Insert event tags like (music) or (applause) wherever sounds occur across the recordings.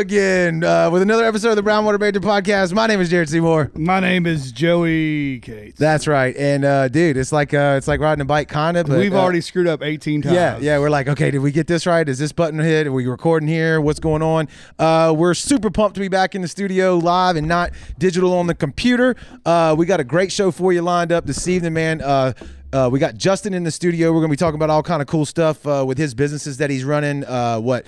again uh, with another episode of the Brown Water Banter podcast. My name is Jared Seymour. My name is Joey Cates. That's right. And uh, dude, it's like uh, it's like riding a bike kind of. We've already screwed up 18 times. Yeah, yeah. We're like, okay, did we get this right? Is this button hit? Are we recording here? What's going on? Uh, we're super pumped to be back in the studio live and not digital on the computer. Uh, we got a great show for you lined up this evening, man. Uh, uh, we got Justin in the studio. We're going to be talking about all kind of cool stuff uh, with his businesses that he's running. Uh, what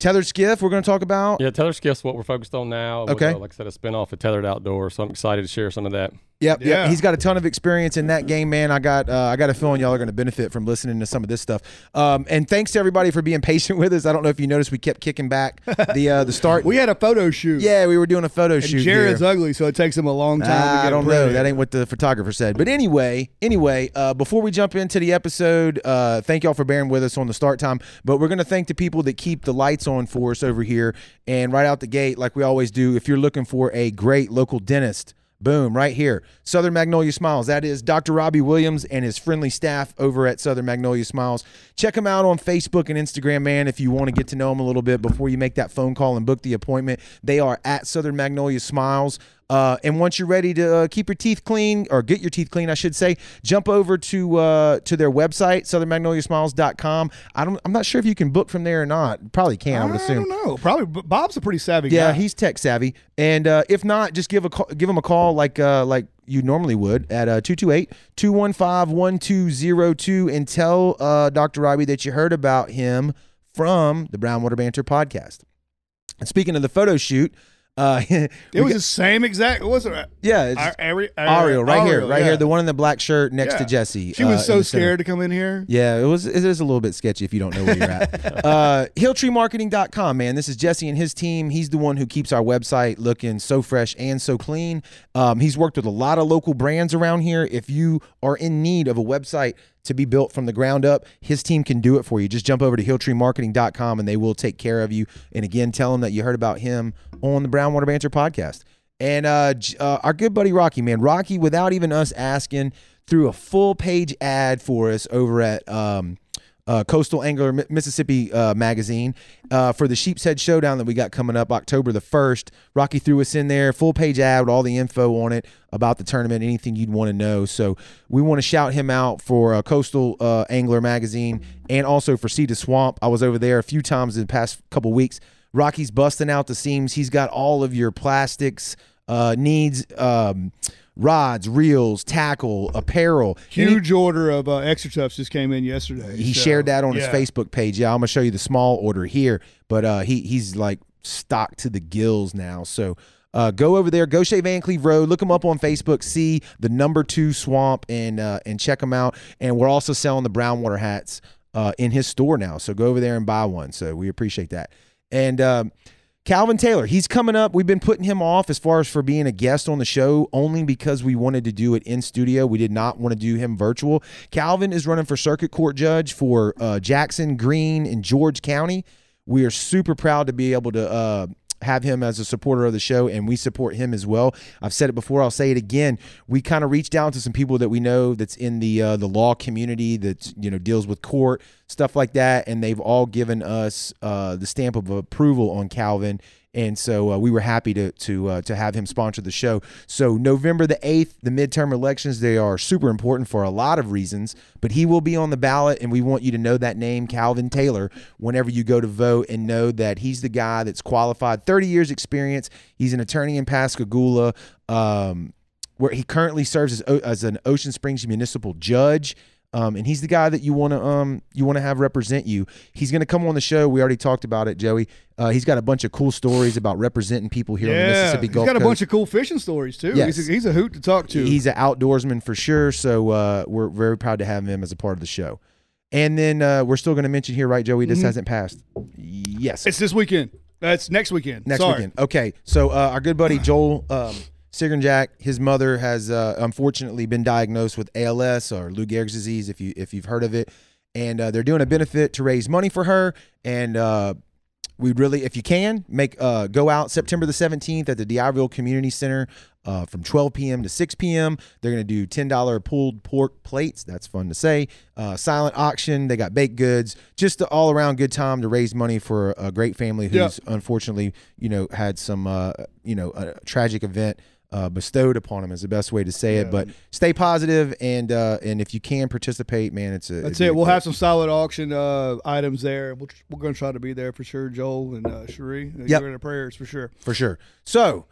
Tethered Skiff, we're going to talk about. Yeah, Tethered Skiff's what we're focused on now. Okay. like I said, a spinoff of Tethered Outdoor, so I'm excited to share some of that. Yep, Yeah. yep. He's got a ton of experience in that game, man. I got, uh, I got a feeling y'all are going to benefit from listening to some of this stuff. Um, and thanks to everybody for being (laughs) patient with us. I don't know if you noticed, we kept kicking back the uh, the start. (laughs) We had a photo shoot. yeah, we were doing a photo And shoot. Jared's here. ugly, so it takes him a long time to Ah, get I don't know. That ain't what the photographer said. But anyway, anyway, uh, before we jump into the episode, uh, thank y'all for bearing with us on the start time. But we're gonna thank the people that keep the lights on for us over here. And right out the gate, like we always do, if you're looking for a great local dentist. Boom, right here. Southern Magnolia Smiles. That is Dr. Robbie Williams and his friendly staff over at Southern Magnolia Smiles. Check them out on Facebook and Instagram, man, if you want to get to know them a little bit before you make that phone call and book the appointment. They are at Southern Magnolia Smiles. Uh, and once you're ready to uh, keep your teeth clean or get your teeth clean, I should say, jump over to uh, to their website, southernmagnoliasmiles.com. I don't, I'm not sure if you can book from there or not. Probably can, I would assume. I don't know. Probably but Bob's a pretty savvy Yeah, guy. he's tech savvy, and uh, if not, just give a call, give him a call like uh, like you normally would at uh, 228-215-1202 and tell uh, Dr. Robbie that you heard about him from the Brownwater Banter podcast. And speaking of the photo shoot, uh, (laughs) it was the same exact. What was it? yeah, it's Ar- Ari- Ari- Ariel right here, right yeah. here, the one in the black shirt next to Jesse. She was uh, so scared to come in here. Yeah, it was it is a little bit sketchy if you don't know where you're at. (laughs) uh hilltreemarketing.com, man. This is Jesse and his team. He's the one who keeps our website looking so fresh and so clean. Um, he's worked with a lot of local brands around here. If you are in need of a website to be built from the ground up, his team can do it for you. Just jump over to hilltreemarketing.com and they will take care of you. And again, tell them that you heard about him on the Brown Water Banter podcast. And uh, uh, our good buddy Rocky, man, Rocky, without even us asking, threw a full page ad for us over at um, uh, Coastal Angler Mississippi uh, magazine uh, for the Sheep's Head Showdown that we got coming up October the 1st. Rocky threw us in there, full page ad with all the info on it about the tournament, anything you'd want to know. So we want to shout him out for uh, Coastal Angler magazine and also for Sea to Swamp. I was over there a few times in the past couple weeks. Rocky's busting out the seams. He's got all of your plastics uh, needs. Um, rods, reels, tackle, apparel. Huge order of uh, XTRATUFs just came in yesterday. he so, shared that on yeah. his Facebook page. Yeah, I'm gonna show you the small order here, but uh, he he's like stocked to the gills now. So uh, go over there, go Shea Vancleave Road, look him up on Facebook, see the number two swamp, and uh, and check him out. And we're also selling the brown water hats uh, in his store now. So go over there and buy one. So we appreciate that. And um, Calvin Taylor, he's coming up. We've been putting him off as far as for being a guest on the show only because we wanted to do it in studio. We did not want to do him virtual. Calvin is running for circuit court judge for uh, Jackson, Greene, and George County. We are super proud to be able to uh, have him as a supporter of the show, and we support him as well. I've said it before. I'll say it again. We kind of reached out to some people that we know that's in the uh, the law community that you know deals with court stuff like that, and they've all given us uh, the stamp of approval on Calvin. And so uh, we were happy to to uh, to have him sponsor the show. So November the eighth, the midterm elections, they are super important for a lot of reasons. But he will be on the ballot, and we want you to know that name, Calvin Taylor, whenever you go to vote, and know that he's the guy that's qualified, thirty years experience. He's an attorney in Pascagoula. Um, where he currently serves as, as an Ocean Springs municipal judge. Um, and he's the guy that you want to um, you want to have represent you. He's going to come on the show. We already talked about it, Joey. Uh, he's got a bunch of cool stories about representing people here on the Yeah, Mississippi he's Gulf got a Coast. bunch of cool fishing stories too. Yes. He's, a, he's a hoot to talk to. He's an outdoorsman for sure. So uh, we're very proud to have him as a part of the show. And then uh, we're still going to mention here, right, Joey? This hasn't passed. Yes, it's this weekend. That's next weekend. next Sorry. weekend. Okay, so uh, our good buddy Joel um, Jack, his mother has uh, unfortunately been diagnosed with ALS or Lou Gehrig's disease, if you if you've heard of it, and uh, they're doing a benefit to raise money for her. And uh, we really, if you can, make uh, go out September the 17th at the D'Iberville Community Center uh, from 12 p.m. to 6 p.m. They're going to do $10 pulled pork plates. That's fun to say. Uh, silent auction. They got baked goods. Just an all around good time to raise money for a great family who's Yeah. unfortunately, you know, had some, uh, you know, a tragic event. Uh, bestowed upon them is the best way to say it, but stay positive and uh, and if you can participate, man, it's a That's it. We'll have some solid auction uh, items there. We'll, we're going to try to be there for sure, Joel and uh, Cherie. Yep. You're in the prayers for sure. for sure. So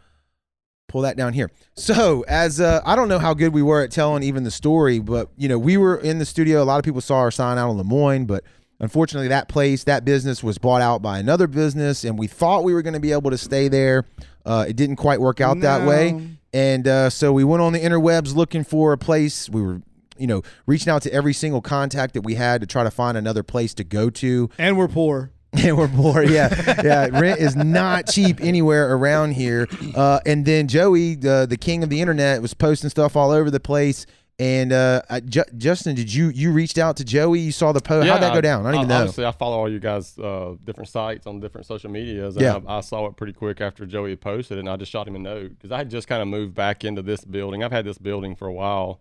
pull that down here. So as uh, I don't know how good we were at telling even the story, but you know we were in the studio. A lot of people saw our sign out in Lemoyne, but unfortunately that place, that business was bought out by another business, and we thought we were going to be able to stay there. Uh, it didn't quite work out that way, and uh, so we went on the interwebs looking for a place. We were. You know, reaching out to every single contact that we had to try to find another place to go to. And we're poor. (laughs) And we're poor. Yeah, yeah. Rent is not cheap anywhere around here. Uh, and then Joey, the the king of the internet, was posting stuff all over the place. And uh, I, Ju- Justin, did you you reached out to Joey? You saw the post. How'd that go down? I don't even know. Obviously, I follow all you guys' uh, different sites on different social medias. And Yeah. I, I saw it pretty quick after Joey had posted and I just shot him a note because I had just kind of moved back into this building. I've had this building for a while,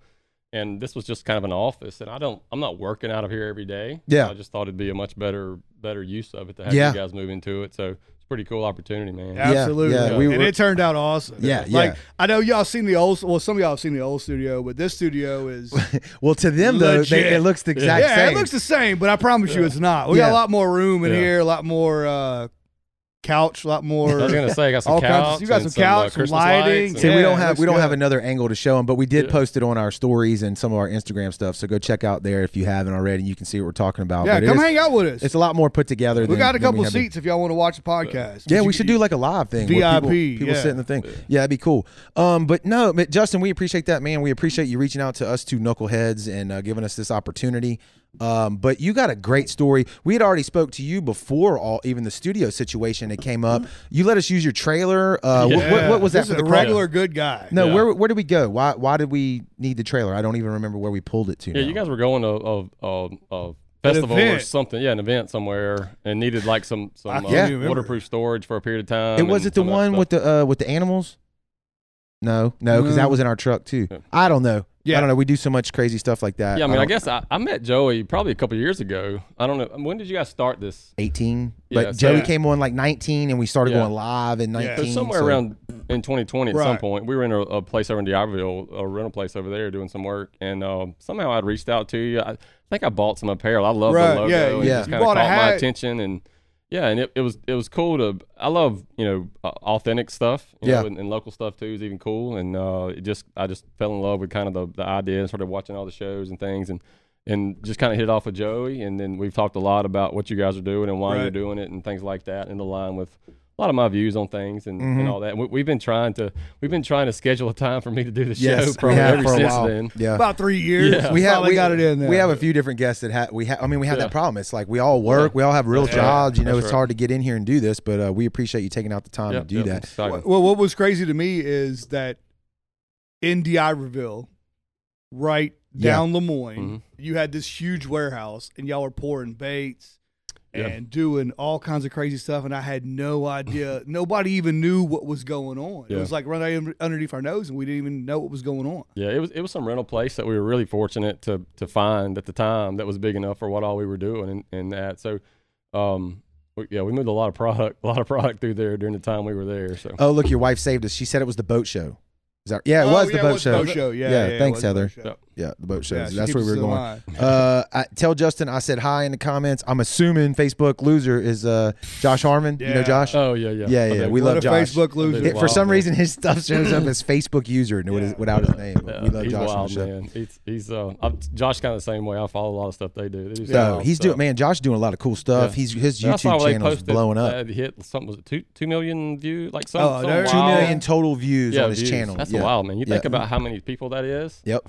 and this was just kind of an office. And I don't, I'm not working out of here every day. Yeah. I just thought it'd be a much better, better use of it to have Yeah. you guys move into it. So pretty cool opportunity, man. Absolutely. yeah, we and were- it turned out awesome. Yeah, Like. I know y'all seen the old, well, some of y'all have seen the old studio, but this studio is. (laughs) well, to them though, they, it looks the exact yeah, same. Yeah, it looks the same, but I promise you it's not. We got a lot more room in Yeah. here, a lot more uh, couch, a lot more. I was gonna say, I got some All kinds of- you got and some uh, some Christmas lighting. lights See, and- we don't have we don't have another angle to show them, but we did Yeah. post it on our stories and some of our Instagram stuff. So go check out there if you haven't already. You can see what we're talking about. yeah, but come is- hang out with us. It's a lot more put together. we than- got a couple have been- seats if y'all want to watch the podcast. Yeah, But we should do like a live thing. where people, VIP, people yeah. sit in the thing. Yeah, that'd be cool. Um, but no, but Justin, we appreciate that, man. We appreciate you reaching out to us two knuckleheads and uh, giving us this opportunity. Um, but you got a great story. We had already spoke to you before all even the studio situation that came up. You let us use your trailer. Uh, wh- Yeah. what, what was that This for the a crowd? regular good guy. No, Yeah. where where did we go? Why why did we need the trailer? I don't even remember where we pulled it to. Yeah, now. you guys were going to a, a, a festival or something. Yeah, an event somewhere, and needed like some some uh, Yeah. waterproof storage for a period of time. It was and it the some of that one stuff. with the uh, with the animals? No, no, because that was in our truck too. I don't know. Yeah. I don't know. We do so much crazy stuff like that. Yeah, I mean, I, don't- guess I, I met Joey probably a couple years ago. I don't know when did you guys start this? 18. Yeah, But so- Joey came on like 19 and we started Yeah. going live in 19. It was somewhere so- around in 2020 at some Right. point. We were in a, a place over in D'Iberville, a rental place over there, doing some work, and uh, somehow I'd reached out to you. I think I bought some apparel. I love Right, the logo, yeah, and yeah. it just You kind of bought a caught my hat. attention, and yeah, and it, it was it was cool to. I love you know uh, authentic stuff, Yeah. know, and, and local stuff too is even cool, and uh, it just I just fell in love with kind of the the idea, and started watching all the shows and things, and. And just kind of hit it off with Joey, and then we've talked a lot about what you guys are doing and why you're doing it and things like that, in the line with a lot of my views on things and, Mhm. and all that. And we, we've been trying to we've been trying to schedule a time for me to do the Yes, show we probably have ever for a since while. then. Yeah. About three years. Yeah. we have finally we got it in there. We have a few different guests that have we have. I mean, we have Yeah. that problem. It's like we all work, we all have real That's jobs. You know, That's it's right. hard to get in here and do this, but uh, we appreciate you taking out the time Yep, to do yep, that. it's. Well, what was crazy to me is that in D'Iberville, right Yeah. down Lemoyne, Mhm. you had this huge warehouse, and y'all were pouring baits Yeah. and doing all kinds of crazy stuff, and I had no idea. (laughs) Nobody even knew what was going on. It was like right un- underneath our nose, and we didn't even know what was going on. Yeah, it was it was some rental place that we were really fortunate to to find at the time that was big enough for what all we were doing and, and that. So um we, yeah, we moved a lot of product a lot of product through there during the time we were there. So Oh, look, your wife saved us. She said it was the boat show. Is that? Yeah, it Oh, was the yeah, boat it was show. Boat show. Yeah, Yeah, yeah, thanks, was the Heather. Boat show. Yep. Yeah, the boat show. Yeah, That's where we us were going. (laughs) Uh, I, tell Justin I said hi in the comments. I'm assuming Facebook loser is uh, Josh Harmon. You know Josh? Oh yeah, yeah. Yeah, yeah, think- we What love a Josh. Facebook loser. It- for some man. reason, his stuff shows up as Facebook user Yeah. without his name. Yeah, we love he's Josh wild, man. He's he's uh I'm, Josh kind of the same way. I follow a lot of stuff they do. They do So wild he's stuff. doing man. Josh doing a lot of cool stuff. Yeah. He's his And I saw YouTube channel is blowing up. that Hit something was it two two million views? Like some, Oh, some there- Two total views on his channel. That's wild, man. You think about how many people that is. Yep.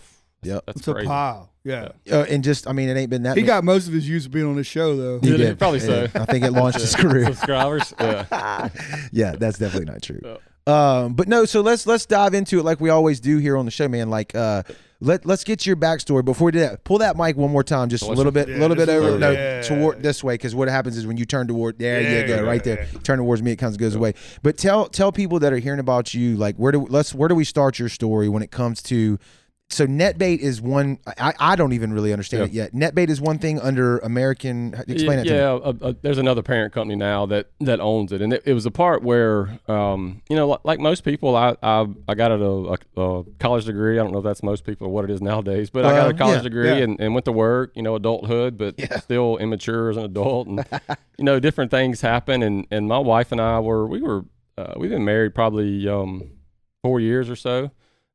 That's- Yep. That's It's a pile. Yeah. Uh, and just I mean, it ain't been that. He many- got most of his views being on this show, though. He Yeah, did. probably so. Yeah. I think it launched (laughs) his career. Subscribers. (laughs) Yeah. yeah, that's definitely not true. Yeah. Um, but no, so let's let's dive into it like we always do here on the show, man. Like uh let let's get your backstory before we do that. Pull that mic one more time, just a little your- bit, Yeah, little bit this is over, good. no, Yeah. toward this way, because what happens is when you turn toward there, Yeah, you go yeah, right there. Turn towards me, it comes goes away. But tell tell people that are hearing about you, like where do let's where do we start your story when it comes to so NetBait is one. I, I don't even really understand it yet. NetBait is one thing under American. Explain yeah, that to me. yeah uh, uh, there's another parent company now that that owns it, and it, it was a part where, um, you know, like, like most people, I I, I got a, a, a college degree. I don't know if that's most people or what it is nowadays, but I got a college yeah, degree yeah. and, and went to work. You know, adulthood, but still immature as an adult, and (laughs) you know, different things happen. And and my wife and I were we were uh, we've been married probably um, four years or so.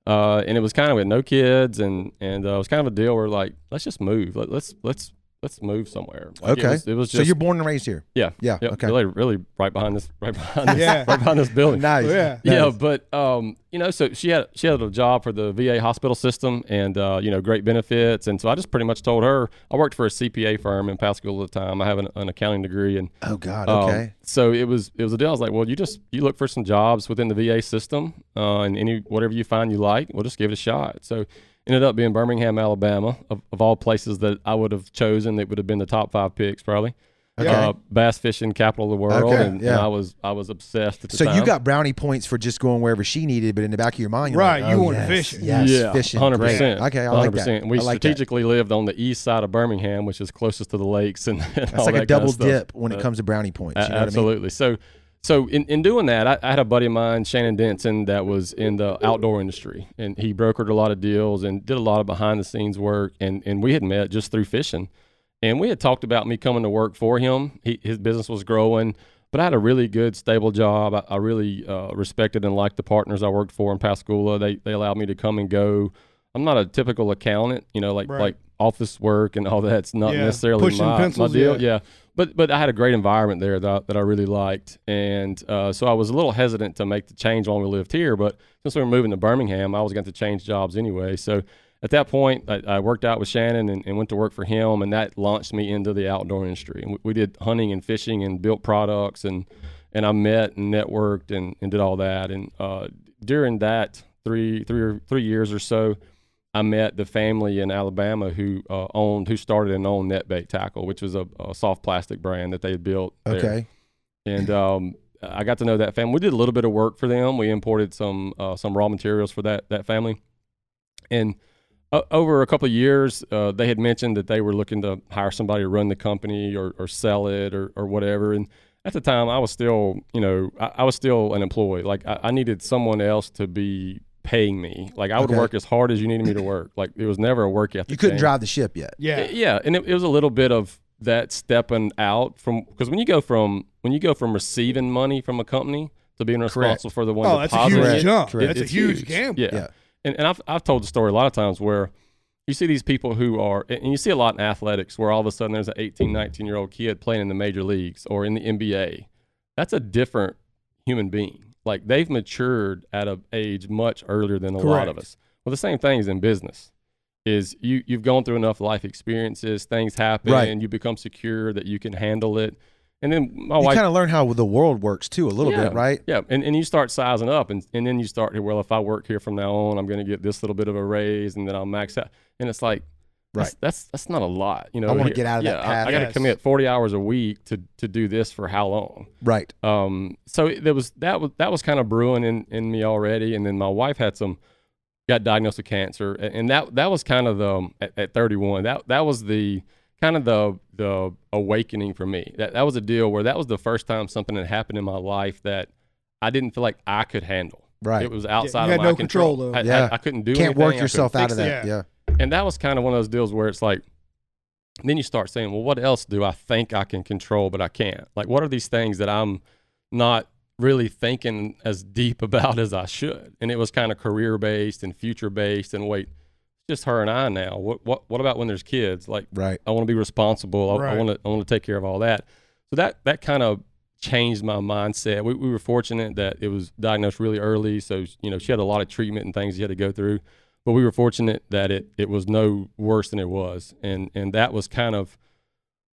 Uh, and it was kind of with no kids, and and uh, it was kind of a deal where like let's just move, Let, let's let's let's move somewhere. Like, Okay. it was, it was so you're born and raised here. yeah Yeah. yeah okay. really really right behind this right behind this, Yeah. right behind this building. (laughs) Nice. Yeah. Yeah, Nice. but um, you know, so she had she had a job for the VA hospital system, and uh, you know, great benefits, and so I just pretty much told her I worked for a CPA firm in Pascagoula at the time. I have an, an accounting degree, and Oh God. um, Okay. so it was it was a deal. I was like, well, you just you look for some jobs within the VA system, uh, and any whatever you find you like, we'll just give it a shot. So ended up being Birmingham, Alabama, of, of all places that I would have chosen. It would have been the top five picks probably. Okay. Uh, bass fishing capital of the world, Okay, and, yeah. and I was I was obsessed at the so time. you got brownie points for just going wherever she needed, but in the back of your mind, you're Right, like, you oh, wanted yes, fishing. Yes, yeah, fishing. hundred percent. Okay, I like that. And we I like that. strategically lived on the east side of Birmingham, which is closest to the lakes, and, (laughs) and That's all like a that kind double of dip when it Uh, comes to brownie points. You A- know what I mean? absolutely. So, so in, in doing that, I, I had a buddy of mine, Shannon Denson, that was in the outdoor industry, and he brokered a lot of deals and did a lot of behind the scenes work. And and we had met just through fishing, and we had talked about me coming to work for him. He, his business was growing, but I had a really good, stable job. I, I really uh, respected and liked the partners I worked for in Pascagoula. They they allowed me to come and go. I'm not a typical accountant, you know, like Right. like office work and all (laughs) that's not Yeah, necessarily pushing my, pencils, my deal. yeah. yeah but but I had a great environment there that I, that I really liked, and uh, so I was a little hesitant to make the change while we lived here. But since we were moving to Birmingham, I was going to change jobs anyway. So at that point, I, I worked out with Shannon and, and went to work for him, and that launched me into the outdoor industry. And we, we did hunting and fishing and built products, and and I met and networked and, and did all that. And uh, during that three three or three years or so. I met the family in Alabama who uh, owned, who started and owned NetBait Tackle, which was a, a soft plastic brand that they had built. there. Okay. And um, I got to know that family. We did a little bit of work for them. We imported some uh, some raw materials for that that family. And uh, over a couple of years, uh, they had mentioned that they were looking to hire somebody to run the company or, or sell it or, or whatever. And at the time, I was still, you know, I, I was still an employee. Like I, I needed someone else to be paying me. Like I would Okay. work as hard as you needed me to work. Like it was never a work ethic. You couldn't thing. drive the ship yet. Yeah. Yeah, and it, it was a little bit of that stepping out from because when you go from when you go from receiving money from a company to being responsible for the one Oh, that's a huge it, jump. Correct. That's a it's huge gamble. Yeah, Yeah. and and I've I've told the story a lot of times where you see these people who are and you see a lot in athletics where all of a sudden there's an 18, 19 year old kid playing in the major leagues or in the NBA. That's a different human being. Like they've matured at an age much earlier than a lot of us. Well, the same thing is in business. Is you you've gone through enough life experiences, things happen, Right. and you become secure that you can handle it. And then my You wife kind of learn how the world works too, a little yeah. bit, right? Yeah, and, and you start sizing up, and, and then you start, here, well, if I work here from now on, I'm going to get this little bit of a raise, and then I'll max out. And it's like, Right. that's that's not a lot, you know. I wanna get out of that path. I, got to Yes. commit 40 hours a week to to do this for how long? Right. Um, so there was that was that was kind of brewing in, in me already, and then my wife had some got diagnosed with cancer, and that that was kind of the at, at 31. That that was the kind of the the awakening for me. That that was a deal where that was the first time something had happened in my life that I didn't feel like I could handle. Right. It was outside you of had my no control, control. though. I, Yeah. I, I couldn't do it. Can't anything. Work yourself out fix of it. that. Yeah. Yeah. And that was kind of one of those deals where it's like, then you start saying, well, what else do I think I can control, but I can't? Like, what are these things that I'm not really thinking as deep (laughs) about as I should? And it was kind of career based and future based. And wait, just her and I now. What what what about when there's kids? Like, Right. I want to be responsible. I- I want to I want to take care of all that. So that that kind of changed my mindset. We, we were fortunate that it was diagnosed really early, so you know she had a lot of treatment and things she had to go through. But we were fortunate that it it was no worse than it was, and and that was kind of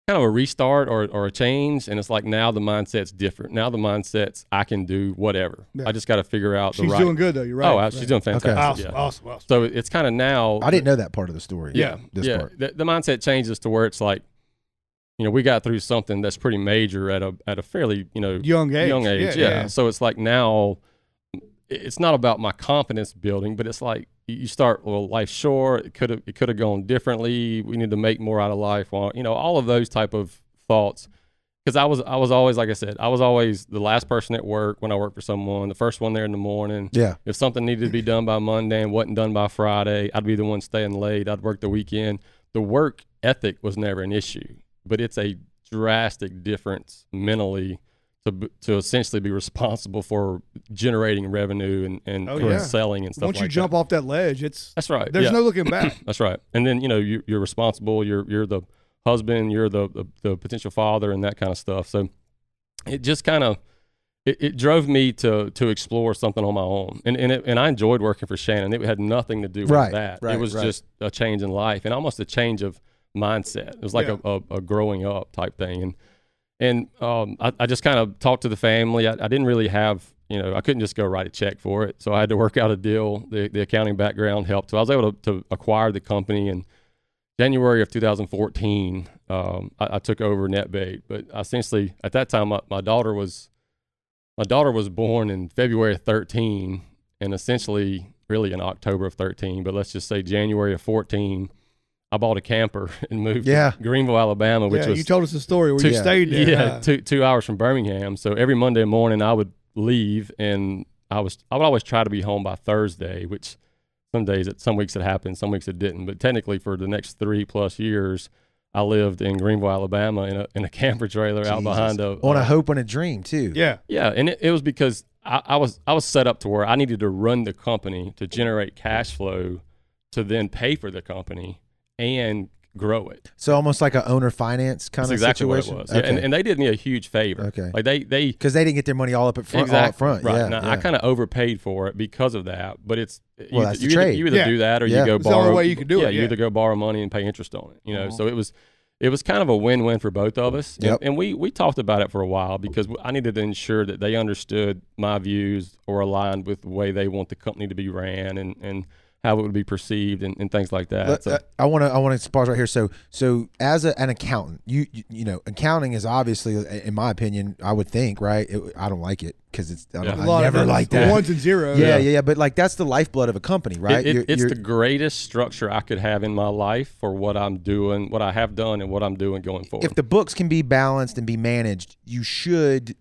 kind of a restart or, or a change. And it's like now the mindset's different. Now the mindset's I can do whatever. Yeah. I just got to figure out the She's right. doing good though. You're right. oh, uh, she's doing fantastic. awesome, Yeah. awesome, awesome. So it's kind of now. I didn't know that part of the story. Yeah, this yeah. part. The, the mindset changes to where it's like, you know, we got through something that's pretty major at a at a fairly you know Young age. young age. Yeah, So it's like now, it's not about my confidence building, but it's like you start. Well, life's short. It could have it could have gone differently. We need to make more out of life. Well, you know, all of those type of thoughts. Because I was I was always like I said I was always the last person at work when I worked for someone, the first one there in the morning. Yeah. If something needed to be done by Monday and wasn't done by Friday, I'd be the one staying late. I'd work the weekend. The work ethic was never an issue, but it's a drastic difference mentally to to essentially be responsible for generating revenue and and Oh, and yeah. selling and stuff Once like you jump that. off that ledge, it's That's right. there's yeah. no looking back. (clears throat) That's right. And then you know you, you're responsible. You're you're the husband. You're the, the the potential father and that kind of stuff. So it just kind of it, it drove me to to explore something on my own. And and it, and I enjoyed working for Shannon. It had nothing to do with Right, that. right, it was right. just a change in life and almost a change of mindset. It was like Yeah. a, a, a growing up type thing. And and um, I, I just kind of talked to the family. I, I didn't really have, you know, I couldn't just go write a check for it. So I had to work out a deal. The, the accounting background helped. So I was able to, to acquire the company in January of 2014. Um, I, I took over NetBait, but essentially at that time, my, my daughter was, my daughter was born in February of 13 and essentially really in October of 13, but let's just say January of 14, I bought a camper (laughs) and moved Yeah. to Greenville, Alabama, which yeah, was you told us the story where two- you stayed there. yeah, huh? two two hours from Birmingham. So every Monday morning I would leave, and I was I would always try to be home by Thursday, which some days it some weeks it happened, some weeks it didn't. But technically, for the next three plus years, I lived in Greenville, Alabama, in a in a (laughs) camper trailer out behind a On uh, a hope and a dream too. yeah. yeah, and it, it was because I, I was I was set up to where I needed to run the company to generate cash flow to then pay for the company and grow it. So almost like a owner finance kind That's of exactly situation. what it was. Yeah, and, and they did me a huge favor. Okay. Like they they because they didn't get their money all up at front, all up front. Right. Yeah, Now, yeah. I kind of overpaid for it because of that, but it's you, Well, that's the you, either, trade. you either Yeah. do that or Yeah. you go It's the borrow. only way you can do yeah, it, you yeah. either go borrow money and pay interest on it. You know, Uh-huh. so it was it was kind of a win-win for both of us. And- Yep. And, we we talked about it for a while because I needed to ensure that they understood my views or aligned with the way they want the company to be ran and and how it would be perceived and, and things like that. Let- So- uh, I want to I want to pause right here. So so as a, an accountant, you, you you know accounting is obviously, in my opinion, I would think right. It, I don't like it because it's I, don't, Yeah. I never it is like that. Ones and zeros. yeah, yeah, yeah. But like that's the lifeblood of a company, right? It, it, You're- it's you're- the greatest structure I could have in my life for what I'm doing, what I have done, and what I'm doing going forward. if the books can be balanced and be managed, you should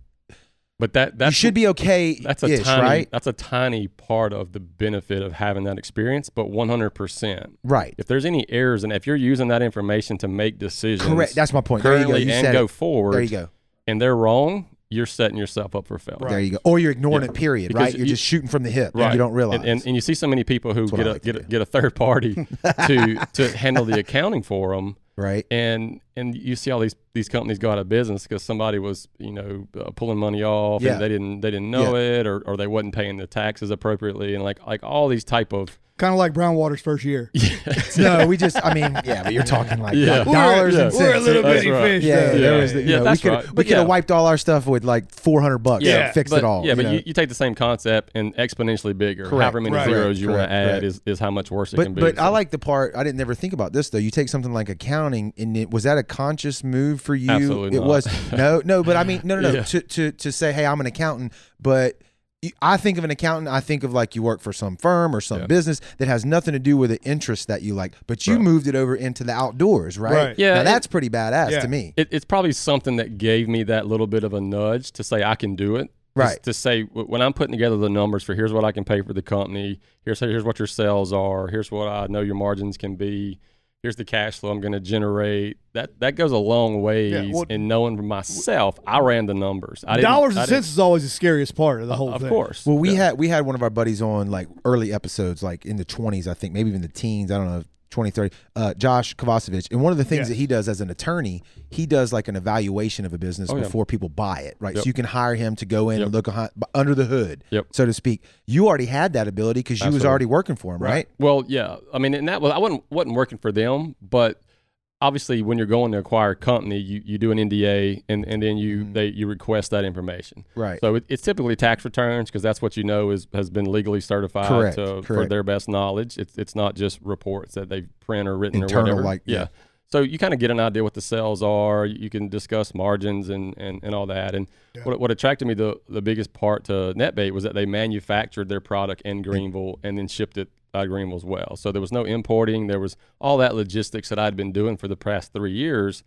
but that that's you should be okay. that's a tiny right, that's a tiny part of the benefit of having that experience. But 100 percent, right. if there's any errors and if you're using that information to make decisions, Correct. That's my point. There you go. currently You and go it. forward, There you go. and they're wrong, you're setting yourself up for failure. There you go. Or you're ignoring Yeah. it. Period. Because right. You're you- just shooting from the hip. Right. You don't realize. And, and, and you see so many people who get a, like to get a, get a third party to to (laughs) handle the accounting for them. right. and and you see all these these companies go out of business because somebody was you know uh, pulling money off Yeah. and they didn't they didn't know it or, or they wasn't paying the taxes appropriately and like like all these type of Kind of like Brownwater's first year. (laughs) Yeah. (laughs) no, we just. I mean, yeah, but you're talking like Yeah. like dollars We're- and yeah. cents. We're a little That's bitty right. fish. Yeah, though. there Yeah, was the, you yeah, know, we that's could right. we could have yeah. wiped all our stuff with like 400 bucks. Yeah, and fixed but, it all. yeah but know? you, you take the same concept and exponentially bigger Correct. however many Right. zeros you want to add Correct. is, is how much worse it but can be but I like the part I didn't never think about this though. You take something like accounting, and it, was that a conscious move for you? Absolutely it not. was no, no. But I mean, no, no, no. (laughs) Yeah. To to to say, hey, I'm an accountant, but. I think of an accountant. I think of like you work for some firm or some Yeah. business that has nothing to do with the interest that you like, but you Right. moved it over into the outdoors, right? Right. Yeah, now it- that's pretty badass Yeah. to me. it, it's probably something that gave me that little bit of a nudge to say I can do it. Right. To say when I'm putting together the numbers for here's what I can pay for the company, here's here's what your sales are, here's what I know your margins can be, here's the cash flow I'm going to generate. That that goes a long ways well- in knowing for myself. I ran the numbers. I Dollars and didn't- cents is always the scariest part of the uh, whole Of thing. course. Well, we Yeah. had we had one of our buddies on like early episodes, like in the twenties, I think, maybe even the teens. I don't know, 20, 30, uh, Josh Kovacevic. And one of the things Yeah. that he does as an attorney, he does like an evaluation of a business Oh, yeah. before people buy it, right? Yep. So you can hire him to go in and look under the hood, Yep. so to speak. You already had that ability because you was already working for him, right? Well, yeah. I mean, and that was I wasn't wasn't working for them, but obviously when you're going to acquire a company, you, you do an NDA and, and then you Mhm. they you request that information. Right. So it, it's typically tax returns because that's what you know is has been legally certified Correct, to, for their best knowledge. It's it's not just reports that they print or written Internal, or whatever. like- yeah. So you kind of get an idea what the sales are. You can discuss margins and, and, and all that. And Yeah. what, what attracted me the the biggest part to NetBait was that they manufactured their product in Greenville and then shipped it out of Greenville as well. So there was no importing. There was all that logistics that I'd been doing for the past three years,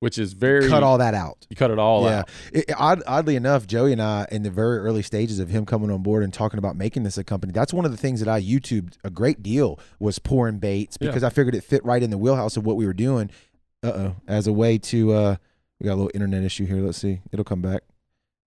which is very Cut all that out. you cut it all yeah. out. It, odd, oddly enough, Joey and I, in the very early stages of him coming on board and talking about making this a company, that's one of the things that I YouTubed a great deal was pouring baits Yeah. because I figured it fit right in the wheelhouse of what we were doing. Uh oh, as a way to, uh, we got a little internet issue here. Let's see, it'll come back.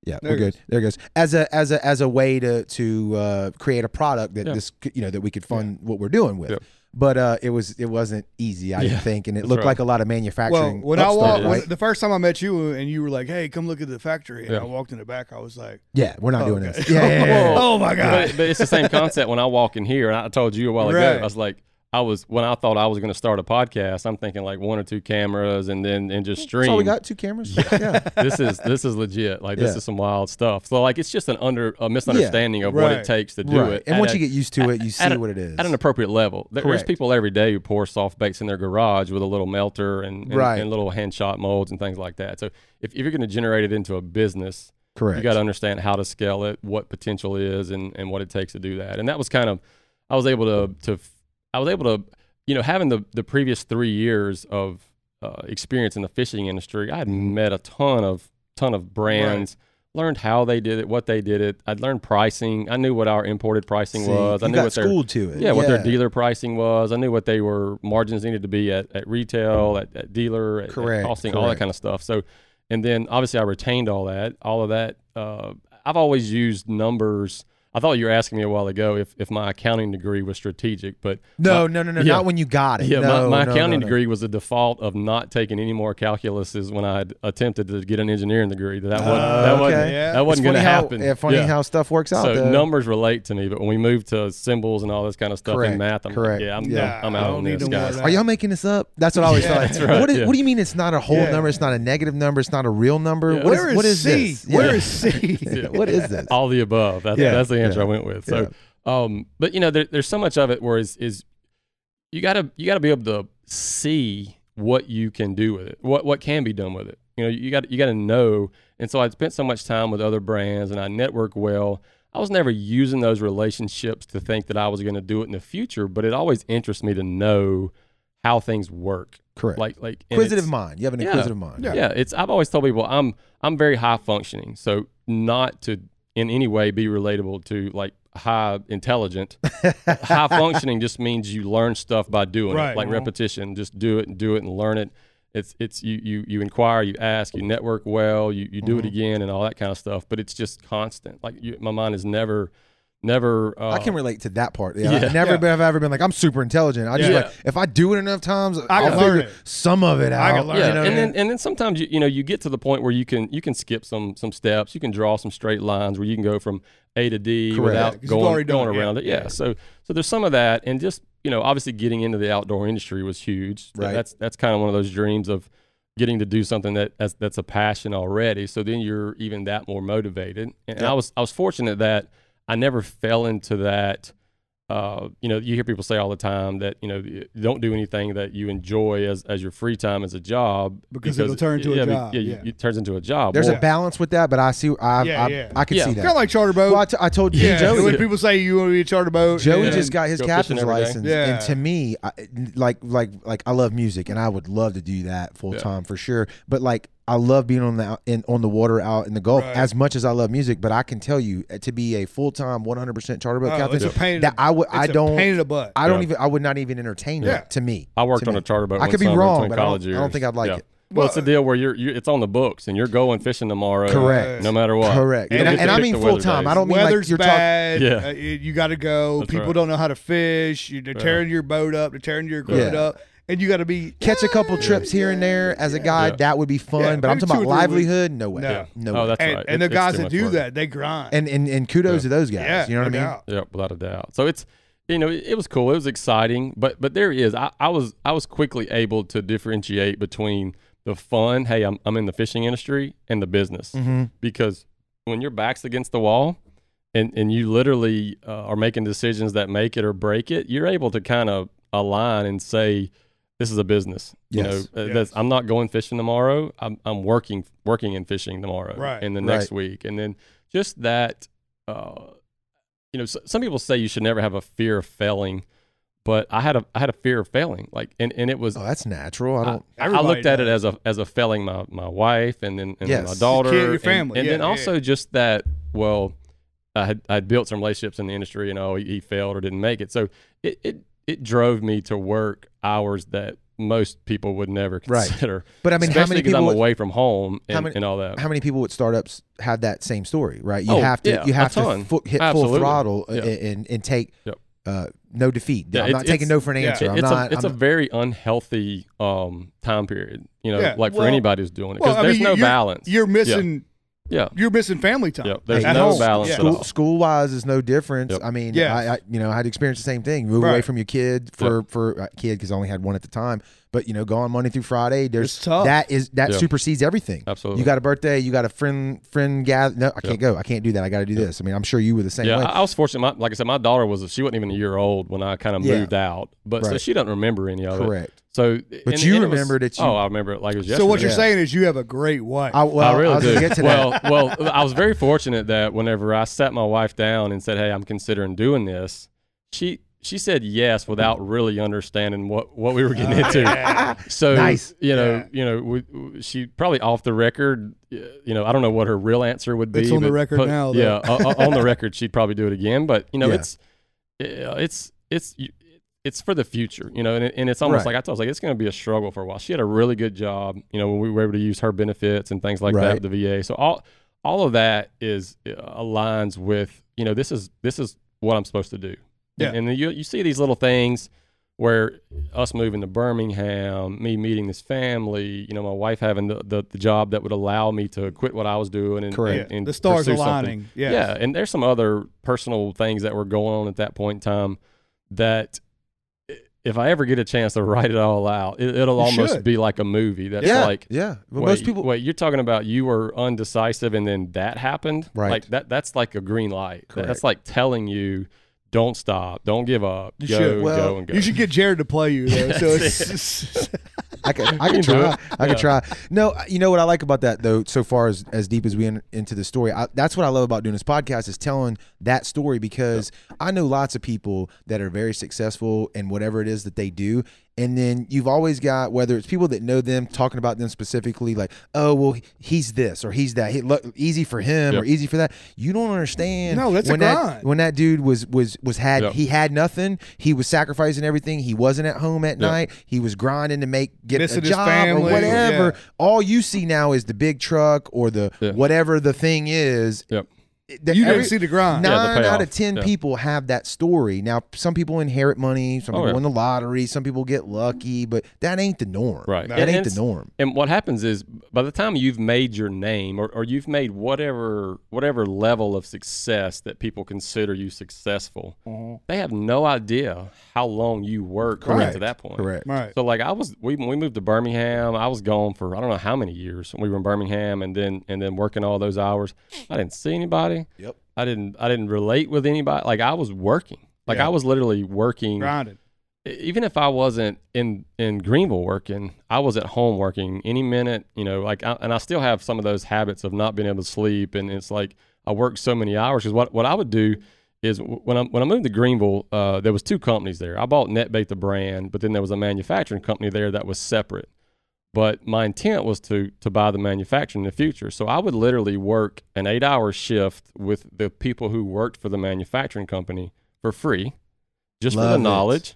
Yeah, There we're it good. goes. There it goes. As a as a as a way to to uh, create a product that Yeah. this you know that we could fund what we're doing with. Yep. But uh, it was it wasn't easy, I Yeah, think, and it that's looked right. like a lot of manufacturing. Well, manufacturing. when I walked, right? when, the first time I met you and you were like, "Hey, come look at the factory," and Yeah. I walked in the back, I was like, yeah, we're not Oh, doing okay. this. Yeah, yeah, yeah, yeah. (laughs) "Oh my god!" But, but it's the same concept when I walk in here. And I told you a while ago, I was like, I was when I thought I was going to start a podcast. I'm thinking like one or two cameras and then and just stream. All we got. Two cameras. Yeah. (laughs) this is this is legit. Like this Yeah. is some wild stuff. So like it's just an under a misunderstanding of what it takes to do right. it. And at once a- you get used to it, you see at a- what it is. at an appropriate level. There- There's people every day who pour soft baits in their garage with a little melter and, and, Right. and little hand shot molds and things like that. So if, if you're going to generate it into a business, Correct. you got to understand how to scale it, what potential is, and, and what it takes to do that. And that was kind of, I was able to to, I was able to, you know, having the the previous three years of uh, experience in the fishing industry, I had met a ton of ton of brands. Learned how they did it, what they did it. I'd learned pricing. I knew what our imported pricing See, was. I knew what their it. yeah, what their dealer pricing was. I knew what they were margins needed to be at, at retail, at, at dealer, at, at Correct, costing, all that kind of stuff. So, and then obviously I retained all that, all of that. Uh, I've always used numbers. I thought you were asking me a while ago if, if my accounting degree was strategic, but No, my- no, no, no. yeah. Not when you got it. yeah, no, my, my no, accounting no, no. degree was the default of not taking any more calculuses when I had attempted to get an engineering degree. That wasn't, Uh, that okay. wasn't, Yeah. that wasn't going to happen. Yeah, funny Yeah. how stuff works out. So though. numbers relate to me, but when we move to symbols and all this kind of stuff Correct, in math, I'm correct. like, yeah, I'm, Yeah. I'm I out on this, no guys. Are y'all making this up? That's what I always Yeah. thought. That's right, What, is, yeah. what do you mean it's not a whole Yeah. number? It's not a negative number. It's not a real number. What is, Where is what is C? this? Where Yeah. is C? (laughs) What is this? All the above. That's, Yeah, that's the answer yeah, I went with. So, um, but you know, there, there's so much of it where is, is you gotta you gotta be able to see what you can do with it, what what can be done with it. You know, you got you got to know. And so I spent so much time with other brands, and I network well. I was never using those relationships to think that I was going to do it in the future, but it always interests me to know how things work. Correct. Like like inquisitive mind. You have an Yeah. inquisitive mind. Yeah. yeah, it's I've always told people I'm I'm very high functioning. So not to in any way be relatable to like high intelligent. (laughs) high functioning just means you learn stuff by doing Right. it. Like Mhm. repetition. Just do it and do it and learn it. It's it's you you you inquire, you ask, you network well, you, you do it Mhm. again and all that kind of stuff. But it's just constant. Like you, my mind is never never uh, I can relate to that part. Yeah, Yeah. I never Yeah. been, have ever been like I'm super intelligent. I just Yeah. like if I do it enough times, I will can learn figure it. some of it out. I can learn yeah, you know and then mean? and then sometimes you you know you get to the point where you can you can skip some some steps. You can draw some straight lines where you can go from A to D Correct. without 'cause you've going already done going it, yeah. around it. Yeah. Yeah. So so there's some of that, and just you know obviously getting into the outdoor industry was huge. Right. That's that's kind of one of those dreams of getting to do something that that's, that's a passion already. So then you're even that more motivated. And Yep. I was I was fortunate that I never fell into that. Uh, you know, you hear people say all the time that you know don't do anything that you enjoy as, as your free time as a job Because it'll turn into a yeah, be- job, Yeah, yeah. it turns into a job. There's Well, a balance with that, but I see. I Yeah, I, yeah. I can Yeah. see Kind of like charter boat. Well, I, t- I told you, yeah, Joey. when people say you want to be a charter boat, Joey just got his Go captain's license, Yeah. and to me, I, like like like I love music, and I would love to do that full Yeah. time for sure. But like I love being on the in on the water out in the Gulf Right. as much as I love music. But I can tell you uh, to be a full time, one hundred percent charter boat Oh, captain, it's a pain. that I would I don't pain in the butt. I don't Yeah. even I would not even entertain Yeah. that to me. I worked on me. a charter boat. I could be wrong, but I don't- I don't think I'd like Yeah. it. Well, it's a deal where you're, you're it's on the books and you're going fishing tomorrow. Correct. No matter what. Correct, and, I, and I mean full time. days. I don't mean Weather's like you're talking. bad. Yeah. uh, you, you got to go. That's People right. don't know how to fish. You, they're Yeah. tearing your boat up. They're tearing your equipment Yeah. up, and you got to be Catch a couple trips here and there as a guide, Yeah. that would be fun. Yeah, but I'm maybe talking two about or three weeks. livelihood. No way. No. No. Oh, way. that's and, right. and It- the it's guys too that much do work. that, they grind. and, and and kudos Yeah. to those guys. yeah, you know what no I mean? doubt. Yep, without a doubt. So it's you know, it, it was cool. It was exciting, but but there is. I, I was I was quickly able to differentiate between the fun. Hey, I'm I'm in the fishing industry and the business Mm-hmm. because when your back's against the wall and and you literally uh, are making decisions that make it or break it, you're able to kind of align and say. This is a business. You Yes. know, uh, Yes. that's, I'm not going fishing tomorrow. I'm, I'm working working and fishing tomorrow Right. and the Right. next week. And then just that uh, you know, s some people say you should never have a fear of failing, but I had a I had a fear of failing. Like, and, and it was Oh, that's natural. I I, don't. I Everybody looked at it as a as a failing my my wife and then and Yes. my Your daughter, kid, your and- family. and, Yeah, then yeah, also just that well, I had I had built some relationships in the industry, and oh, he, he failed or didn't make it, so it it it drove me to work hours that most people would never Right. consider. But I mean, how especially many because people? I'm away from home and, how many- and all that. how many people with startups have that same story, right? You Oh, have to yeah, you have to ton. fu- hit full throttle Yeah. and and take Yep. uh, no defeat. Yeah, I'm not taking no for an yeah. answer. I'm it's not. a it's I'm a very unhealthy um, time period, you know, Yeah, like for anybody who's doing it because I there's mean, no you're- balance. You're missing. Yeah, You're missing family time. Yep, there's at no home. balance Yeah. at school, all. school wise is no difference. Yep. I mean, yeah. I, I you know I had experienced the same thing. Move away from your kid for for uh, kid because I only had one at the time. But you know, go on Monday through Friday. There's It's tough. that is that Yeah. supersedes everything. absolutely. You got a birthday. You got a friend friend gather. No, I can't go. I can't do that. I got to do this. I mean, I'm sure you were the same yeah, way. I, I was fortunate. My, like I said, my daughter was she wasn't even a year old when I kind of Yeah. moved out, but so she doesn't remember any of it. Correct. So, But you remember that you- Oh, I remember it like it was yesterday. So what you're Yeah. saying is you have a great wife. I, well, I really was do. gonna get to that. well, well, I was very fortunate that whenever I sat my wife down and said, "Hey, I'm considering doing this," she she said yes without really understanding what what we were getting into. (laughs) So Nice. you know, Yeah. you know, we, we- she probably off the record. You know, I don't know what her real answer would be. It's on the record but- now, though. Yeah, o- o- on the record, she'd probably do it again. But you know, Yeah. it's it's it's it's for the future, you know, and, it, and it's almost Right. like I told, I was like, it's going to be a struggle for a while. She had a really good job, you know, when we were able to use her benefits and things like Right. that, the VA. So all all of that is uh, aligns with, you know, this is this is what I'm supposed to do. Yeah. And, and then you you see these little things where us moving to Birmingham, me meeting this family, you know, my wife having the, the, the job that would allow me to quit what I was doing and, Correct. and, and the stars aligning. Yes. Yeah, and there's some other personal things that were going on at that point in time that if I ever get a chance to (laughs) write it all out, it, it'll You almost should. be like a movie. That's yeah, like yeah. Well, wait, most people. wait, you're talking about you were undecisive and then that happened, Right. Like that. That's like a green light. Correct. That's like telling you, don't stop, don't give up, You go, should. Well, go and go. You should get Jared to play you though. So That's it's, (laughs) (laughs) I could, I can try. I can Yeah. try. No, uh, you know what I like about that though. So far as as deep as we in, into the story, I, that's what I love about doing this podcast is telling that story because I know lots of people that are very successful in whatever it is that they do, and then you've always got whether it's people that know them talking about them specifically, like, oh well, he's this or he's that. He, look, easy for him or easy for that. You don't understand. No, that's a when that grind. when that dude was was was had Yep. he had nothing. He was sacrificing everything. He wasn't at home at Yep. night. He was grinding to make get Missing a his job family, or whatever. yeah. All you see now is the big truck or the Yeah. whatever the thing is. Yep. That you every- didn't see the grind. Yeah, the Nine out of ten Yeah. people have that story. Now, some people inherit money, some Oh, people yeah. win the lottery, some people get lucky, but that ain't the norm. Right. That And ain't the norm. And what happens is by the time you've made your name or, or you've made whatever whatever level of success that people consider you successful, mm-hmm. they have no idea how long you worked to to that point. Correct. Right. So like I was we when we moved to Birmingham, I was gone for I don't know how many years. We were in Birmingham and then and then working all those hours. I didn't see anybody. Yep. I didn't I didn't relate with anybody. Like I was working. Like Yeah. I was literally working Grinded. even if I wasn't in in Greenville working, I was at home working any minute, you know, like I, and I still have some of those habits of not being able to sleep and it's like I work so many hours cuz what what I would do is when I when I moved to Greenville, uh, there was two companies there. I bought NetBait the brand, but then there was a manufacturing company there that was separate. But my intent was to to buy the manufacturing in the future. So I would literally work an 8-hour shift with the people who worked for the manufacturing company for free just for Love the it. knowledge.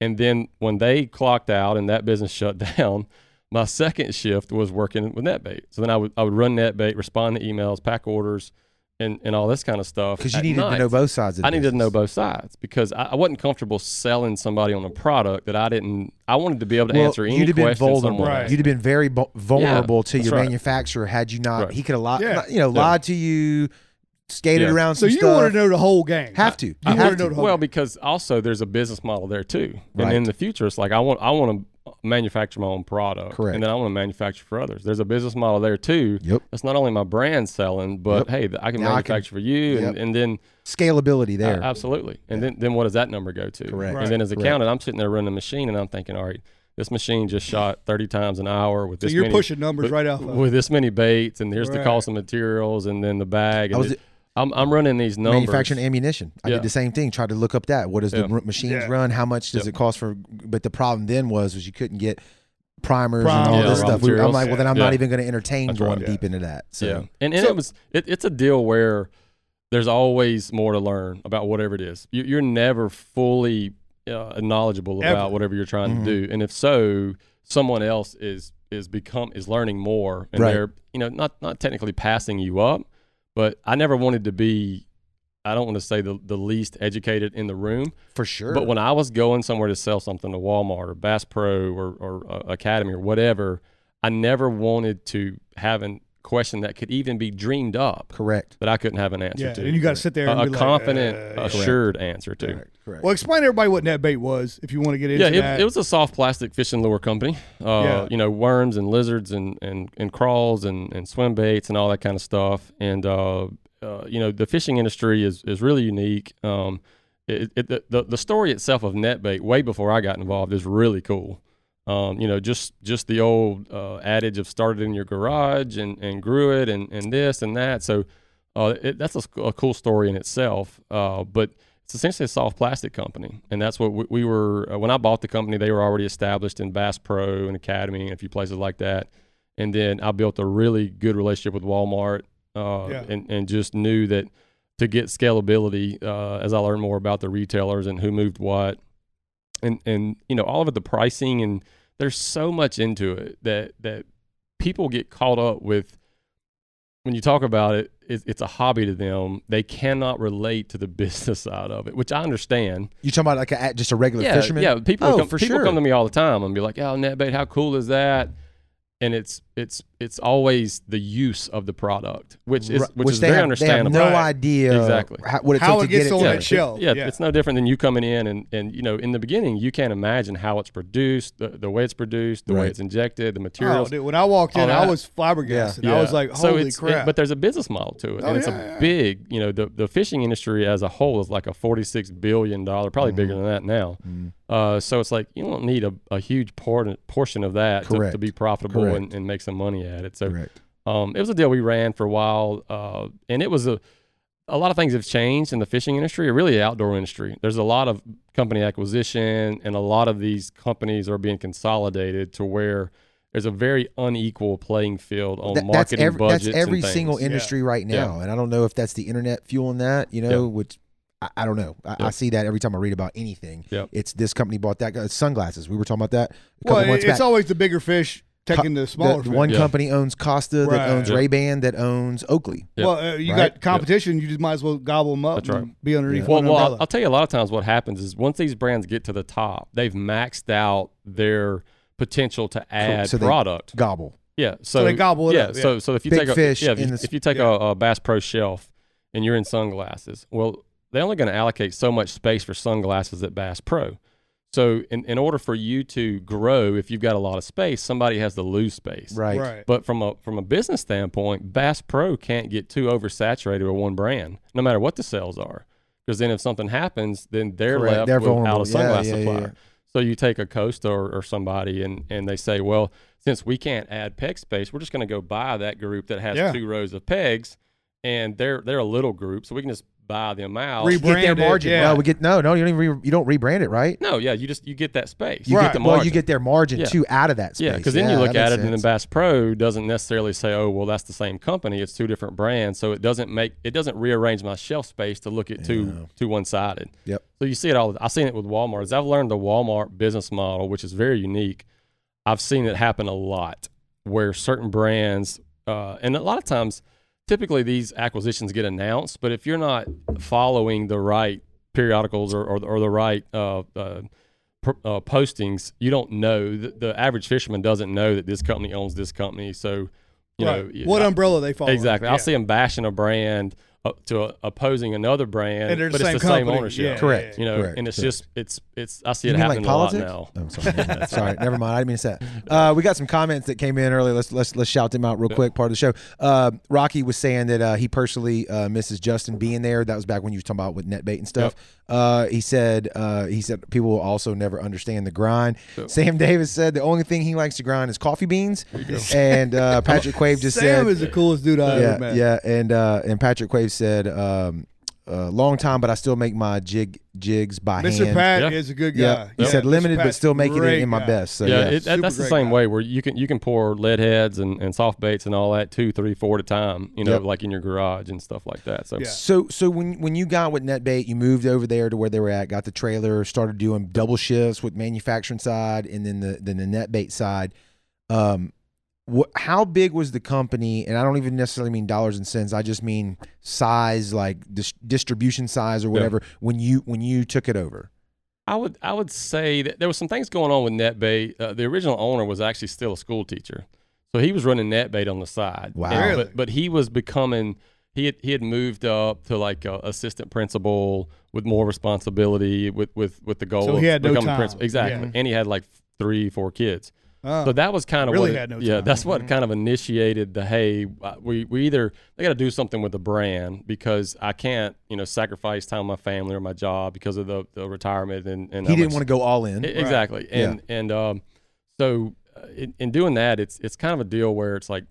And then when they clocked out and that business (laughs) shut down, my second shift was working with NetBait. So then I would I would run NetBait, respond to emails, pack orders, and, and all this kind of stuff. Because you at needed to know both sides of the I needed to know both sides because I, I wasn't comfortable selling somebody on a product that I didn't. I wanted to be able to Well, answer any you'd have been question vulnerable. Right. You'd have been very bu- vulnerable to your right. manufacturer had you not. Right. He could have lied, Yeah. you know, Yeah. lied to you, skated Yeah. around So you stuff. want to know the whole game. Have to. You I have wanna to. know the whole well, game. because also there's a business model there too, and Right. in the future, it's like I want I want to manufacture my own product, Correct. and then I want to manufacture for others. There's a business model there too. Yep. It's not only my brand selling, but Yep. hey, I can Now I can- manufacture for you, and, Yep. and then Scalability there. Uh, absolutely. And then, then what does that number go to? Correct. And then as a Correct. accountant, I'm sitting there running the machine and I'm thinking, all right, this machine just shot 30 times an hour with this. So this you're many, pushing numbers with, right off. Of. with this many baits, and here's the cost of materials, and then the bag. I And was it- I'm, I'm running these numbers. manufacturing ammunition. I Yeah. did the same thing. Tried to look up that. What does the Yeah. r- machines Yeah. run? How much does Yeah. it cost for? But the problem then was was you couldn't get primers Prime- and all Yeah, this stuff. We- I'm like, well, then I'm Yeah. not even going to entertain That's going right. deep into that. So yeah. And, and So- it was it, it's a deal where there's always more to learn about whatever it is. You, you're never fully uh, knowledgeable Ever. about whatever you're trying Mhm. to do, and if so, someone else is is become is learning more, and Right. they're you know not not technically passing you up, but I never wanted to be. I don't want to say the, the least educated in the room, for sure. but when I was going somewhere to sell something to Walmart or Bass Pro or, or uh, Academy or whatever, I never wanted to have a question that could even be dreamed up correct. that I couldn't have an answer yeah, to. and you got to sit there and a, be a like, confident, uh, yeah. assured answer to. Correct. Correct. Well, explain to everybody what net bait was if you want to get into Yeah, that. it, it was a soft plastic fishing lure company. Uh, Yeah. You know, worms and lizards and, and, and crawls and, and swim baits and all that kind of stuff. And, uh, uh, you know, the fishing industry is, is really unique. Um, it, it, the- the, the story itself of net bait, way before I got involved, is really cool. Um, you know, just just the old uh, adage of started in your garage and, and grew it and, and this and that. So uh, it, that's a cool story in itself. Uh, but it's essentially a soft plastic company, and that's what we, we were. Uh, when I bought the company, they were already established in Bass Pro and Academy and a few places like that. And then I built a really good relationship with Walmart, uh, Yeah. and and just knew that to get scalability, uh, as I learned more about the retailers and who moved what, and and you know all of it, the pricing and there's so much into it that that people get caught up with when you talk about it, it's, it's a hobby to them. They cannot relate to the (laughs) business side of it, which I understand. You talking about like a, just a regular Yeah, fisherman? yeah. People Oh, come, for people sure. come to me all the time and be like, "Oh, netbait, how cool is that?" And it's it's it's always the use of the product, which is Right, which, is they very have, understandable. They have no Right. idea Exactly. how, what it How it to get gets it on to that shelf. Yeah, Yeah. it's no different than you coming in and, and you know in the beginning you can't imagine how it's produced, the, the way it's produced, the way it's injected, the Oh, materials. dude, when I walked in, all I was flabbergasted. Yeah. I was like, So "Holy it's- it- crap!" but there's a business model to it, Oh, and it's yeah, a yeah. big, you know, the the fishing industry as a whole is like a 46 billion dollar, probably Mm-hmm. bigger than that now. Mm. Uh, so it's like you don't need a, a huge por- portion of that to, to be profitable Correct. and, and make some money at it. So Correct. um, it was a deal we ran for a while, uh, and it was a a lot of things have changed in the fishing industry, or really the outdoor industry. There's a lot of company acquisition, and a lot of these companies are being consolidated to where there's a very unequal playing field on That- that's marketing every, budgets. that's every and things. single Yeah. industry right Yeah. now, and I don't know if that's the internet fueling that. You know, which I, I don't know. I, I see that every time I read about anything. Yeah. It's this company bought that. Sunglasses. We were talking about that a couple well, months it's back. always the bigger fish taking the The- smaller the fish. one Yeah. company owns Costa, Right. that owns Yeah. Ray Ban, that owns Oakley. Yeah. Well, uh, you Right. got competition. You just might as well gobble them up That's and right. be underneath Yeah. Well, well, I'll. I'll tell you a lot of times what happens is once these brands get to the top, they've maxed out their potential to add so they- product. Gobble. Yeah, so, they gobble it yeah, up, yeah. So so if you Big take a, fish yeah, if, in you, the- if you take yeah. a, a Bass Pro shelf and you're in sunglasses, well, they're only going to allocate so much space for sunglasses at Bass Pro. So in, in order for you to grow, if you've got a lot of space, somebody has to lose space. Right. right. But from a from a business standpoint, Bass Pro can't get too oversaturated with one brand, no matter what the sales are. Because then if something happens, then they're Correct. left They're without vulnerable. a sunglass Yeah, yeah, supplier. yeah. So you take a Costa or, or somebody and, and they say, well, since we can't add peg space, we're just going to go buy that group that has Yeah. two rows of pegs, and they're they're a little group, so we can just buy them out. Re- Get their Brand it, margin. yeah. No, we get no, no. You don't even re, you don't rebrand it, right? no, yeah, you just you get that space. You Right. get the well, you get their margin Yeah. too out of that space. Yeah, because then you look at it, makes and then. Bass Pro doesn't necessarily say, "Oh, well, that's the same company. It's two different brands." So it doesn't make it doesn't rearrange my shelf space to look at two Yeah. two one sided. Yep. So you see it all. I've seen it with Walmart. As I've learned the Walmart business model, which is very unique. I've seen it happen a lot where certain brands, uh, and a lot of times, typically these acquisitions get announced, but if you're not following the right periodicals or, or, or the right uh, uh, pr- uh, postings, you don't know. The, the average fisherman doesn't know that this company owns this company. So, you Right. know, what I- umbrella they fall Exactly. under. I'll Yeah. see them bashing a brand to opposing another brand, And they're the but same it's the same ownership. Yeah, Correct. You know, Correct, and it's correct. just it's it's I see You it mean like happening a lot politics? now. Oh, sorry. sorry, never mind. I didn't mean to say that. (laughs) Uh, we got some comments that came in earlier. Let's let's let's shout them out real quick. Part of the show. Uh, Rocky was saying that uh, he personally uh, misses Justin being there. That was back when you were talking about with NetBait and stuff. Uh, he said uh, he said people will also never understand the grind. Yep. Sam Davis said the only thing he likes to grind is coffee beans. And uh, Patrick Quave just Sam said Sam is the coolest dude I yeah, ever met. yeah, and uh, and Patrick Quave said, um, uh, "Long time, but I still make my jig jigs by Mr. hand." Mr. Pat Yeah. is a good guy. yeah, he Yeah, said limited, but still making it great in my guy. best. So yeah, yeah, it, that, that's the same guy. way where you can you can pour lead heads and, and soft baits and all that two, three, four at a time. You know, Yep. like in your garage and stuff like that. So Yeah. So so when when you got with NetBait, you moved over there to where they were at, got the trailer, started doing double shifts with manufacturing side and then the then the NetBait side. Um, what how big was the company? And I don't even necessarily mean dollars and cents. I just mean size, like dis- distribution size or whatever. When you when you took it over. I would I would say that there was some things going on with NetBait. Uh, the original owner was actually still a school teacher, so he was running NetBait on the side. Wow. And- Really? But but he was becoming he had he had moved up to like a assistant principal with more responsibility with with with the goal So of he had no becoming time. principal. Exactly, Yeah. and he had like three four kids. So that was kind of Really what it- had no yeah time. that's what kind of initiated the hey uh, we we either they got to do something with the brand because I can't you know sacrifice time with my family or my job because of the, the retirement and, and He didn't want to go all in. I- exactly Yeah. and and um so uh, in, in doing that it's it's kind of a deal where it's like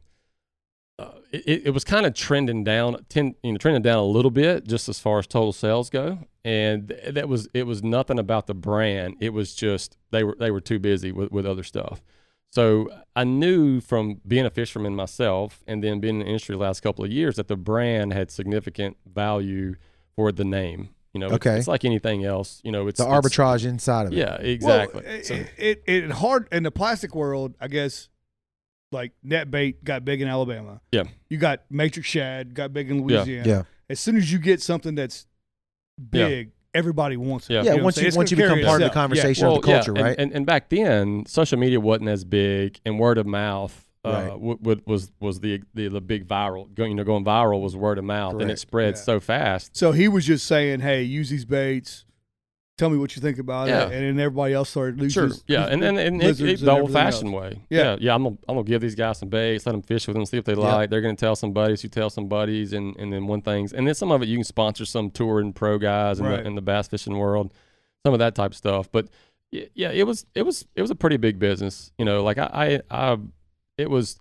uh, it, it was kind of trending down, ten, you know, trending down a little bit just as far as total sales go, and th- that was it was nothing about the brand. It was just they were they were too busy with, with other stuff. So I knew from being a fisherman myself, and then being in the industry the last couple of years, that the brand had significant value for the name. You know, it's- Okay. it's, like anything else. You know, it's the it's- arbitrage inside of it. Yeah, exactly. Well, it, So- it, it, it hard in the plastic world, I guess. Like net bait got big in Alabama. Yeah. You got matrix shad got big in Louisiana. Yeah. As soon as you get something that's big, everybody wants it. Yeah. Yeah, know once you once you become part of the itself. Yeah. conversation of the yeah, culture, and- right? And, and back then, social media wasn't as big, and word of mouth uh, Right. w- w- was was the, the the big viral. Going, you know, going viral was word of mouth, and it spread Yeah. so fast. So he was just saying, "Hey, use these baits. Tell me what you think about Yeah. it." And then everybody else started losing. Sure, yeah, and and, and it, the old fashioned else. way. Yeah. yeah, yeah. I'm gonna I'm gonna give these guys some baits, let them fish with them, see if they like. They're gonna tell some buddies who tell some buddies, and and then one things, and then some of it you can sponsor some tour and pro guys in Right. the in the bass fishing world, some of that type of stuff. But yeah, it was it was it was a pretty big business. You know, like I I, I it was.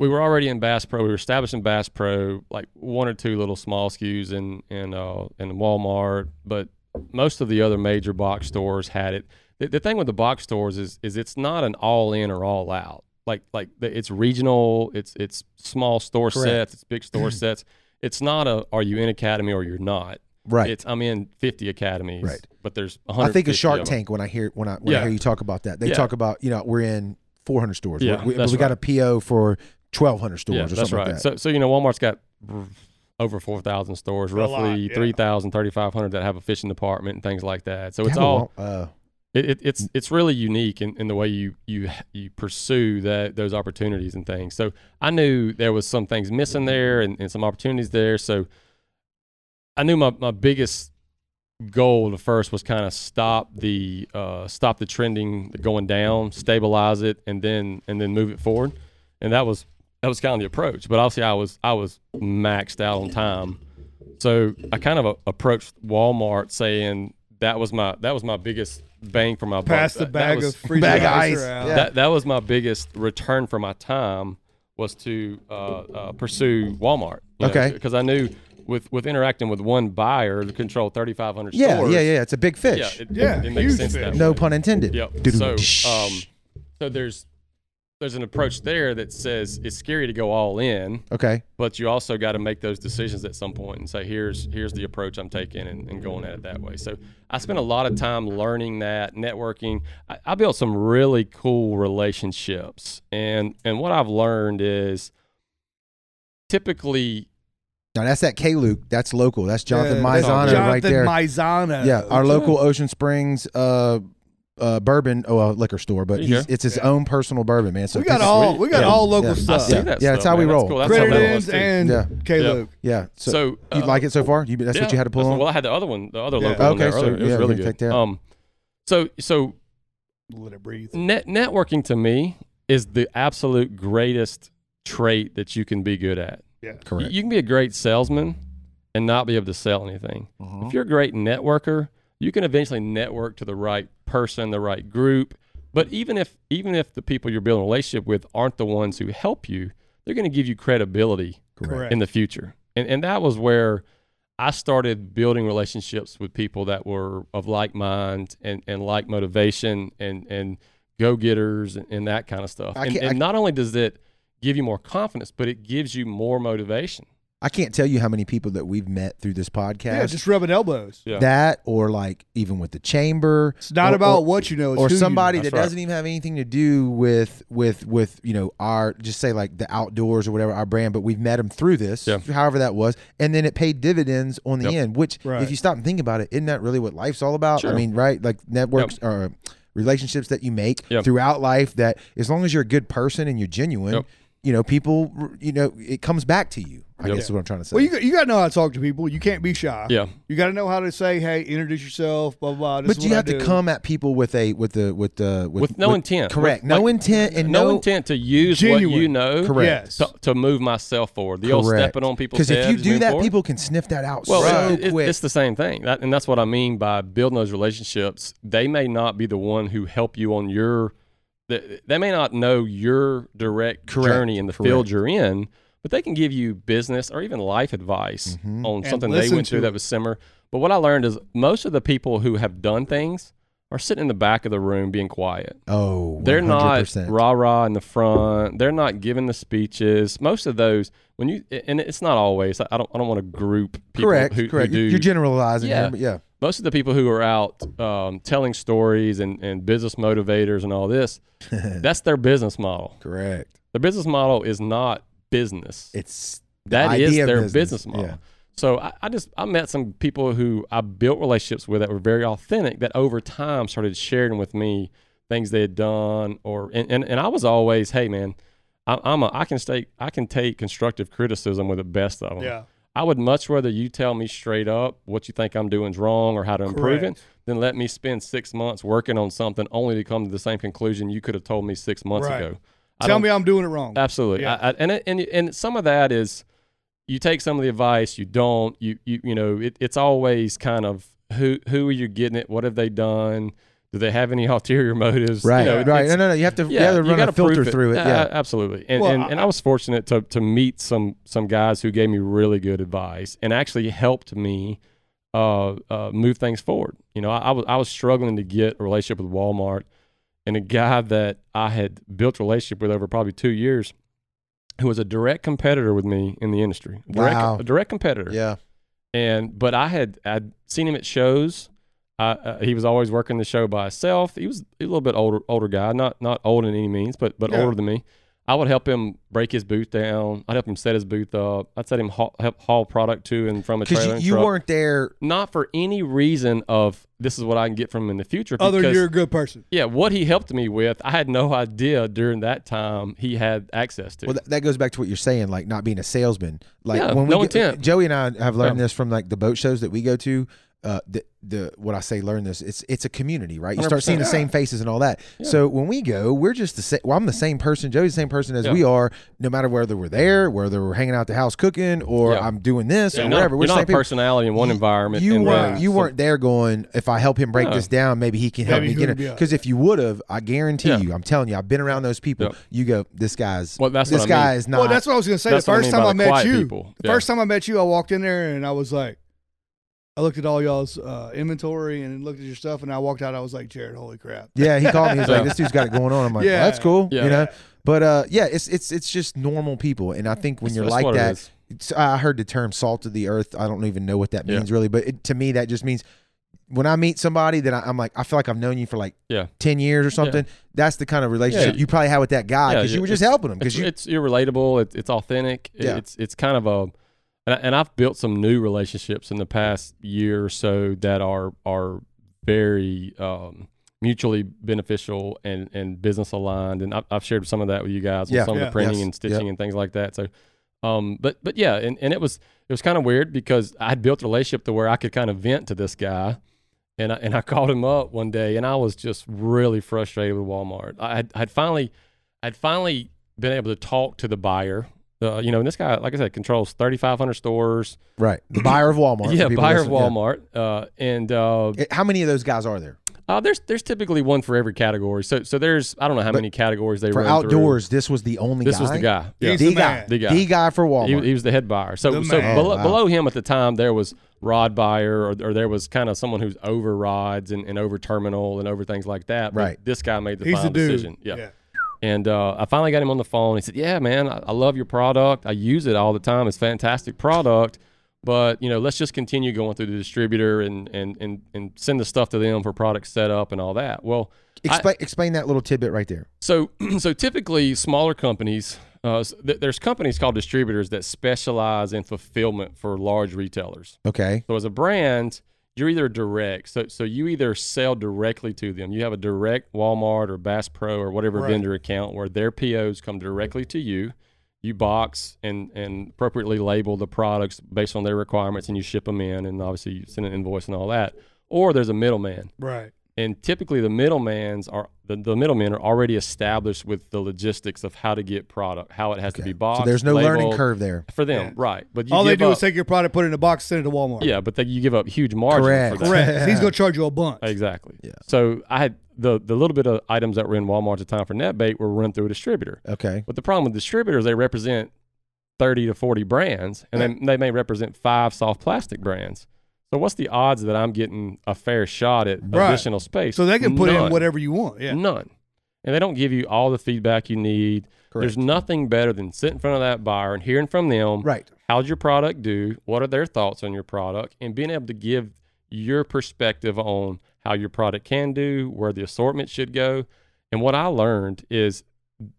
We were already in Bass Pro. We were establishing Bass Pro, like one or two little small SKUs in in uh, in Walmart, but most of the other major box stores had it. The, the thing with the box stores is is it's not an all in or all out. Like like the, it's regional. It's it's small store Correct. sets. It's big store (clears throat) sets. It's not a are you in academy or you're not. right. It's I'm in 50 academies. Right. But there's I think a Shark. Tank when I hear when I when I hear you talk about that. They Yeah. talk about you know we're in 400 stores. Yeah, we, we got a PO for 1,200 stores Yeah, or that's something right. like that. So so you know Walmart's got over 4,000 stores, A lot, roughly yeah. 3,000, 3,500 that have a fishing department and things like that. So it's Damn, all well, uh, it, it, it's it's really unique in, in the way you you you pursue that those opportunities and things. So I knew there was some things missing there and, and some opportunities there. So I knew my, my biggest goal at first was kind of stop the uh, stop the trending the going down, stabilize it, and then and then move it forward. And that was that was kind of the approach. But obviously I was I was maxed out on time. So I kind of uh, approached Walmart saying that was my that was my biggest bang for my buck. Pass the That- that bag was- of freezer Bag ice ice, yeah. that that was my biggest return for my time was to uh, uh, pursue Walmart. Okay. because I knew with with interacting with one buyer to control 3,500 yeah, stores. yeah, yeah. yeah. It's a big yeah, fish. it, Yeah, it, it makes huge sense. fish. No way. pun intended. Yep. So, um, so there's there's an approach there that says it's scary to go all in, okay. but you also got to make those decisions at some point and say, here's here's the approach I'm taking and, and going at it that way. So I spent a lot of time learning that, networking. I, I built some really cool relationships, and and what I've learned is typically Now that's that K Luke. That's local. That's Jonathan Yeah, that's Jonathan right there. Maizano. yeah, our local Ocean Springs uh, uh, bourbon, oh, uh, liquor store, but There he's, go. it's his Yeah. own personal bourbon, man. So we got piss- all we got Yeah. all local Yeah. I stuff. see Yeah. that. Yeah, stuff, that's how we man. roll. Cool. That's how Credit that was, too. and Yeah. K Yeah. Luke. Yeah. So, So you uh, like it so far? You, that's what Yeah, you had to pull that's- on. Well, I had the other one, the other Yeah. local one Okay, there so, earlier. It was yeah, really we good. take that. Um, so so Let it breathe. net networking to me is the absolute greatest trait that you can be good at. Yeah. Correct. You can be a great salesman and not be able to sell anything. Uh-huh. If you're a great networker, you can eventually network to the right person, the right group. But even if even if the people you're building a relationship with aren't the ones who help you, they're going to give you credibility Correct. in the future. And and that was where I started building relationships with people that were of like mind and, and like motivation and and go getters and, and that kind of stuff. And, and not only does it give you more confidence, but it gives you more motivation. I can't tell you how many people that we've met through this podcast. Yeah, just rubbing elbows. Yeah. That or like even with the chamber. It's not or- about or- what you know, it's or who you somebody know. that right. doesn't even have anything to do with with with you know our just say like the outdoors or whatever our brand, but we've met them through this, Yeah. however that was, and then it paid dividends on the Yep. end. Which, Right. if you stop and think about it, isn't that really what life's all about? I mean, right? Like networks or relationships that you make Yep. throughout life. That as long as you're a good person and you're genuine, Yep. You know, people, you know, it comes back to you. I Yep. guess is what I'm trying to say. Well, you got, you got to know how to talk to people. You can't be shy. Yeah. You got to know how to say, "Hey, introduce yourself." Blah blah. blah. This but is you what I have to come at people with a with the with the with, With no intent. Correct. With, no like, intent and no, no, intent to use Genuine. what you know Correct. Yes. to, to move myself forward. The old Correct. stepping on people's Because if you do that, forward. people can sniff that out well, so it- it- quick. it's the same thing, that, and that's what I mean by building those relationships. They may not be the one who help you on your. They, they may not know your direct Correct. journey in the field you're in, but they can give you business or even life advice Mhm. on And something they went through to that was similar. But what I learned is most of the people who have done things are sitting in the back of the room being quiet. oh, They're not 100%. rah rah in the front. They're not giving the speeches. Most of those, when you and it's not always. I don't. I don't want to group people correct. who, who correct. do. You're generalizing Yeah. here, yeah. most of the people who are out um, telling stories and, and business motivators and all this, (laughs) that's their business model. Correct. Their business model is not business. It's That is their business, business, model. yeah. So I, I just I met some people who I built relationships with that were very authentic that over time started sharing with me things they had done or and, and, and I was always hey man I, I'm a I can stay I can take constructive criticism with the best of them. Yeah. I would much rather you tell me straight up what you think I'm doing is wrong or how to improve Correct. it than let me spend six months working on something only to come to the same conclusion you could have told me six months Right. ago. I Tell me I'm doing it wrong. Absolutely. Yeah. I, I, and, it, and and some of that is you take some of the advice, you don't. You you you know, it, it's always kind of who who are you getting it? What have they done? Do they have any (laughs) ulterior motives? You right. know, right. No, no, no. You have to, you yeah, have to you run a filter through it. Uh, Yeah. absolutely. And, Well, and, I- and I was fortunate to to meet some some guys who gave me really good advice and actually helped me uh, uh, move things forward. You know, I, I was I was struggling to get a relationship with Walmart, and a guy that I had built a relationship with over probably two years, who was a direct competitor with me in the industry. A direct, Wow. a direct competitor yeah. and but I had I'd seen him at shows. I, uh, he was always working the show by himself. He was a little bit older older guy, not not old in any means, but but Yeah. older than me. I would help him break his booth down. I'd help him set his booth up. I'd set him haul, help haul product to and from a Because trailer you, you truck. weren't there. not for any reason of this is what I can get from him in the future. Other because, you're a good person. yeah, what he helped me with, I had no idea during that time he had access to. Well, that, that goes back to what you're saying, like not being a salesman. Like Yeah, when we no get- intent. Joey and I have learned Yeah. this from like the boat shows that we go to. Uh, the the what I say, learn this. It's it's a community, right? You start seeing the same faces and all that. Yeah. So when we go, we're just the same. Well, I'm the same person. Joey's the same person as Yeah. we are. No matter whether we're there, whether we're hanging out at the house cooking, or Yeah. I'm doing this you're or not, whatever. We're you're the not same a people. personality in one environment. You weren't you some- weren't there going. If I help him break No. this down, maybe he can help Maybe me get it. Because if you would have, I guarantee Yeah. you, I'm telling you, I've been around those people. Yep. You go, this guy's Well, that's this what I guy mean. is not. well, that's what I was going to say. The That's I first mean time I met you, the first time I met you, I walked in there and I was like, I looked at all y'all's uh, inventory and looked at your stuff, and I walked out. I was like, Jared, holy crap! Yeah, he called me. He's like, (laughs) "This dude's got it going on." I'm like, Yeah. well, "That's cool," Yeah. you know. But uh, yeah, it's it's it's just normal people, and I think when That's- you're that's like that, it that, is. it's, I heard the term "salt of the earth." I don't even know what that Yeah. means really, but it, to me, that just means when I meet somebody that I, I'm like, I feel like I've known you for like Yeah. ten years or something. That's the kind of relationship Yeah. you probably had with that guy Yeah, because you were just helping him. It's, Because you, it's you're relatable. It's, it's authentic. It- Yeah. It's it's kind of a, and, I, and I've built some new relationships in the past year or so that are are very um, mutually beneficial and and business aligned. And I've, I've shared some of that with you guys with Yeah. some of the printing Yes. and stitching and things like that. So, um, but but yeah, and, and it was it was kind of weird because I had built a relationship to where I could kind of vent to this guy. And I, and I (laughs) called him up one day, and I was just really frustrated with Walmart. I had, I'd finally, I'd finally been able to talk to the buyer. Uh, you know, and this guy, like I said, controls 3,500 stores. Right. The buyer of Walmart. yeah, people buyer of listening. Yeah. Walmart. Uh, and uh, Eh, How many of those guys are there? uh, there's there's typically one for every category. So so there's I don't know how But many categories they For run outdoors, this was the only This guy. was the guy. Yeah. He's The the guy. The guy. The guy for Walmart. He, he was the head buyer. So The so man. below, wow. below him at the time there was Rod Buyer, or, or there was kind of someone who's over rods and, and over terminal and over things like that. But Right. This guy made the He's final the dude. decision. Yeah. And uh, I finally got him on the phone. He said, "Yeah, man, I, I love your product. I use it all the time. It's a fantastic product." But you know, let's just continue going through the distributor and and and, and send the stuff to them for product setup and all that. Well, I- Explain, explain that little tidbit right there. so, (clears throat) so typically, smaller companies, uh, th- there's companies called distributors that specialize in fulfillment for large retailers. Okay. So, as a brand, you're either direct. So, so you either sell directly to them. You have a direct Walmart or Bass Pro or whatever Right. vendor account where their POs come directly to you. You box and and appropriately label the products based on their requirements, and you ship them in, and obviously you send an invoice and all that. Or there's a middleman Right. And typically the middleman's are the, the middlemen are already established with the logistics of how to get product, how it has to be boxed. So there's no learning curve there. for them, Yeah. right? But you All they do up, is take your product, put it in a box, send it to Walmart. yeah, but they, you give up huge margin Correct. for that. Correct. So (laughs) he's going to charge you a bunch. Exactly. Yeah. So I had the the little bit of items that were in Walmart at the time for NetBait were run through a distributor. Okay. But the problem with distributors, they represent thirty to forty brands, and they, they may represent five soft plastic brands. So what's the odds that I'm getting a fair shot at Right. additional space? So they can put None. in whatever you want. Yeah. None. And they don't give you all the feedback you need. There's nothing better than sitting in front of that buyer and hearing from them. Right. How's your product do? What are their thoughts on your product? And being able to give your perspective on how your product can do, where the assortment should go. And what I learned is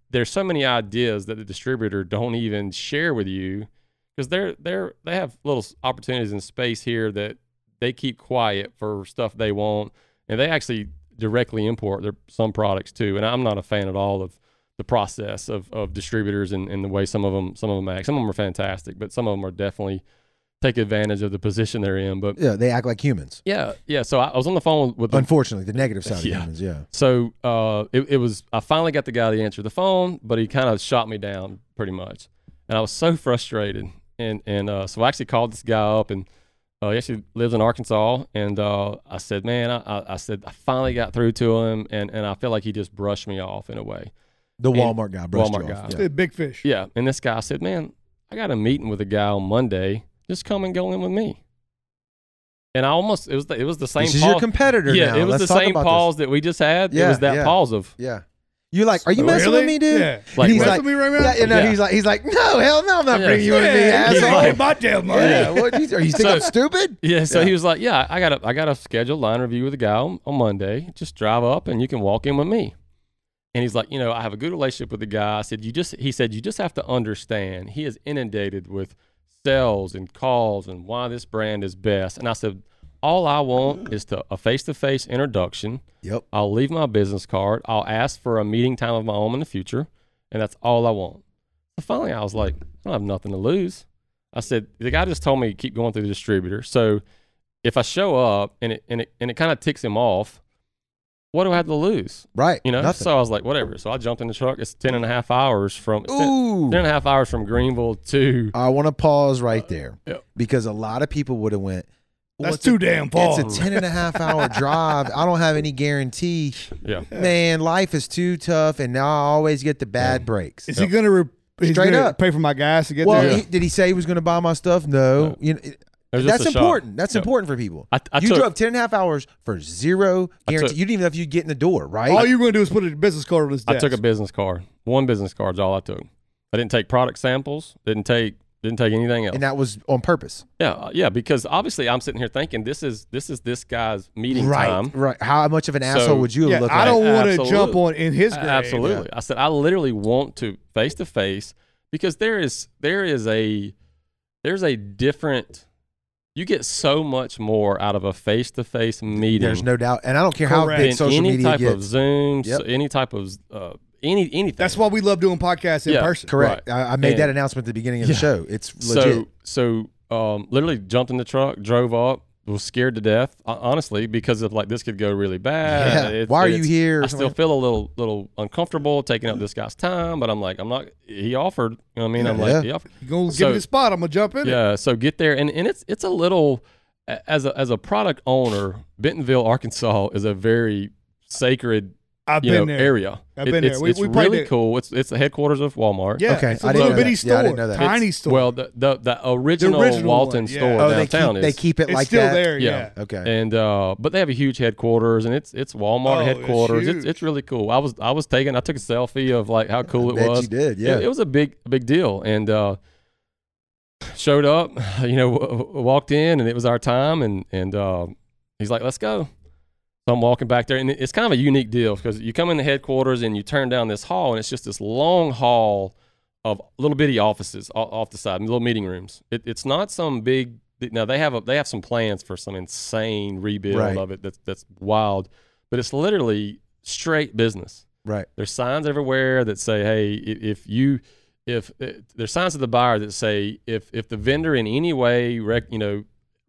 there's so many ideas that the distributor don't even share with you because they're they're they have little opportunities in space here that they keep quiet for stuff they want, and they actually directly import their some products too. And I'm not a fan at all of the process of, of distributors and, and the way some of them some of them act. Some of them are fantastic, but some of them are definitely take advantage of the position they're in. But Yeah, they act like humans. yeah, yeah. So I, I was on the phone with the Unfortunately, the negative side of humans. Yeah. so uh, it, it was I finally got the guy to answer the phone, but he kind of shot me down pretty much, and I was so frustrated. And and uh, so I actually called this guy up, and uh, he actually lives in Arkansas. And uh, I said, man, I, I, I said I finally got through to him, and, and I feel like he just brushed me off in a way. The And- Walmart guy. brushed Walmart you off. guy. Yeah. Big fish. Yeah, and this guy said, man, I got a meeting with a guy on Monday. Just come and go in with me. And I almost it was the, it was the same. This is pause. your competitor Yeah, now. it was Let's the same about pause that we just had. it Yeah, was that yeah. pause of Yeah. You're like, are you messing Really? with me, dude? Yeah. Like he's what? like, with me right now? yeah, you know, Yeah. he's like, he's like, no, hell no, I'm not Yeah. bringing you with me, Yeah, He's you asshole. like- ain't my damn money. yeah, what, you, are you think So- I'm stupid? Yeah, so Yeah. he was like, "Yeah, I got a I got a scheduled line review with a guy on, on Monday. Just drive up and you can walk in with me." And he's like, "You know, I have a good relationship with the guy." I said, "You just," he said, "You just have to understand. He is inundated with sales and calls and why this brand is best." And I said, "All I want is to a face to face introduction. Yep. I'll leave my business card. I'll ask for a meeting time of my own in the future, and that's all I want." So finally, I was like, "I don't have nothing to lose." I said, the guy just told me to keep going through the distributor. So if I show up and it and it and it kind of ticks him off, what do I have to lose? Right. You know? Nothing. So I was like, whatever. So I jumped in the truck. It's 10 and a half hours from it's 10, Ooh. 10 and a half hours from Greenville to I want to pause right uh, there yeah. because a lot of people would have went. Well, That's it's a- too damn far. It's a 10 and a half hour (laughs) drive. I don't have any guarantee. yeah. Man, life is too tough, and now I always get the bad breaks. Is he going to re- Straight gonna up. pay for my gas to get Well, there? he, did he say he was going to buy my stuff? No. No. You know, it- It was just that's a shock. important. That's Yeah. important for people. I, I you took, drove 10 and a half hours for zero guarantee. took- you didn't even know if you'd get in the door, right? All you're going to do is put a business card on his I took a business card. One business card's all I took. I didn't take product samples. Didn't take didn't take anything else. and that was on purpose. yeah, uh, yeah. Because obviously I'm sitting here thinking this is this is this guy's meeting right. time. Right. How much of an So- asshole would you yeah, have looked I like? don't want to jump on in his grave. Absolutely. I said I literally want to face to face because there is there is a there's a different you get so much more out of a face to face meeting. There's no doubt, and I don't care how Correct. big social any media type gets. of Zoom, Yep. so any type of uh, any anything. That's why we love doing podcasts in Yeah, person. Correct. I, I made that announcement at the beginning of the show. It's legit. So so um, literally jumped in the truck, drove up, was scared to death, honestly, because of like this could go really bad. yeah. It's- Why are you here? I still feel a little little uncomfortable taking up this guy's time, but I'm like, I'm not. He offered. You know what I mean? I'm Yeah. like, he offered. You gonna give me the spot? I'm gonna jump in it. Yeah. So get there, and and it's it's a little as a as a product owner, Bentonville, Arkansas is a very sacred I've you been know there. area. I've It- been it's, there. We- It's we really there. cool. It's it's the headquarters of Walmart. Yeah, Okay, it's a I little bitty that. Yeah, I store, didn't know that. tiny It's- store. Well, the the, the original, original Walton one, yeah. store Oh, they downtown keep they keep it it's like still that. there. Yeah. Yeah. Okay. and uh, but they have a huge headquarters, and it's it's Walmart Oh, headquarters. It's, huge. it's really cool. I was I was taking I took a selfie of like how cool I it bet was. you did. It- Yeah. it, was a big big deal, and uh, showed up. (laughs) You know, w- w- walked in, and it was our time, and and uh, he's like, "Let's go." So I'm walking back there, and it's kind of a unique deal because you come in the headquarters and you turn down this hall, and it's just this long hall of little bitty offices off the side, little meeting rooms. It, it's not some big. Now they have a, they have some plans for some insane rebuild Right. of it that's that's wild, but it's literally straight business. right. There's signs everywhere that say, "Hey, if you, if uh, there's signs to the buyer that say if if the vendor in any way, rec, you know,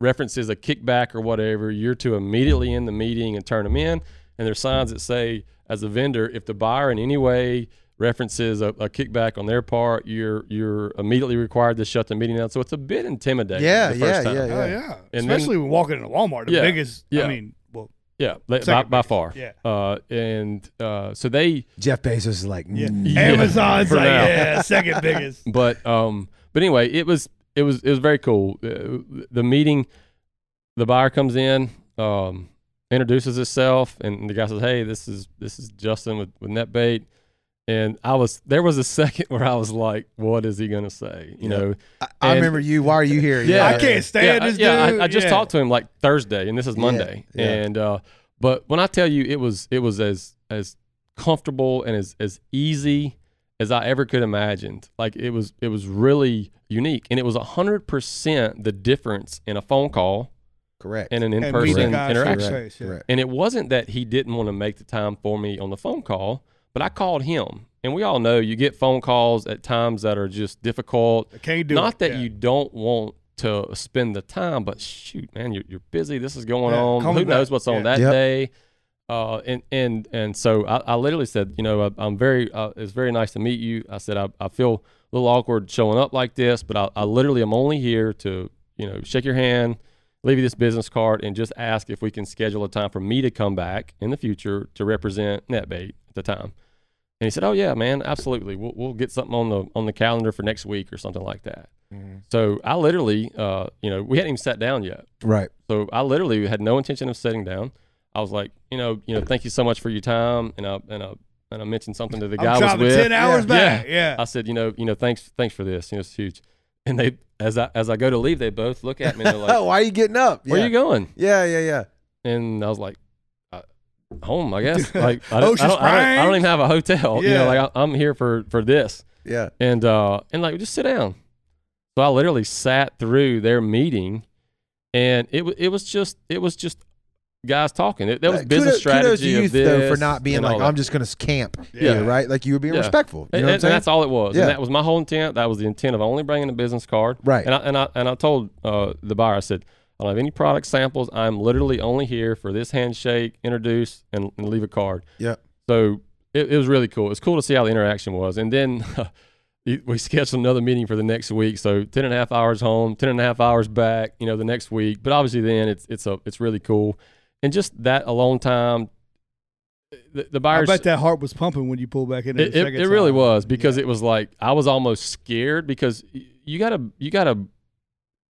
references a kickback or whatever, you're to immediately end the meeting and turn them in. And there's signs that say, as a vendor, if the buyer in any way references a, a kickback on their part, you're you're immediately required to shut the meeting down. So it's a bit intimidating. Yeah, the first yeah, time. yeah, Oh yeah. And then- Especially when walking into Walmart, the Yeah, biggest. yeah. I mean, well, yeah, by, Second by far. yeah. Uh, and uh, so they Jeff Bezos is like, yeah. mm, Yeah. Amazon's like, now. yeah, second biggest. (laughs) but um but anyway it was it was it was very cool uh, the meeting the buyer comes in um introduces himself and the guy says hey this is this is justin with, with netbait and i was there was a (laughs) second where i was like what is he gonna say you Yeah. know I, I And- remember you. Why are you here? Yeah. I can't stand yeah, this yeah, dude. I, I just yeah. talked to him like Thursday, and this is Yeah, Monday. yeah. And uh, but when I tell you, it was it was as as comfortable and as as easy as I ever could imagined. Like it was it was really unique, and it was hundred percent the difference in a phone call Correct. and an in And meet the person guy interaction. Correct. Correct. And it wasn't that he didn't want to make the time for me on the phone call, but I called him. And we all know you get phone calls at times that are just difficult. I can't do Not it. that yeah. you don't want to spend the time, but shoot, man, you're, you're busy. This is going Yeah, on. call me Who knows back. what's on Yeah. that Yep. day? Uh, and and and so I, I literally said, you know, I, I'm very. Uh, it's very nice to meet you. I said I, I feel a little awkward showing up like this, but I, I literally am only here to you know shake your hand, leave you this business card, and just ask if we can schedule a time for me to come back in the future to represent NetBait at the time. And he said, "Oh yeah, man, absolutely. We'll we'll get something on the on the calendar for next week or something like that." Mhm. So I literally, uh, you know, we hadn't even sat down yet. Right. So I literally had no intention of sitting down. I was like, you know, you know, thank you so much for your time, and I and I and I mentioned something to the guy I'm I was driving with. ten hours Yeah. back. Yeah. yeah. I said, you know, you know, thanks, thanks for this. You know, it's huge. And they, as I as I go to leave, they both look at me and they're like, Oh, (laughs) Why are you getting up? "Where yeah. are you going?" Yeah, yeah, yeah. And I was like, uh, "Home, I guess." (laughs) Like I don't, I don't, I don't, I don't even have a hotel. You Yeah. know, like I, I'm here for for this. Yeah. and uh and like just sit down so i literally sat through their meeting and it, wa- it was just it was just guys talking that was Uh, business kudos, kudos strategy to you though for not being like I'm just gonna camp Yeah. here, right? Like you were being Yeah. respectful. You and, know what I'm and saying? that's all it was Yeah. and that was my whole intent that was the intent of only bringing a business card Right. and i and i, and I told uh, the buyer i said i don't have any product samples i'm literally only here for this handshake introduce and, and leave a card Yeah. so it, it was really cool. It's cool to see how the interaction was. And then (laughs) we scheduled another meeting for the next week. So 10 and a half hours home, 10 and a half hours back, you know, the next week. But obviously then it's, it's a, it's really cool. And just that alone time, the, the I bet that heart was pumping when you pulled back in. it, it, it really was because Yeah. it was like, I was almost scared because you gotta, you gotta,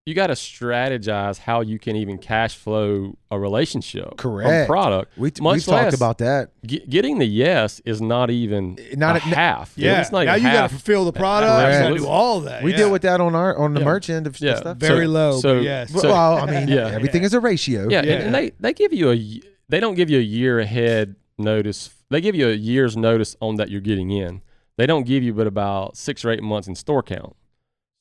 you gotta strategize how you can even cash flow a relationship from Correct. product. we much we've talked about that. Ge- getting the yes is not even Not a a- half. Yeah. it's not now you got to fulfill the product. Correct. You do all that. We yeah. deal with that on our on the Yeah. merch end of Yeah. stuff. very So- low. so- but yes. so- well, I mean, Yeah. everything is a ratio. yeah, Yeah. And, and they they give you a they don't give you a year ahead notice. They give you a year's notice on that you're getting in. They don't give you but about six or eight months in store count.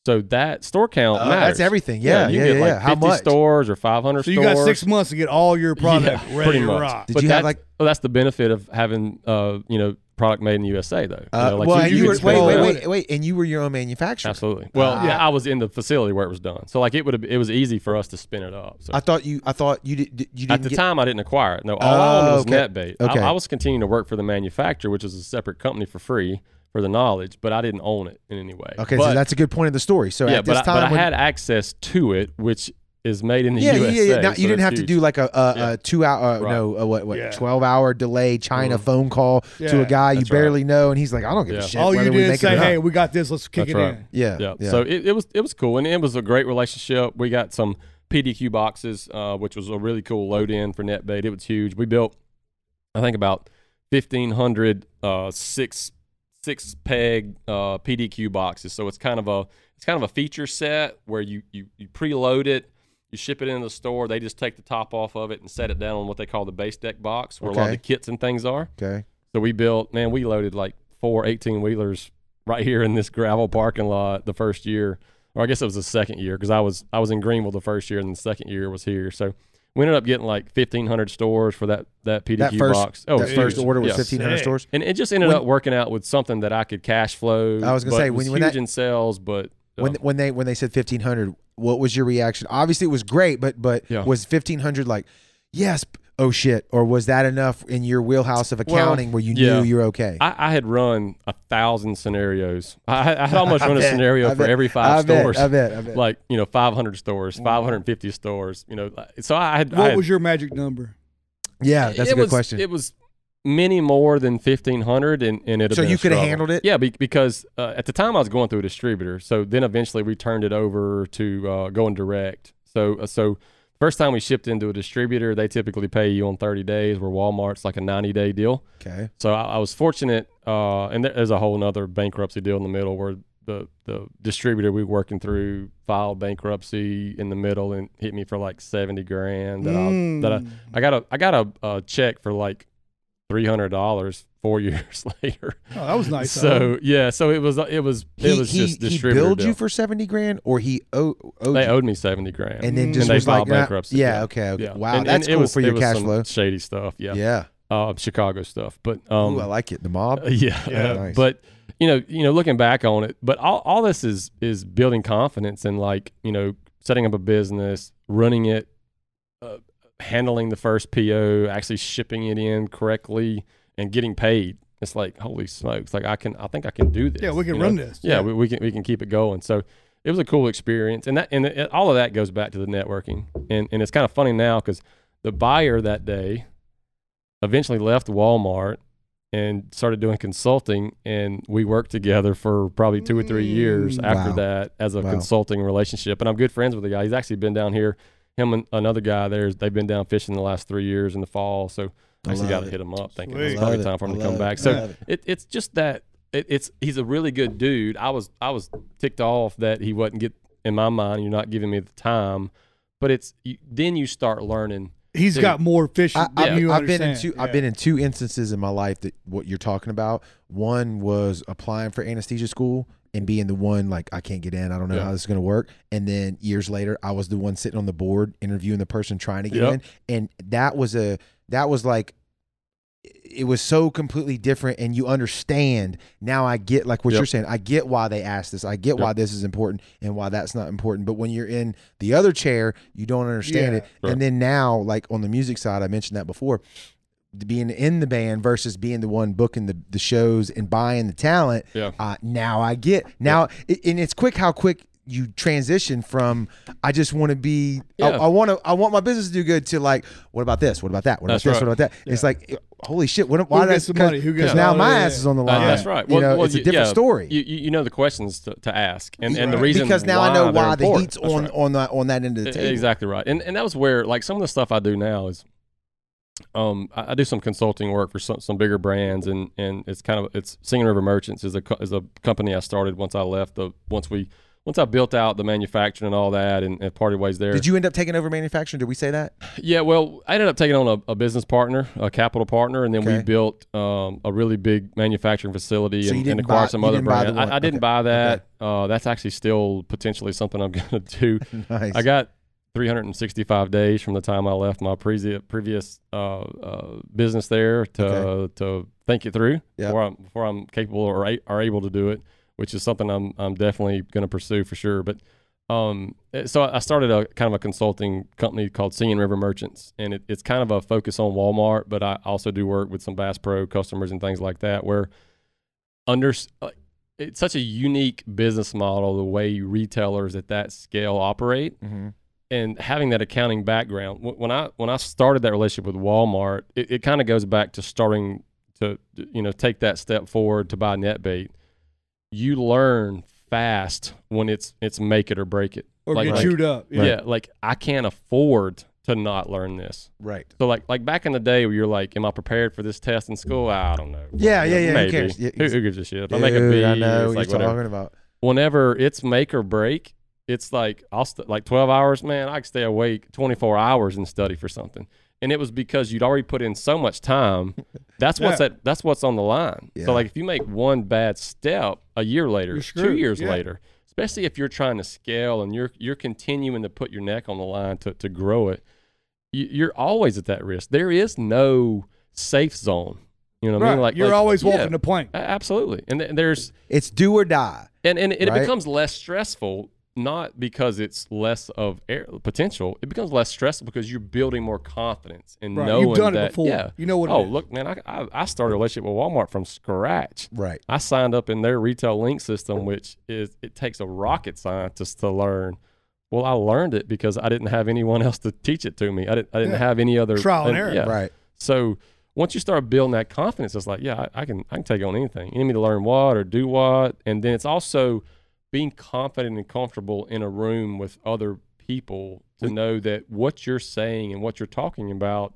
So that store count Oh, matters. that's everything. Yeah, you yeah, get yeah. like yeah. How 50 much? stores or 500 So you stores. got six months to get all your (laughs) product Yeah, ready pretty to much. rock. Did But you have like? Well, that's the benefit of having, uh, you know, product made in the USA, though. You Uh, know, like well, and you, can were wait, wait, wait, wait, and you were your own manufacturer. Absolutely. Well, Ah. yeah, I was in the facility where it was done, so like it would have. It was easy for us to spin it up. So I thought you. I thought you did. You didn't at the get, time, I didn't acquire it. No, all I owned Oh, was okay. NetBait. Okay. I, I was continuing to work for the manufacturer, which is a separate company for free for the knowledge, but I didn't own it in any way. Okay, but, so that's a good point of the story. So yeah, at but this I, time, but I had access to it, which is made in the yeah, yeah, USA. yeah, yeah. Now, so you didn't that's have to do like a, a, Yeah. a two hour, uh, Right. no, a, what, what, Yeah. twelve hour delay China Mhm. phone call to a guy you that's right. barely know, and he's like, I don't give a Yeah. shit. all you did make is say, it or not. "Hey, we got this. Let's kick That's it right. in." yeah, Yeah. yeah. So it, it was it was cool, and it was a great relationship. We got some PDQ boxes, uh, which was a really cool load in for NetBait. It was huge. We built, I think, about fifteen hundred uh, six six peg uh, PDQ boxes. So it's kind of a it's kind of a feature set where you you you preload it. You ship it into the store. They just take the top off of it and set it down on what they call the base deck box, where a lot of the kits and things are. okay. So we built, man, we loaded like four 18 wheelers right here in this gravel parking lot the first year. Or I guess it was the second year because I was I was in Greenville the first year and the second year was here. So we ended up getting like 1,500 stores for that that PDQ That first, box. Oh, that huge. first order was Yeah. fifteen hundred Sick. stores. And it just ended When- up working out with something that I could cash flow. I was gonna say, it was when- when huge that- in sales, but uh, When when they when they said fifteen hundred, what was your reaction? Obviously, it was great, but but Yeah. was fifteen hundred like, yes, p- oh shit, or was that enough in your wheelhouse of accounting where you yeah. knew you're okay? I, I had run a thousand scenarios. I, I had almost (laughs) I run a scenario I for bet, every I five bet, stores. I bet, I bet. like you know 500 stores 550 stores you know so i had, I What had was your magic number? yeah, that's it a good was, question. it was many more than 1500 and, and it So you coulda handled it? yeah because uh, at the time i was going through a distributor so then eventually we turned it over to uh, going direct so uh, so first time we shipped into a distributor they typically pay you on 30 days where walmart's like a 90 day deal okay, so I, I was fortunate, uh, and there's a whole other bankruptcy deal in the middle where the the distributor we were working through filed bankruptcy in the middle and hit me for like seventy grand. That I that I, Mm. I got a I got a, a check for like three hundred dollars four (laughs) years later. Oh, that was nice. so yeah, so it was it was he it was he, just he distributor. billed you for seventy grand, or he owed, owed they owed me seventy grand, and then Mm. just and they was like filed nah, bankruptcy. Yeah, okay, okay. Yeah. Wow, And- that's and it cool was- for it your was cash some flow. Shady stuff, yeah. Yeah, Uh, Chicago stuff, but um, Ooh, I like it. The mob. Uh, (laughs) yeah, Yeah. uh, Nice. but you know, you know, looking back on it, but all, all this is is building confidence and like you know, setting up a business, running it, uh, handling the first PO, actually shipping it in correctly, and getting paid. It's like holy smokes! Like I can, I think I can do this. yeah, we can you run know? this. Yeah, we, we can we can keep it going. So it was a cool experience, and that and it, all of that goes back to the networking, and and it's kind of funny now because the buyer that day eventually left Walmart and started doing consulting, and we worked together for probably two or three years Mm. after Wow. that as a Wow. consulting relationship. And I'm good friends with the guy. He's actually been down here. Him and another guy there, they've been down fishing the last three years in the fall. So I I actually got to hit him up, thinking Sweet. it's I probably time for him to come love back. So it. it, it's just that it, it's he's a really good dude. I was I was ticked off that he wasn't get in my mind. You're not giving me the time, but it's you, then you start learning. He's Dude. got more fish I, than I've, you I've been in understand. two. I've been in two instances in my life that what you're talking about. One was applying for anesthesia school and being the one like I can't get in. I don't know Yeah. how this is going to work. And then years later, I was the one sitting on the board interviewing the person trying to get Yep. in, and that was a that was like it was so completely different and you understand now i get like what Yep. you're saying i get why they asked this i get Yep. why this is important and why that's not important but when you're in the other chair you don't understand Yeah. it Right. and then now like on the music side i mentioned that before being in the band versus being the one booking the, the shows and buying the talent Yeah. uh, now i get now it, and it's quick how quick you transition from I just want to be I, Yeah. I want to I want my business to do good to like what about this what about that what about That's this right. what about that it's like holy shit what why Who did gets the money? Who gets because now all my ass is on the Uh, line That's right. you know well, it's a different yeah, story You, you you know the questions to, to ask, and and the reason because now I know why the important. heat's That's on right. on that on that end of the table Exactly right, and and that was where like some of the stuff I do now is, um, I, I do some consulting work for some, some bigger brands, and and it's kind of it's Singing River Merchants is a is a company I started once I left the once we once I built out the manufacturing and all that, and, and parted ways there. Did you end up taking over manufacturing? Did we say that? Yeah, well, I ended up taking on a, a business partner, a capital partner, and then we built um, a really big manufacturing facility So and, and acquired buy- some other didn't buy the brands. I, I didn't okay, buy that. Uh, that's actually still potentially something I'm (laughs) going to do. Nice. I got 365 days from the time I left my previous previous uh, uh, business there to Okay. to think it through Yeah. before I'm before I'm capable or a, are able to do it, which is something I'm I'm definitely going to pursue for sure. But um, eh, so I started a kind of a consulting company called Singing River Merchants, and it, it's kind of a focus on Walmart, but I also do work with some Bass Pro customers and things like that, where under uh, it's such a unique business model the way retailers at that scale operate hmm and having that accounting background when i when i started that relationship with walmart it, it kind of goes back to starting to you know take that step forward to buy netbait you learn fast when it's it's make it or break it or Like- get like- chewed up. yeah. Yeah. like i can't afford to not learn this Right. so like like back in the day where you're like am i prepared for this test in school i don't know Yeah, yeah, yeah, who maybe cares? Yeah, who, who gives a shit if i make a b Dude, I know what like you're whatever talking about. whenever it's make or break, it's like I'll st- like 12 hours, man. I could stay awake 24 hours and study for something. And it was because you'd already put in so much time. (laughs) That's what's Yeah. at, that's what's on the line. Yeah. So like if you make one bad step a year later, two years Yeah. later, especially if you're trying to scale and you're you're continuing to put your neck on the line to to grow it, you, you're always at that risk. There is no safe zone. You know what I mean? Like You're like- always walking the plank. absolutely. And th- there's It's do or die. and and it Right? becomes less stressful not because it's less of air, potential it becomes less stressful because you're building more confidence and Right. knowing You've done that it before. yeah You know what it oh look man I, I i started a relationship with walmart from scratch Right. i signed up in their retail link system which is it takes a rocket scientist to learn well i learned it because i didn't have anyone else to teach it to me i didn't i didn't Yeah. have any other Trial and error. yeah Right. so once you start building that confidence, it's like, yeah, I, I can I can take on anything. You need me to learn what or do what, and then it's also being confident and comfortable in a room with other people to We- know that what you're saying and what you're talking about,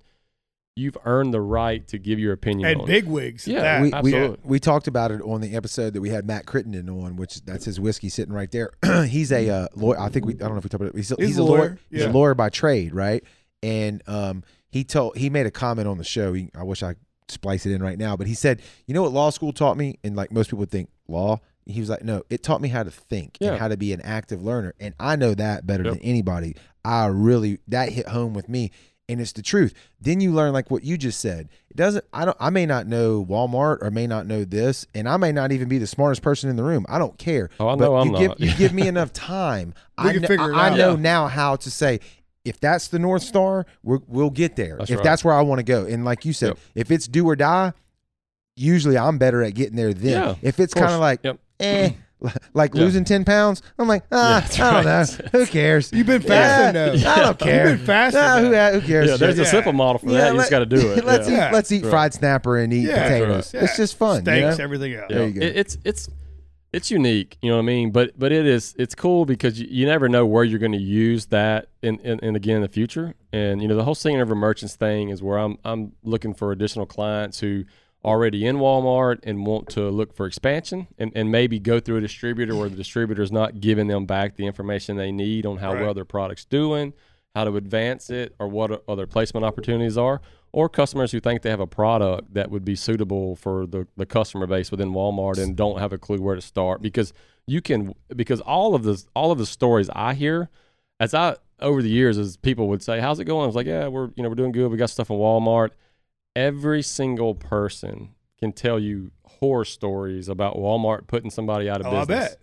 you've earned the right to give your opinion And on. big wigs. Yeah, that. we, we, absolutely. we talked about it on the episode that we had Matt Crittenden on, which that's his whiskey sitting right there. (clears throat) he's a uh, lawyer. I think we. I don't know if we talked about it. He's, a- He's he's a a lawyer. lawyer, He's a lawyer by trade, right? And um, he told he made a comment on the show. He, I wish I splice it in right now, but he said, "You know what law school taught me?" And like most people would think law. He was like, "No, it taught me how to think Yeah. and how to be an active learner, and I know that better Yep. than anybody. I really that hit home with me." and it's the truth. Then you learn like what you just said. It doesn't. I don't. I may not know Walmart or may not know this, and I may not even be the smartest person in the room. I don't care. Oh, I but know I'm you give not. you give me (laughs) enough time. I can kn- figure it I, I know Yeah. now how to say. If that's the North Star, we're, we'll get there. That's if right. that's where I want to go, and like you said, Yep. if it's do or die, usually I'm better at getting there then. Yeah, if it's kind of like, Yep. Eh, (laughs) like Yeah. losing ten pounds, I'm like, ah, Yeah, I don't right. know. Who cares? You've been Yeah, fasting though. I don't care. You've been fasting. Nah, who, who cares? Yeah, there's Yeah. a simple model for Yeah, that. You just got to do it. (laughs) let's yeah. eat. Let's eat Right. fried snapper and eat Yeah, potatoes. right. It's just fun. you know? everything else. There you go. It, it's it's it's unique, you know what I mean. But but it is it's cool because you, you never know where you're going to use that in, in, in again in the future. And you know the whole Singing River Merchants thing is where I'm I'm looking for additional clients who already in Walmart and want to look for expansion and, and maybe go through a distributor where the distributor is not giving them back the information they need on how Right. well their product's doing, how to advance it, or what other placement opportunities are, or customers who think they have a product that would be suitable for the, the customer base within Walmart and don't have a clue where to start because you can because all of the all of the stories I hear as I over the years as people would say, How's it going? I was like, Yeah, we're you know, we're doing good. We got stuff in Walmart. Every single person can tell you horror stories about Walmart putting somebody out of Oh, I business. bet.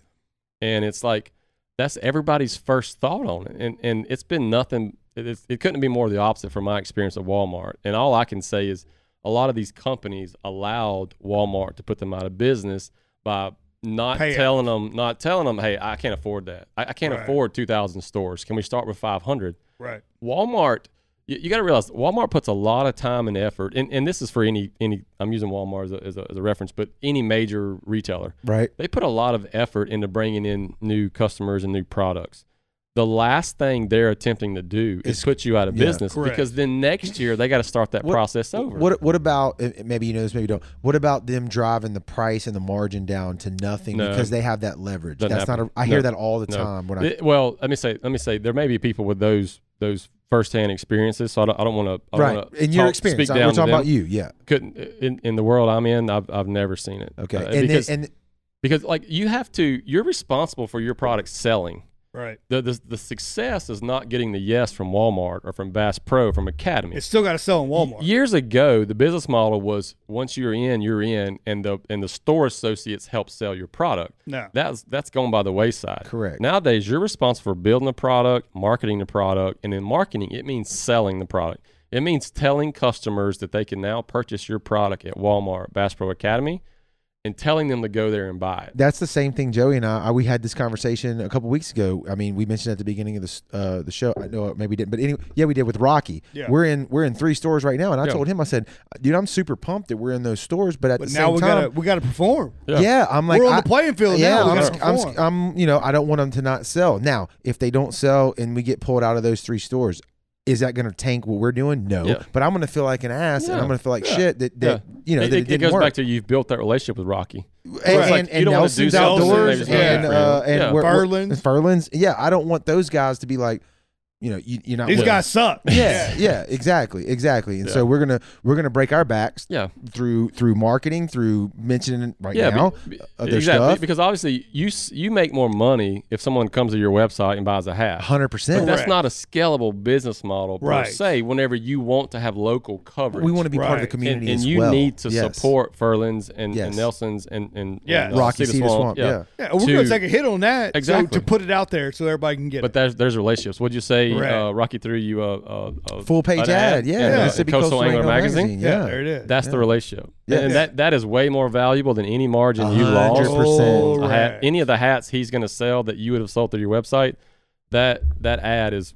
And it's like that's everybody's first thought on it. And and it's been nothing it, it's- it couldn't be more the opposite from my experience at Walmart. And all I can say is a lot of these companies allowed Walmart to put them out of business by not Pay it. telling them, not telling them, hey, I can't afford that. I, I can't Right. afford 2,000 stores. Can we start with 500? Right. Walmart, you, you got to realize Walmart puts a lot of time and effort, and, and this is for any any. I'm using Walmart as a, as a, as a reference, but any major retailer, Right. they put a lot of effort into bringing in new customers and new products. the last thing they're attempting to do is Is- put you out of yeah, business correct. because then next year they got to start that What- process over. What what about maybe you know this, maybe you don't. What about them driving the price and the margin down to nothing No. because they have that leverage? That's not. A, happen. I hear that all the No. time when I. It- well, let me say, let me say, there may be people with those those firsthand experiences. So I don't, I don't want to. Right, in your experience, speak I- down we're to talking about you. Yeah. Couldn't in, in the world I'm in. I've I've never seen it. Okay. Uh, and because then, and because like you have to, you're responsible for your product selling. Right. The, the the success is not getting the yes from Walmart or from Bass Pro from Academy. It's still got to sell in Walmart. Years ago, the business model was once you're in, you're in, and the and the store associates help sell your product. No. That's that's gone by the wayside. Correct. Nowadays, you're responsible for building the product, marketing the product, and in marketing, it means selling the product. It means telling customers that they can now purchase your product at Walmart, Bass Pro Academy, and telling them to go there and buy it. that's the same thing. Joey and I, I we had this conversation a couple weeks ago. I mean, we mentioned at the beginning of this uh, the show. I know maybe we didn't, but anyway, yeah, we did with Rocky. Yeah. We're in we're in three stores right now, and I Yeah. told him I said, dude, I'm super pumped that we're in those stores, but at But the now same we time, gotta we gotta perform. Yeah. Yeah, I'm like We're on I- the playing field Yeah, now. I'm, gotta I'm, perform. I'm, you know, I don't want them to not sell. Now, if they don't sell and we get pulled out of those three stores, is that going to tank what we're doing? No, Yeah. but I'm going to feel like an ass, and I'm going to feel like Yeah. shit that, that you know it, that it, it, it didn't goes work. back to you've built that relationship with Rocky. and, It's and, you and don't wanna do Nelson's outdoors and it's uh, and Yeah. we're- we're- Furlan's. Furlan's. Yeah, I don't want those guys to be like, you know, you, you're not. These with- guys suck. Yeah, yeah, exactly, exactly. And so we're gonna we're gonna break our backs Yeah. through through marketing, through mentioning right Yeah, now be- be- uh, exactly. stuff. Because obviously, you you make more money if someone comes to your website and buys a hat. 100 percent that's Correct. not a scalable business model per Right. se. Whenever you want to have local coverage, We want to be part of the community and, and as you well. need to Yes. support Furlands and, Yes. and Nelson's and and Yeah. and, uh, Rocky Cedar Cedar Swamp. Yeah. Yeah, we're To- gonna take a hit on that. so- Exactly. to put it out there so everybody can get But it. there's there's relationships. What'd you say? Right. Uh, Rocky threw you a, a, a Full page an ad, yeah, in, uh, Mississippi Coastal, Coastal Angler Angler magazine. Magazine, yeah, yeah. there it is. That's the relationship, Yeah. and that that is way more valuable than any margin you A lost. hundred percent. on a hat. Correct. Any of the hats he's going to sell that you would have sold through your website, that that ad is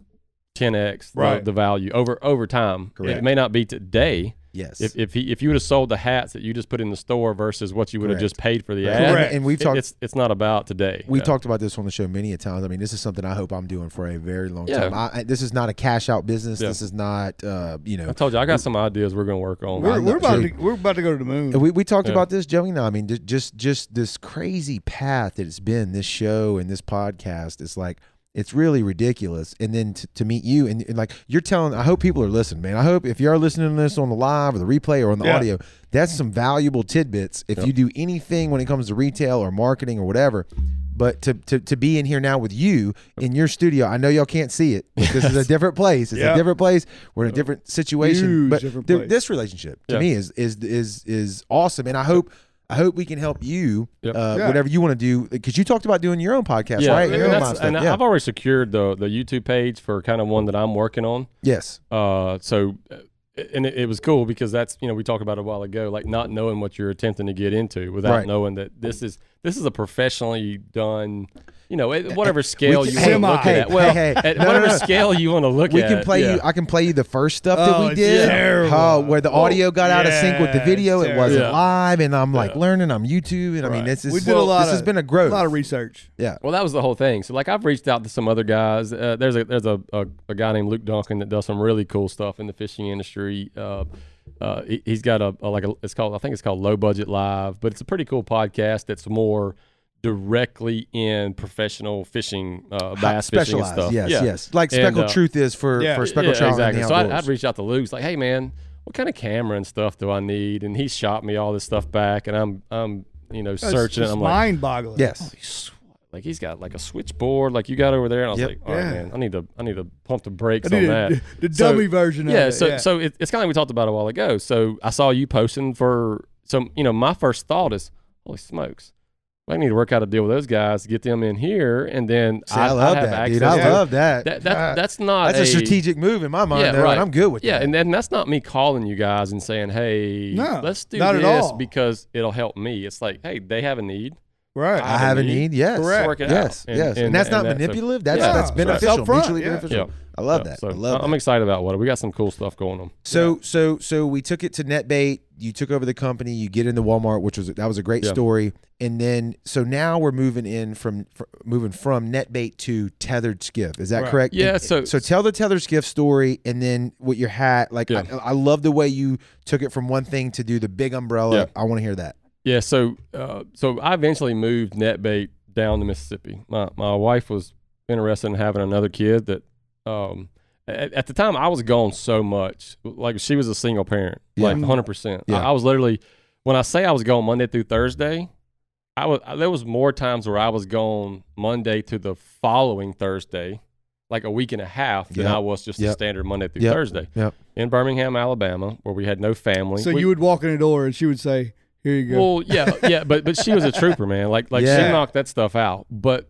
10x the- the, value over over time. Correct. It may not be today. Yes. If if he, if you would have sold the hats that you just put in the store versus what you would have just paid for the And- ad, Correct. And we've it- talked it's it's not about today. We've Yeah. talked about this on the show many a times. I mean, this is something I hope I'm doing for a very long Yeah. time. I, I, this is not a cash out business. Yeah. This is not, uh, you know. I told you I got some ideas we're going to work on. We're, we're about sure. to we're about to go to the moon. We, we talked Yeah. about this, Joey. No, I mean, just just this crazy path that it's been. This show and this podcast is like it's really ridiculous. And then to, to meet you and, and like you're telling, I hope people are listening, man. I hope if you are listening to this on the live or the replay or on the Yeah. audio, that's some valuable tidbits. If Yep. you do anything when it comes to retail or marketing or whatever. But to, to, to be in here now with you in your studio, I know y'all can't see it. But this is a different place. It's Yeah. a different place. We're in a uh, different situation. Huge but different th- this relationship to Yeah. me is is is is awesome, and I hope I hope we can help you Yep. uh, Yeah. whatever you want to do because you talked about doing your own podcast, yeah, right? and, Your own that's- and yeah. I've already secured the the YouTube page for kind of one that I'm working on. yes, Uh, so, uh, and it, it was cool because that's you know we talked about a while ago, like not knowing what you're attempting to get into without Right. knowing that this is this is a professionally done, you know, whatever scale can- you hey, want to look hey, at. Well, hey, hey, at no, no, whatever no. scale you want to look we at. can play yeah. you. I can play you the first stuff that Oh, we it's did. terrible. Oh, where the audio got out of sync with the video. It wasn't terrible. live, and I'm like Yeah. learning. I'm YouTube, and I mean this is we did a lot this of has been a growth. a lot of research. yeah, Well, that was the whole thing. So, like, I've reached out to some other guys. Uh, there's a there's a, a, a guy named Luke Duncan that does some really cool stuff in the fishing industry. Uh, uh, he, he's got a, a like a it's called I think it's called Low Budget Live, but it's a pretty cool podcast that's more directly in professional fishing, uh, bass fishing and stuff. Yes, yeah. yes. Like And, speckled uh, truth is for yeah, for speckled yeah, trout exactly. So I'd, outdoors. I'd reach out to Luke. Like, hey man, what kind of camera and stuff do I need? And he shot me all this stuff back, and I'm I'm you know It's searching. just I'm like, mind-boggling. yes, like he's got like a switchboard like you got over there and I was Yep. like all right Yeah. man I need to I need to pump the brakes on that a- (laughs) the So- dummy version of yeah it. so yeah. so it, it's kind of like we talked about a while ago so I saw you posting for some you know my first thought is holy smokes I need to work out a deal with those guys get them in here and then See, I, I'd- love I'd have that, dude. I to- love that. that, that Ah, that's not that's a, strategic move in my mind, Yeah, though, right. and I'm good with that. yeah, that. and then that's not me calling you guys and saying, "Hey, No, let's do not at this all. because it'll help me." It's like, "Hey, they have a need. Right. I have a need. Yes. Correct. Work it Yes. out. yes. And, that's not that's a- manipulative. That's Yeah. that's beneficial. It's upfront, Mutually yeah. beneficial. Yeah. I love Yeah, that. So I love I'm that. excited about what we got. Some cool stuff going on. So so so we took it to NetBait. You took over the company. You get into Walmart, which was that was a great Yeah. story. And then so now we're moving in from fr- moving from NetBait to Tethered Skiff. Is that Right. correct? Yeah, And- so- so tell the Tethered Skiff story, and then what your hat. Like Yeah. I, I love the way you took it from one thing to do the big umbrella. Yeah. I want to hear that. Yeah, so uh, so I eventually moved NetBait down to Mississippi. My my wife was interested in having another kid. That um, at, at the time I was gone so much. Like she was a single parent, Yeah. like hundred percent. Yeah. I, I was literally when I say I was gone Monday through Thursday, I was there was more times where I was gone Monday to the following Thursday, like a week and a half than Yep. I was just a standard Monday through Yep. Thursday Yep. in Birmingham, Alabama, where we had no family. So We- you would walk in the door and she would say, "Here you go." well, yeah, yeah, but but she was a trooper, man. Like like Yeah. she knocked that stuff out. But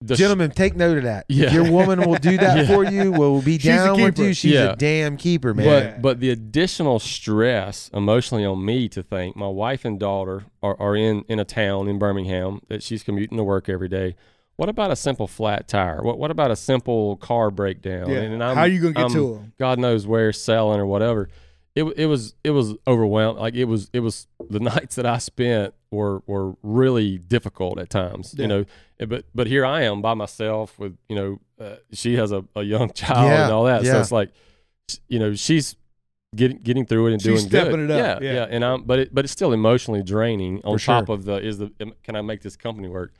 the sh- Gentlemen, take note of that. Yeah. your woman will do that (laughs) Yeah. for you, will be She's a down with you. She's Yeah. a damn keeper, man. but but the additional stress emotionally on me to think my wife and daughter are, are in in a town in Birmingham that she's commuting to work every day. What about a simple flat tire? What what about a simple car breakdown? yeah. And I'm- How you gonna get I'm to them? God knows where selling or whatever. It it was it was overwhelmed. Like it was it was the (laughs) nights that I spent were were really difficult at times. Yeah. You know, Eh, but but here I am by myself with you know uh, she has a, a young (laughs) child Yeah, and all that. yeah. So it's like you know she's getting getting through it and She's doing good. it up, Yeah, yeah. And I'm but it but it's still emotionally draining. On For sure. top of the is the can I make this company work?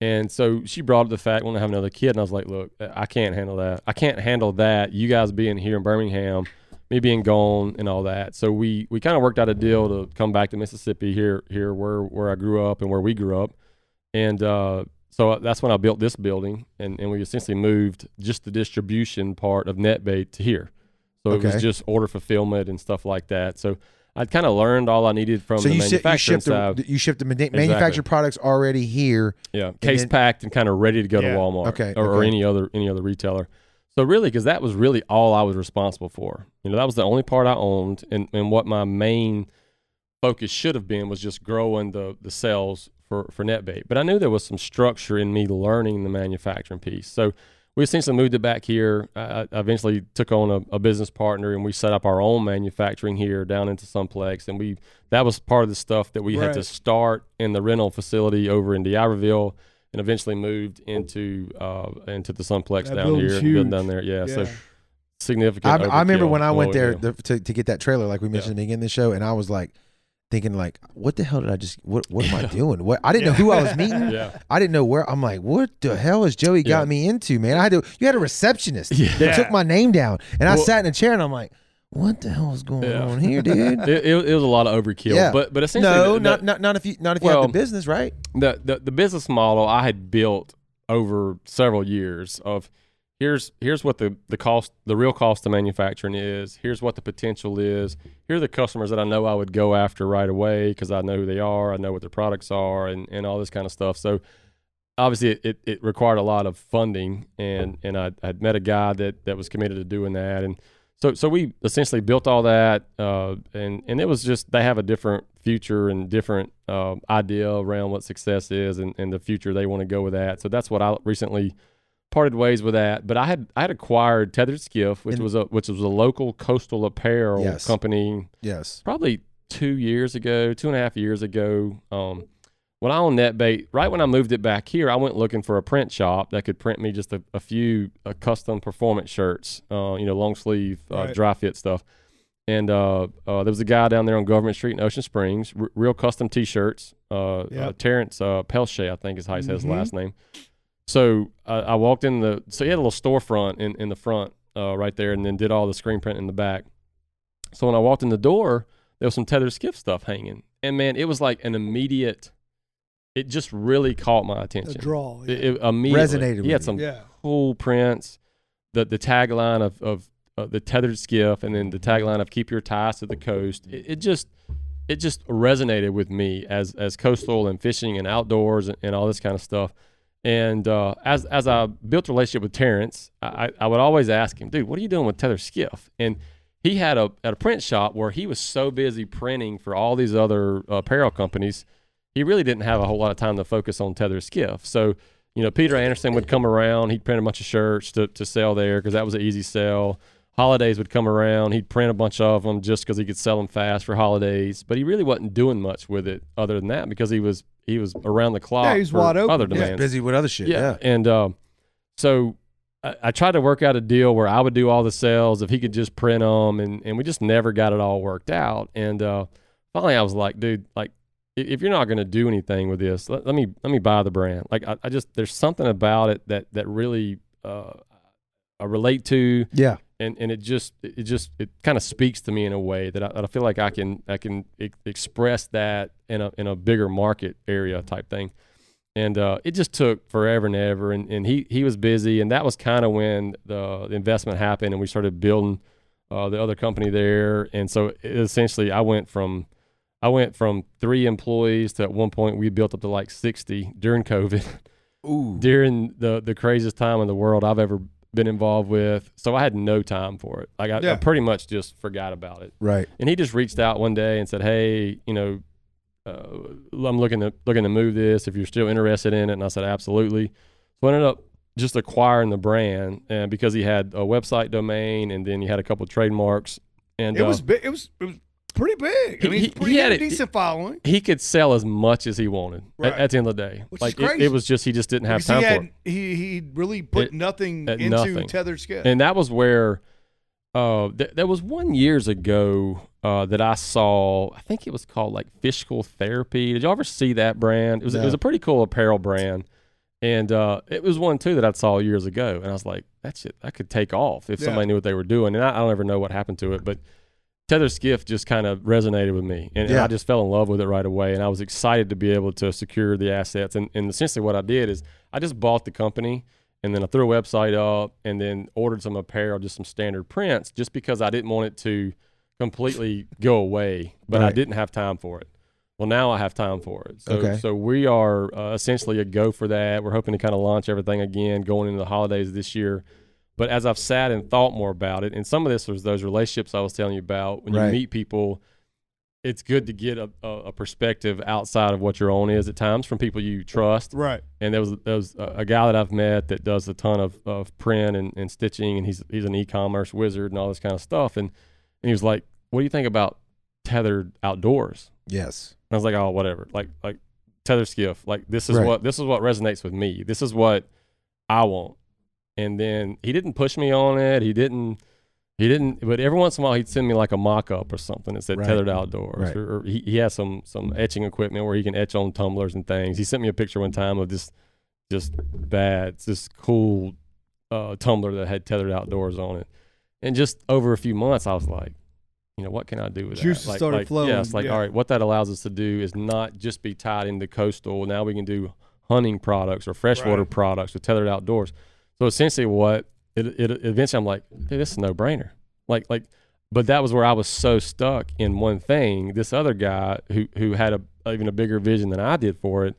And so she brought up the fact, want to have another kid, and I was like, "Look, I can't handle that. I can't handle that. You guys being here in Birmingham, me being gone, and all that." So we we kind of worked out a deal to come back to Mississippi here here where where I grew up and where we grew up, and uh, so that's when I built this building, and and we essentially moved just the distribution part of NetBait to here. So it was just order fulfillment and stuff like that. So I'd kind of learned all I needed from so the you, ship, you manufacturing shipped side. the, you shipped the manu- manufactured products already here. Yeah, case then- packed and kind of ready to go Yeah. to Walmart, Okay, or, or any other any other retailer. So really, because that was really all I was responsible for. You know, that was the only part I owned, and and what my main focus should have been was just growing the the sales for for NetBait. But I knew there was some structure in me learning the manufacturing piece. So we essentially moved it back here. I, I eventually took on a, a business partner, and we set up our own manufacturing here down into Sunplex, and we that was part of the stuff that we had to start in the rental facility over in D'Iberville and eventually moved into uh, into the Sunplex That down here, huge. down there. Yeah, so significant. I, I remember when I went there the, to, to get that trailer, like we mentioned at the beginning of the show, and I was like thinking, like, what the hell did I just? What what am I doing? What I didn't know who I was meeting. (laughs) yeah, I didn't know where. I'm like, what the hell has Joey got Yeah. me into, man? I had to. You had a receptionist (laughs) Yeah. that took my name down, and I sat in a chair, and I'm like, what the hell is going Yeah. on here, dude? (laughs) it, it, it was a lot of overkill. Yeah. But but essentially, no, the, not not not if you not if you have the business, right? the, the the business model I had built over several years of here's here's what the the cost the real cost of manufacturing is here's what the potential is here are the customers that I know I would go after right away because I know who they are I know what their products are and and all this kind of stuff so obviously it, it, it required a lot of funding and and I had met a guy that that was committed to doing that and so so we essentially built all that uh, and and it was just they have a different future and different uh, idea around what success is and, and the future they want to go with that so that's what I recently parted ways with that but I had I had acquired Tethered Skiff which And- was a which was a local coastal apparel Yes. company Yes. probably two years ago, two and a half years ago. Um, when I owned NetBait, right when I moved it back here, I went looking for a print shop that could print me just a, a few uh, custom performance shirts, uh, you know, long sleeve, uh, Right. dry fit stuff. And uh, uh, there was a guy down there on Government Street in Ocean Springs, r- real custom T-shirts. Yep. Terrence uh, Pelche, I think is how he says his Mhm. last name. So uh, I walked in the, so he had a little storefront in, in the front uh, right there, and then did all the screen print in the back. So when I walked in the door, there was some tethered skiff stuff hanging, and man, it was like an immediate. It just really caught my attention. A draw. It, Yeah. it immediately Resonated with me. He had some yeah. cool prints. The the tagline of of uh, the tethered skiff, and then the tagline of "Keep your ties to the coast." It, it just it just resonated with me as as coastal and fishing and outdoors and, and all this kind of stuff. And uh, as as I built a relationship with Terrence, I, I would always ask him, "Dude, what are you doing with tethered skiff?" And he had a at a print shop where he was so busy printing for all these other uh, apparel companies, he really didn't have a whole lot of time to focus on tether skiff. So, you know, Peter Anderson would come around, he'd print a bunch of shirts to, to sell there because that was an easy sell. Holidays would come around, he'd print a bunch of them just because he could sell them fast for holidays. But he really wasn't doing much with it other than that because he was he was around the clock Yeah, he's for wide open. other Yeah. Busy with other shit. Yeah. And uh, so I, I tried to work out a deal where I would do all the sales if he could just print them, and, and we just never got it all worked out. And uh, finally, I was like, dude, like i- if you're not going to do anything with this, let, let me let me buy the brand. Like I, I just there's something about it that that really uh, I relate to. Yeah. and and it just it just it kind of speaks to me in a way that I, that I feel like I can I can e- express that in a in a bigger market area type thing, and uh, it just took forever and ever, and, and he he was busy, and that was kind of when the, the investment happened, and we started building uh, the other company there, and so it, essentially I went from I went from three employees to at one point we built up to like sixty during COVID (laughs) Ooh. during the the craziest time in the world I've ever been involved with. So I had no time for it. Like I, I pretty much just forgot about it. Right. And he just reached out one day and said, "Hey, you know, uh, I'm looking to looking to move this. If you're still interested in it." And I said, "Absolutely." So I ended up just acquiring the brand, and because he had a website domain, and then he had a couple of trademarks, and It uh, was. It was it was pretty big. He- I mean, he- he, pretty, he he had had a decent following. he could sell as much as he wanted at, Right. at the end of the day. Which is like it, crazy. it was just he just didn't have Because time he for it. He he really put It- nothing into nothing. tethered skiff. and that was where uh, th- there was one years ago uh, that I saw. I think it was called like Fiscal Therapy. Did y'all ever see that brand? It was it was a pretty cool apparel brand, and uh, it was one too that I saw years ago. And I was like, that shit that could take off if Yeah. somebody knew what they were doing. And I, I don't ever know what happened to it, but. Tether Skiff just kind of resonated with me, and, and I just fell in love with it right away. And I was excited to be able to secure the assets. And, and essentially, what I did is I just bought the company, and then I threw a website up, and then ordered some apparel, just some standard prints, just because I didn't want it to completely go away, but I didn't have time for it. Well, now I have time for it. So, Okay. so we are uh, essentially a go for that. We're hoping to kind of launch everything again going into the holidays this year. But as I've sat and thought more about it, and some of this was those relationships I was telling you about. When Right. you meet people, it's good to get a, a, perspective outside of what your own is at times from people you trust. right. And there was there was a, a guy that I've met that does a ton of, of print and, and stitching, and he's he's an e-commerce wizard and all this kind of stuff. And and he was like, "What do you think about tethered outdoors?" Yes. And I was like, "Oh, whatever." Like like tether skiff. Like this is Right. what this is what resonates with me. This is what I want. And then he didn't push me on it. He didn't. He didn't. But every once in a while, he'd send me like a mock-up or something that said Right. tethered outdoors, Right. or, or he, he has some some etching equipment where he can etch on tumblers and things. He sent me a picture one time of this just bad, this cool uh, tumbler that had tethered outdoors on it. And just over a few months, I was like, you know, what can I do with Juices that? Like, started like, flowing, Yeah, it's like, yeah. all right, what that allows us to do is not just be tied into coastal. Now we can do hunting products or freshwater Right. products with tethered outdoors. So essentially, what it, it eventually, I'm like, hey, this is no brainer. Like, like, but that was where I was so stuck in one thing. This other guy who who had a even a bigger vision than I did for it,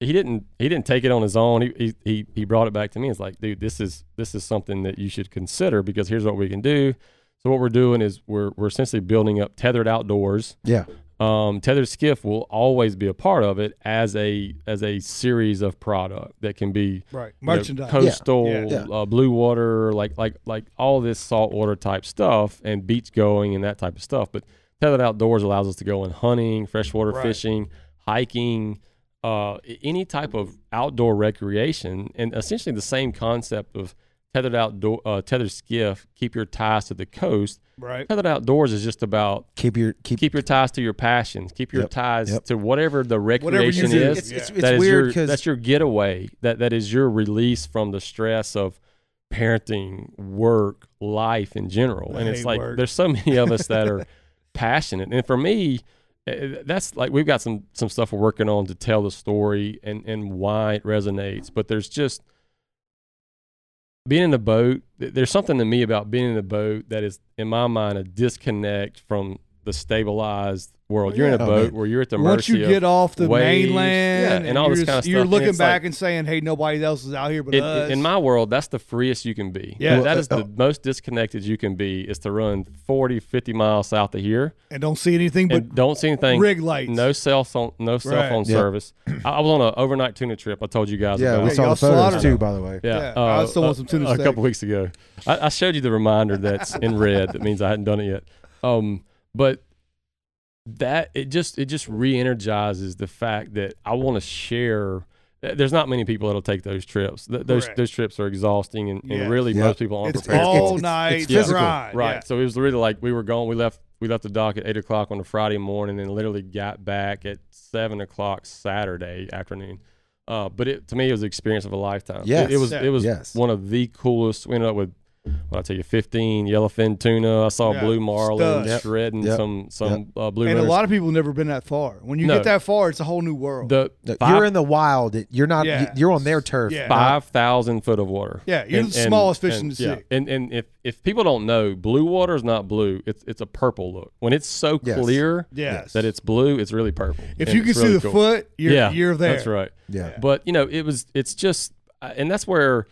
he didn't he didn't take it on his own. He he he, he brought it back to me. It's like, dude, this is this is something that you should consider because here's what we can do. So what we're doing is we're we're essentially building up tethered outdoors. Yeah. Um, tethered skiff will always be a part of it as a as a series of product that can be Right. you know, Merchandise. coastal, Yeah. Yeah. Uh, blue water, like like like all this saltwater type stuff, and beach going and that type of stuff. But tethered outdoors allows us to go in hunting, freshwater Right. fishing, hiking, uh, any type of outdoor recreation, and essentially the same concept of tethered outdoor uh, tethered skiff. Keep your ties to the coast. Right. Tethered outdoors is just about Keep your keep. keep your ties to your passions. Keep your Yep, ties yep. to whatever the recreation do. is it's it's, Yeah. it's that is weird your because that's your getaway. That that is your release from the stress of parenting, work, life in general. I and it's like work. there's so many of us that (laughs) are passionate. And for me, eh, that's like we've got some some stuff we're working on to tell the story and and why it resonates. But there's just being in the boat. There's something to me about being in the boat that is, in my mind, a disconnect from the stabilized world. You're in a Oh, boat man. where you're at the mercy. Once mercy you get off the waves, mainland, yeah, and, and all you're this kind of stuff. you're stuff, and looking back like- and saying, "Hey, nobody else is out here but in, us." in my world, that's the freest you can be. Yeah. that is Well, the most disconnected you can be. Is to run 40, 50 miles south of here and don't see anything but don't see anything. rig lights. No cell phone, no cell Right. phone Yeah. service. I, I was on an overnight tuna trip. I told you guys Yeah, about. we saw y'all the photos too, by the way. Yeah, Yeah, I still want uh, some tuna a, steak. couple weeks ago. I, I showed you the reminder that's in red. That means I hadn't done it yet. Um, but that it just it just re-energizes the fact that I want to share. There's not many people that'll take those trips. Th- those Correct. those trips are exhausting, and, Yes. and really Yeah. most people aren't it's prepared. all it's- night it's physical. grind. Right. Yeah. So it was really like we were going. We left. We left the dock at eight o'clock on a Friday morning, and literally got back at seven o'clock Saturday afternoon. Uh, but it to me it was the experience of a lifetime. Yes. It, it was. Yeah. It was Yes. one of the coolest. We ended up with. What I tell you, fifteen yellowfin tuna. I saw Yeah. blue marlin Studs. Yep. shredding Yep. some some uh, blue. and a lot of people have never been that far. When you No. get that far, it's a whole new world. the No, five, You're in the wild. You're not. Yeah. You're on their turf. Yeah. five thousand foot of water. Yeah, you're the smallest fish in the yeah. sea. And and if if people don't know, blue water is not blue. It's it's a purple look. When it's so Yes. clear yes. that it's blue, it's really purple. if And you can see really the cool. foot, you're yeah, you're there. That's right. Yeah. But you know, it was it's just, uh, and that's where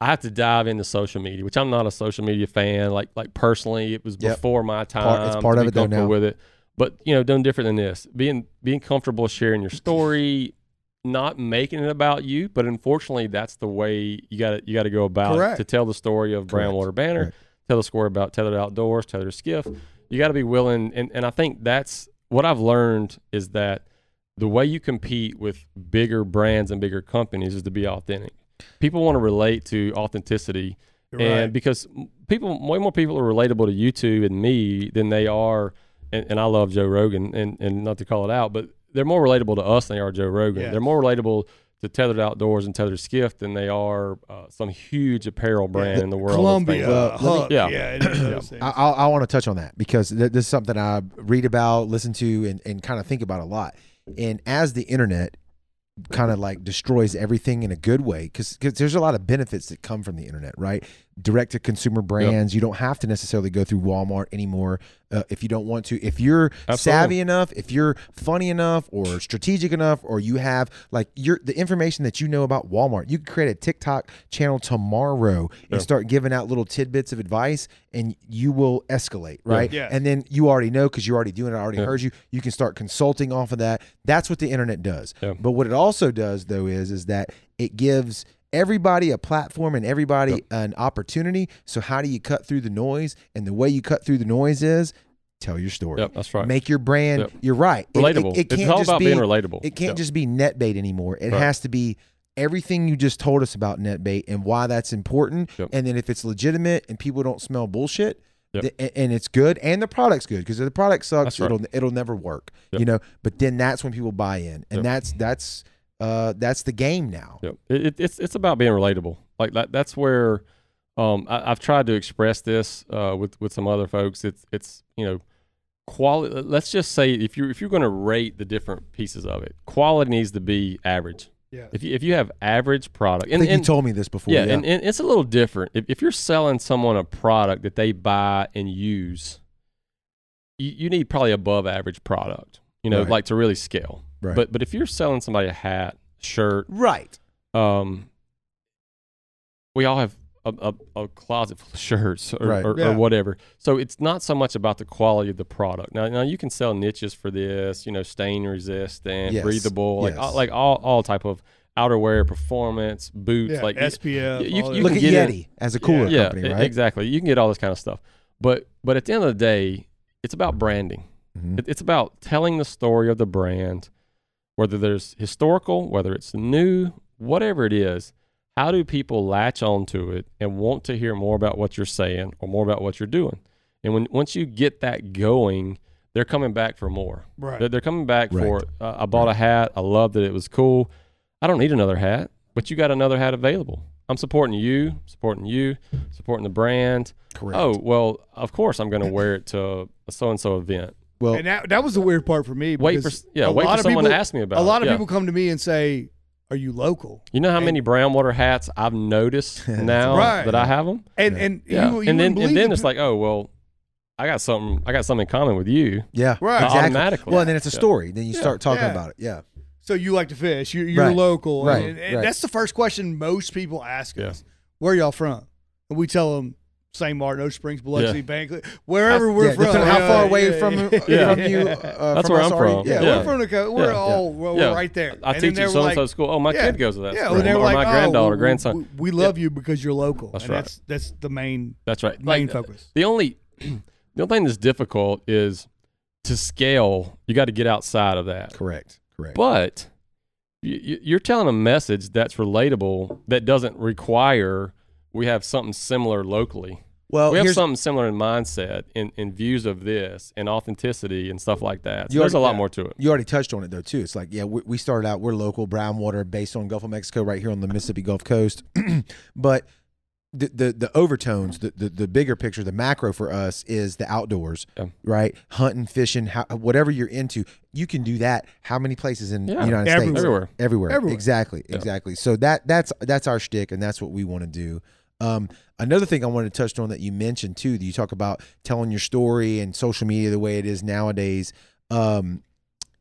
I have to dive into social media, which I'm not a social media fan. Like like personally, it was Yep. before my time. Part- it's part to of it though now. with it. But you know, done different than this. Being being comfortable sharing your story, not making it about you, but unfortunately, that's the way you got to you got to go about Correct. it to tell the story of Correct. Brownwater Banter, Correct. tell the story about Tethered Outdoors, Tethered Skiff. You got to be willing, and and I think that's what I've learned is that the way you compete with bigger brands and bigger companies is to be authentic. People want to relate to authenticity, Right. and because people, way more people are relatable to YouTube and me than they are, and, and I love Joe Rogan, and, and not to call it out, but they're more relatable to us than they are Joe Rogan. Yes. They're more relatable to Tethered Outdoors and Tethered Skiff than they are uh, some huge apparel brand in the world. Columbia, famous. Well, let me- Huk, Yeah. yeah, any of those things. I, I, I want to touch on that because th- this is something I read about, listen to, and, and kind of think about a lot. And as the internet kind of like destroys everything in a good way, because there's a lot of benefits that come from the internet, right? Direct to consumer brands. You don't have to necessarily go through Walmart anymore uh, if you don't want to. If you're Absolutely. savvy enough, if you're funny enough, or strategic enough, or you have like your the information that you know about Walmart, you can create a TikTok channel tomorrow and Yeah. start giving out little tidbits of advice, and you will escalate, right? Yeah. And then you already know because you're already doing it. I already Yeah. heard you. You can start consulting off of that. That's what the internet does. Yeah. But what it also does, though, is is that it gives everybody a platform and everybody an opportunity. So how do you cut through the noise? And the way you cut through the noise is tell your story. Yep, that's right. Make your brand. Yep. You're right. It- it- relatable. It, can't it's all just about be, being relatable. It can't Yep. just be net bait anymore. It Right. has to be everything you just told us about net bait and why that's important. Yep. And then if it's legitimate and people don't smell bullshit, Yep. th- and- it's good and the product's good because if the product sucks, right. it'll it'll never work. Yep. You know, but then that's when people buy in, and Yep. that's that's uh that's the game now. Yep. It, it, it's it's about being relatable. Like that. That's where um, I, I've tried to express this uh, with with some other folks. It's it's you know quality. Let's just say if you are if you're going to rate the different pieces of it, quality needs to be average. Yeah. If you if you have average product, I and, think and you told me this before. yeah, Yeah, And, and it's a little different. If, if you're selling someone a product that they buy and use, you, you need probably above average product. You know, Right. like to really scale. Right. But but if you're selling somebody a hat, shirt, right. um, we all have a, a, a closet full of shirts or, Right. or, Yeah. or whatever. So it's not so much about the quality of the product. Now, now you can sell niches for this, you know, stain resistant, Yes. breathable, like Yes. all, like all, all type of outerwear, performance, boots, yeah, like you- SPF. you- all you that. Look at can get Yeti as a cooler yeah, company, right? exactly. You can get all this kind of stuff, but but at the end of the day, it's about branding. Mhm. It, it's about telling the story of the brand, whether there's historical, whether it's new, whatever it is. How do people latch onto it and want to hear more about what you're saying or more about what you're doing? And when once you get that going, they're coming back for more. right. They're, they're coming back Right. for. Uh, I bought a hat. I love that it was cool. I don't need another hat, but you got another hat available. I'm supporting you, supporting you, supporting the brand. Correct. Oh well, of course I'm going to wear it to a so and so event. Well, and that, that was the weird part for me. Wait for yeah, a wait lot for of someone people, to ask me about. A lot it. of Yeah. people come to me and say, "Are you local?" You know how and- many Brownwater hats I've noticed (laughs) now Right. that I have them. And Yeah. and Yeah, you, you and then and then it's like, oh well, I got something I got something in common with you. Yeah, Right. Exactly. Automatically. Well, and then it's a Yeah. story. Then you Yeah. start talking Yeah. about it. Yeah. So you like to fish? You, you're Right. local, Right. And, and Right. that's the first question most people ask Yeah. us. Where y'all from? And we tell them St. Martin, Ocean Springs, Biloxi, Yeah. Bankley, wherever we're yeah, from. depending how far away from yeah. from you. Uh, That's from where I'm from. Yeah, Yeah, Yeah. we're from the coast. We're Yeah. all we're, Yeah. right there. I And teach then at so were and so school. Oh, my yeah, kid goes to that Yeah, school. and they were or like, my oh, granddaughter, we, grandson. We, we love you because you're local. That's and right. That's that's the main That's right. main Like, focus. The only (clears throat) the only thing that's difficult is to scale. You got to get outside of that. Correct. Correct. But you- you, you're telling a message that's relatable that doesn't require we have something similar locally. well, we have something similar in mindset and in views of this and authenticity and stuff like that. So You there's a lot yeah. more to it. you already touched on it though too. It's like yeah, we, we started out we're local Brownwater based on Gulf of Mexico right here on the Mississippi Gulf Coast, (clears throat) but the, the the overtones, the, the the bigger picture, the macro for us is the outdoors, Yeah. right? Hunting, fishing, how, whatever you're into, you can do that. How many places in Yeah. the United Everywhere. States? Everywhere. Everywhere. Everywhere. Exactly. Yeah. Exactly. So that that's that's our shtick, and that's what we want to do. Um, another thing I wanted to touch on that you mentioned too, that you talk about telling your story and social media the way it is nowadays. Um,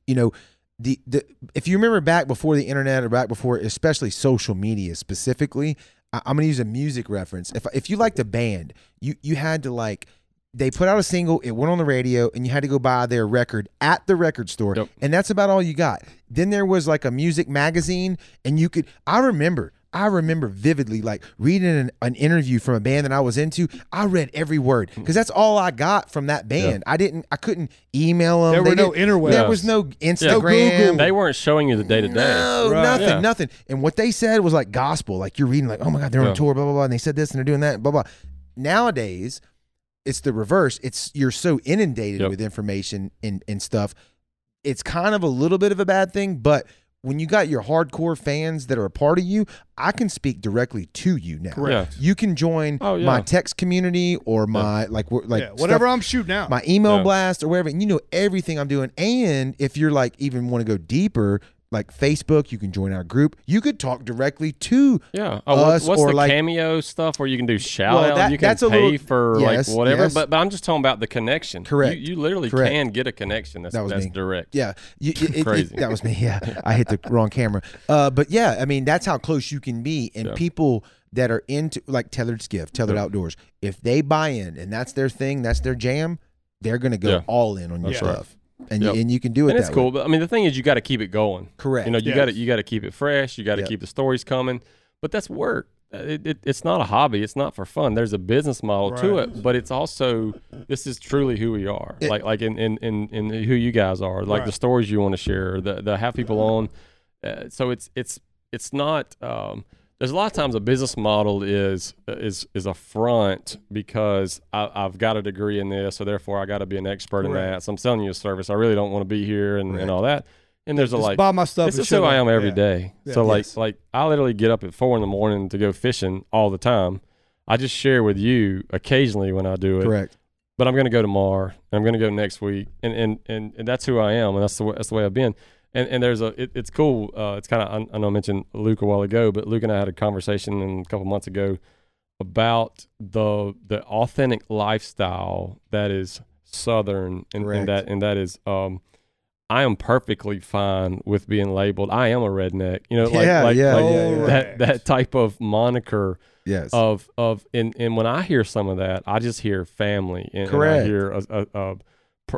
you know, the the if you remember back before the internet or back before, especially social media specifically, I, I'm gonna use a music reference. If if you liked a band, you you had to like. They put out a single, it went on the radio, and you had to go buy their record at the record store. Yep. And that's about all you got. Then there was like a music magazine, and you could, I remember, I remember vividly like reading an, an interview from a band that I was into. I read every word hmm. because that's all I got from that band. I didn't, I couldn't email them. There They were no didn't- interwebs. There was no Instagram. Google. They weren't showing you the day to day. No, Right. nothing, Yeah. nothing. And what they said was like gospel. Like you're reading, like, oh my God, they're on Yeah. tour, blah, blah, blah. And they said this and they're doing that, blah, blah. Nowadays, it's the reverse. It's you're so inundated Yep. with information and, and stuff. It's kind of a little bit of a bad thing, but when you got your hardcore fans that are a part of you, I can speak directly to you now. Correct. You can join Oh, yeah. my text community or my like we're- like yeah, whatever stuff- I'm shooting out. my email Yeah. blast or wherever, and you know everything I'm doing. And if you're like even want to go deeper, like Facebook, you can join our group. You could talk directly to Yeah. Oh, us what's or the like- cameo stuff where you can do shout Well, out? that- you can that's a pay little- for yes, like whatever. yes. But but I'm just talking about the connection. Correct. You, you literally Correct. can get a connection that's That was that's me. direct. yeah. You, (laughs) it- it- Crazy. it- that was me. Yeah, I hit the wrong camera. Uh, but yeah, I mean that's how close you can be, and Yeah. people that are into like tethered skiff, tethered Yeah. outdoors, if they buy in and that's their thing, that's their jam, they're gonna go Yeah. all in on your That's right. Stuff, and Yep. you, and you can do it. and it's cool. Way. But I mean, the thing is, you got to keep it going. Correct. You know, you Yes. got to you got to keep it fresh. You got to Yep. keep the stories coming. But that's work. Uh, It, it, it's not a hobby. It's not for fun. There's a business model to it, but it's also this is truly who we are. It- like like in, in, in, in who you guys are. Like the stories you want to share. The the have people on. Uh, so it's it's it's not. Um, there's a lot of times a business model is is is a front because I, I've got a degree in this, so therefore I got to be an expert in that. So I'm selling you a service. I really don't want to be here and, Right. and all that. And there's a Just like buy my stuff. this is who I am every Yeah. day. Yeah. So like Yes. like I literally get up at four in the morning to go fishing all the time. I just share with you occasionally when I do it. Correct. But I'm gonna go tomorrow and I'm gonna go next week. And and, and, and that's who I am and that's the way, that's the way I've been. And and there's a it, it's cool. Uh, it's kind of I, I know I mentioned Luke a while ago, but Luke and I had a conversation a couple months ago about the the authentic lifestyle that is southern and, and that and that is um I am perfectly fine with being labeled. I am a redneck. You know, like, Yeah, like, yeah, like yeah, yeah. that that type of moniker Yes. of of and and when I hear some of that, I just hear family and, and I hear a, a, a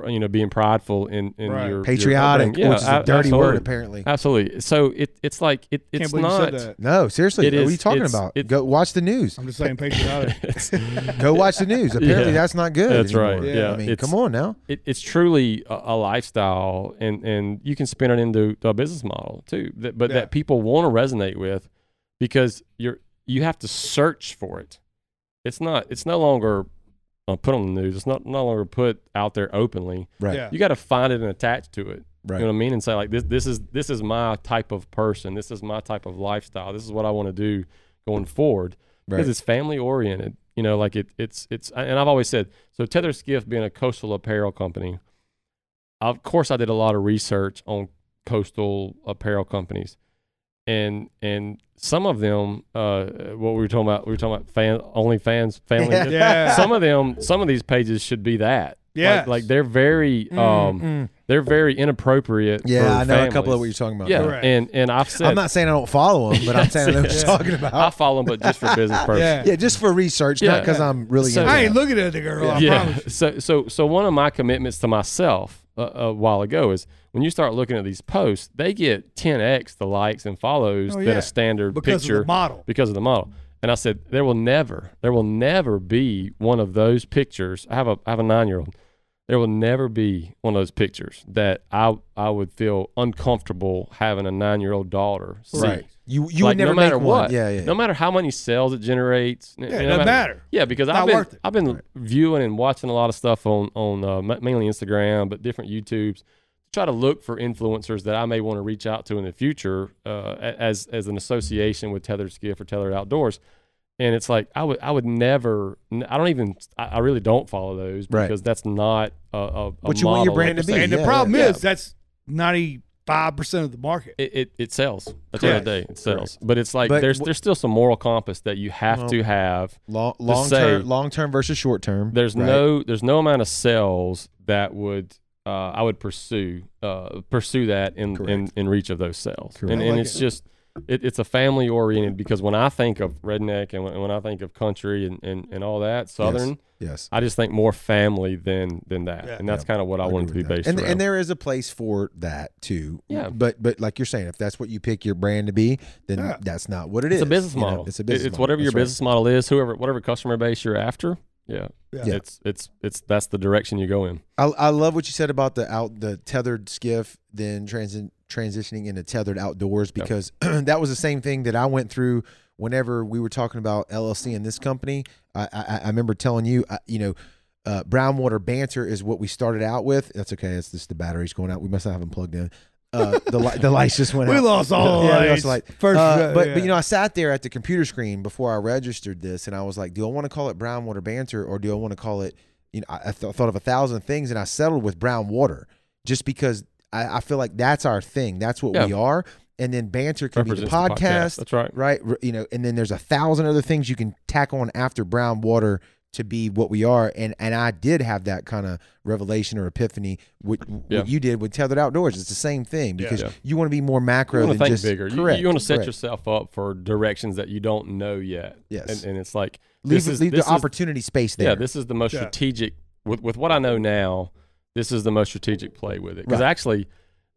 you know being prideful in in Right. your your Patriotic, which is a a- dirty word apparently. Absolutely. So it it's like it Can't it's not. you said that. No, seriously. It what are you talking it's- about? it- Go watch the news. I'm just saying patriotic. (laughs) Go watch the news. Apparently, Yeah. that's not good. That's right. anymore. Yeah. I mean, It's- come on now. it, it's truly a, a lifestyle, and and you can spin it into a business model too. That, but Yeah. that people want to resonate with, because you're you have to search for it. It's not. It's no longer uh, put on the news. It's not no longer put out there openly. Right. Yeah. You got to find it and attach to it. Right. You know what I mean? And say like this. This is this is my type of person. This is my type of lifestyle. This is what I want to do going forward because it's family oriented. You know, like it, it's it's. And I've always said so. Tether Skiff being a coastal apparel company, of course, I did a lot of research on coastal apparel companies. And and some of them, uh, what we were talking about, we were talking about fan only fans, family. (laughs) Yeah. Yeah. Some of them, some of these pages should be that. Yeah, like, like they're very, um, Mm. they're very inappropriate. Yeah, for I know a couple of what you're talking about. Yeah, Correct. and and I've said I'm not saying I don't follow them, but I'm (laughs) saying I know what you're Yeah. talking I follow them, but just for business (laughs) purposes. Yeah. Yeah, just for research, not Yeah. because I'm really. So- I ain't looking at the girl. I yeah. So so so one of my commitments to myself uh, a while ago is when you start looking at these posts, they get 10x the likes and follows Oh, than yeah. a standard Because picture of the model. because of the model. And I said there will never there will never be one of those pictures. I have a I have a nine year old. There will never be one of those pictures that I I would feel uncomfortable having a nine year old daughter see. Right. You you like would never no matter what, one. Yeah, yeah. no matter how many sales it generates, Yeah, it no doesn't matter. Yeah, because I've been. I've been viewing and watching a lot of stuff on on uh, mainly Instagram, but different YouTubes. To Try to look for influencers that I may want to reach out to in the future, uh, as as an association with Tethered Skiff or Tethered Outdoors. And it's like I would I would never I don't even I, I really don't follow those Right. because that's not a, a, a What you want your brand like to be. saying. And the problem yeah. is that's ninety five percent of the market. It, it, it sells at the end of the day. It sells, but it's like But there's wh- there's still some moral compass that you have Well, to have long long term long term versus short term. there's right? no there's no amount of sales that would uh, I would pursue uh, pursue that in, in Correct. in reach of those sales, Correct. and and like it's it. just it, it's a family oriented because when I think of redneck and when, when I think of country and, and, and all that southern, Yes. I just think more family than than that, Yeah. and that's Yeah. kind of what I, agree want it to be that. based and, around. and there is a place for that too. Yeah. But but like you're saying, if that's what you pick your brand to be, then Yeah. that's not what it it's is. a business you know? model. It's a It- business. It's model. whatever your right. business model is. Whoever whatever customer base you're after. Yeah. Yeah. Yeah. It's it's it's that's the direction you go in. I, I love what you said about the out the tethered skiff, then transi- transitioning into tethered outdoors Yeah. because (clears throat) that was the same thing that I went through whenever we were talking about LLC and this company. I I, I remember telling you, I, you know. Uh, Brownwater banter is what we started out with. That's okay. It's just the batteries going out. We must not have them plugged in. Uh, the li- the lights just went out. (laughs) We out. lost all Yeah, we lights. lost light. First, Uh, but yeah. but you know, I sat there at the computer screen before I registered this, and I was like, do I want to call it brown water banter or do I want to call it? You know, I, I th- thought of a thousand things, and I settled with brown water just because I, I feel like that's our thing. That's what Yeah. we are. And then banter can be the Represents podcast, That's right. right? You know, and then there's a thousand other things you can tack on after brown water to be what we are. And and I did have that kind of revelation or epiphany. What, Yeah. what you did with tethered outdoors, it's the same thing because Yeah. you want to be more macro You want than to think just bigger. You, Correct, you want to set correct. yourself up for directions that you don't know yet. Yes. And, and it's like leave, this is leave this the is- opportunity space there. Yeah, this is the most Yeah. strategic with with what I know now. This is the most strategic play with it because Right. actually,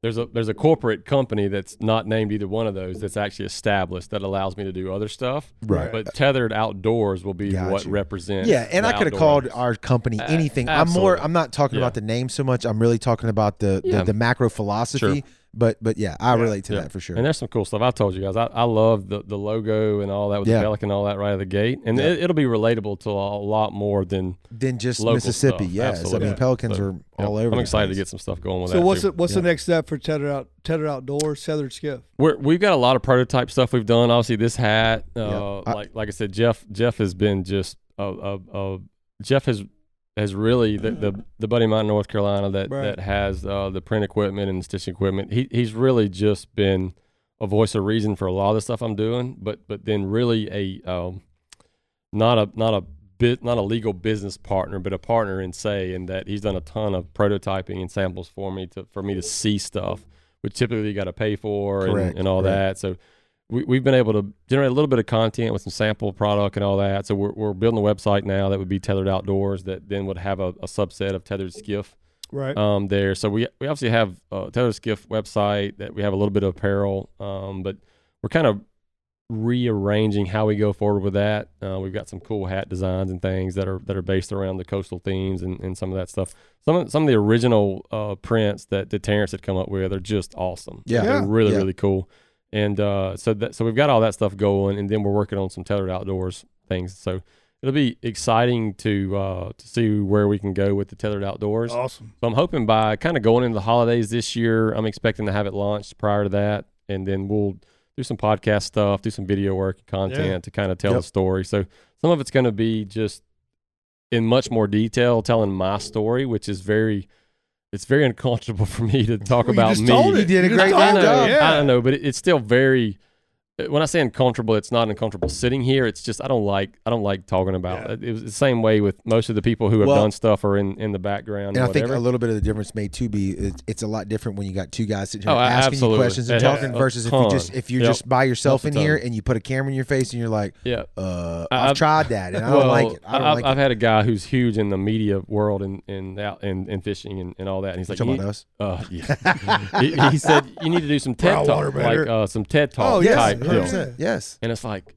there's a there's a corporate company that's not named either one of those that's actually established that allows me to do other stuff. Right. But tethered outdoors will be Got what you. represents. yeah, and I could have called our company anything. I'm more. I'm not talking Yeah. about the name so much. I'm really talking about the the, Yeah. the macro philosophy. But but yeah, I Yeah. relate to Yeah. that for sure. And there's some cool stuff. I told you guys, I, I love the, the logo and all that with Yeah. the pelican and all that right out of the gate. And Yeah. it, it'll be relatable to a lot more than Than just local Mississippi. stuff. Yes, Absolutely. I mean pelicans So, are all yeah, over. I'm the excited to get some stuff going with so that. what's too. the, what's Yeah. the next step for tethered out tethered outdoors tethered skiff? We're, we've got a lot of prototype stuff we've done. Obviously, this hat, uh, Yeah. I- like like I said, Jeff Jeff has been just a, a, a Jeff has has really the, the the buddy of mine in North Carolina that Right. that has uh, the print equipment and the stitching equipment. He he's really just been a voice of reason for a lot of the stuff I'm doing. But but then really a um, not a not a bit not a legal business partner, but a partner in say, in that he's done a ton of prototyping and samples for me to for me to see stuff, which typically you got to pay for and, and all that. So we, we've been able to generate a little bit of content with some sample product and all that. So we're, we're building a website now that would be tethered outdoors that then would have a, a subset of tethered skiff Right. um, there. So we we obviously have a tethered skiff website that we have a little bit of apparel, um, but we're kind of rearranging how we go forward with that. Uh, we've got some cool hat designs and things that are that are based around the coastal themes and, and some of that stuff. Some of some of the original uh, prints that, that Terrence had come up with are just awesome. Yeah. they're really Yeah. really cool. And uh, so that so we've got all that stuff going, and then we're working on some tethered outdoors things. So it'll be exciting to uh, to see where we can go with the tethered outdoors. awesome. So I'm hoping by kind of going into the holidays this year, I'm expecting to have it launched prior to that, and then we'll do some podcast stuff, do some video work, content Yeah. to kind of tell Yep. the story. So some of it's going to be just in much more detail telling my story, which is very, it's very uncomfortable (laughs) for me to talk Well, you about just me. told You it. did a great just I know. Yeah. I don't know, but it, it's still very. Uh, when I say uncomfortable, it's not uncomfortable sitting here. It's just I don't like I don't like talking about Yeah. it. It was the same way with most of the people who have Well- done stuff or in, in the background. And I think a little bit of the difference may too be it's, it's a lot different when you got two guys sitting here Oh, asking absolutely. you questions and It talking has versus if you just if you're Yep. just by yourself in here and you put a camera in your face and you're like, yeah. uh, I've, I've- tried that and I don't like it. I don't I've, like had a guy who's huge in the media world and and out and, and fishing and, and all that, and he's like, talking "You about us? Uh, (laughs) yeah. he, he said you need to do some TED talk, like uh, some TED talk Oh, yes, type. 100%. Yes. And it's like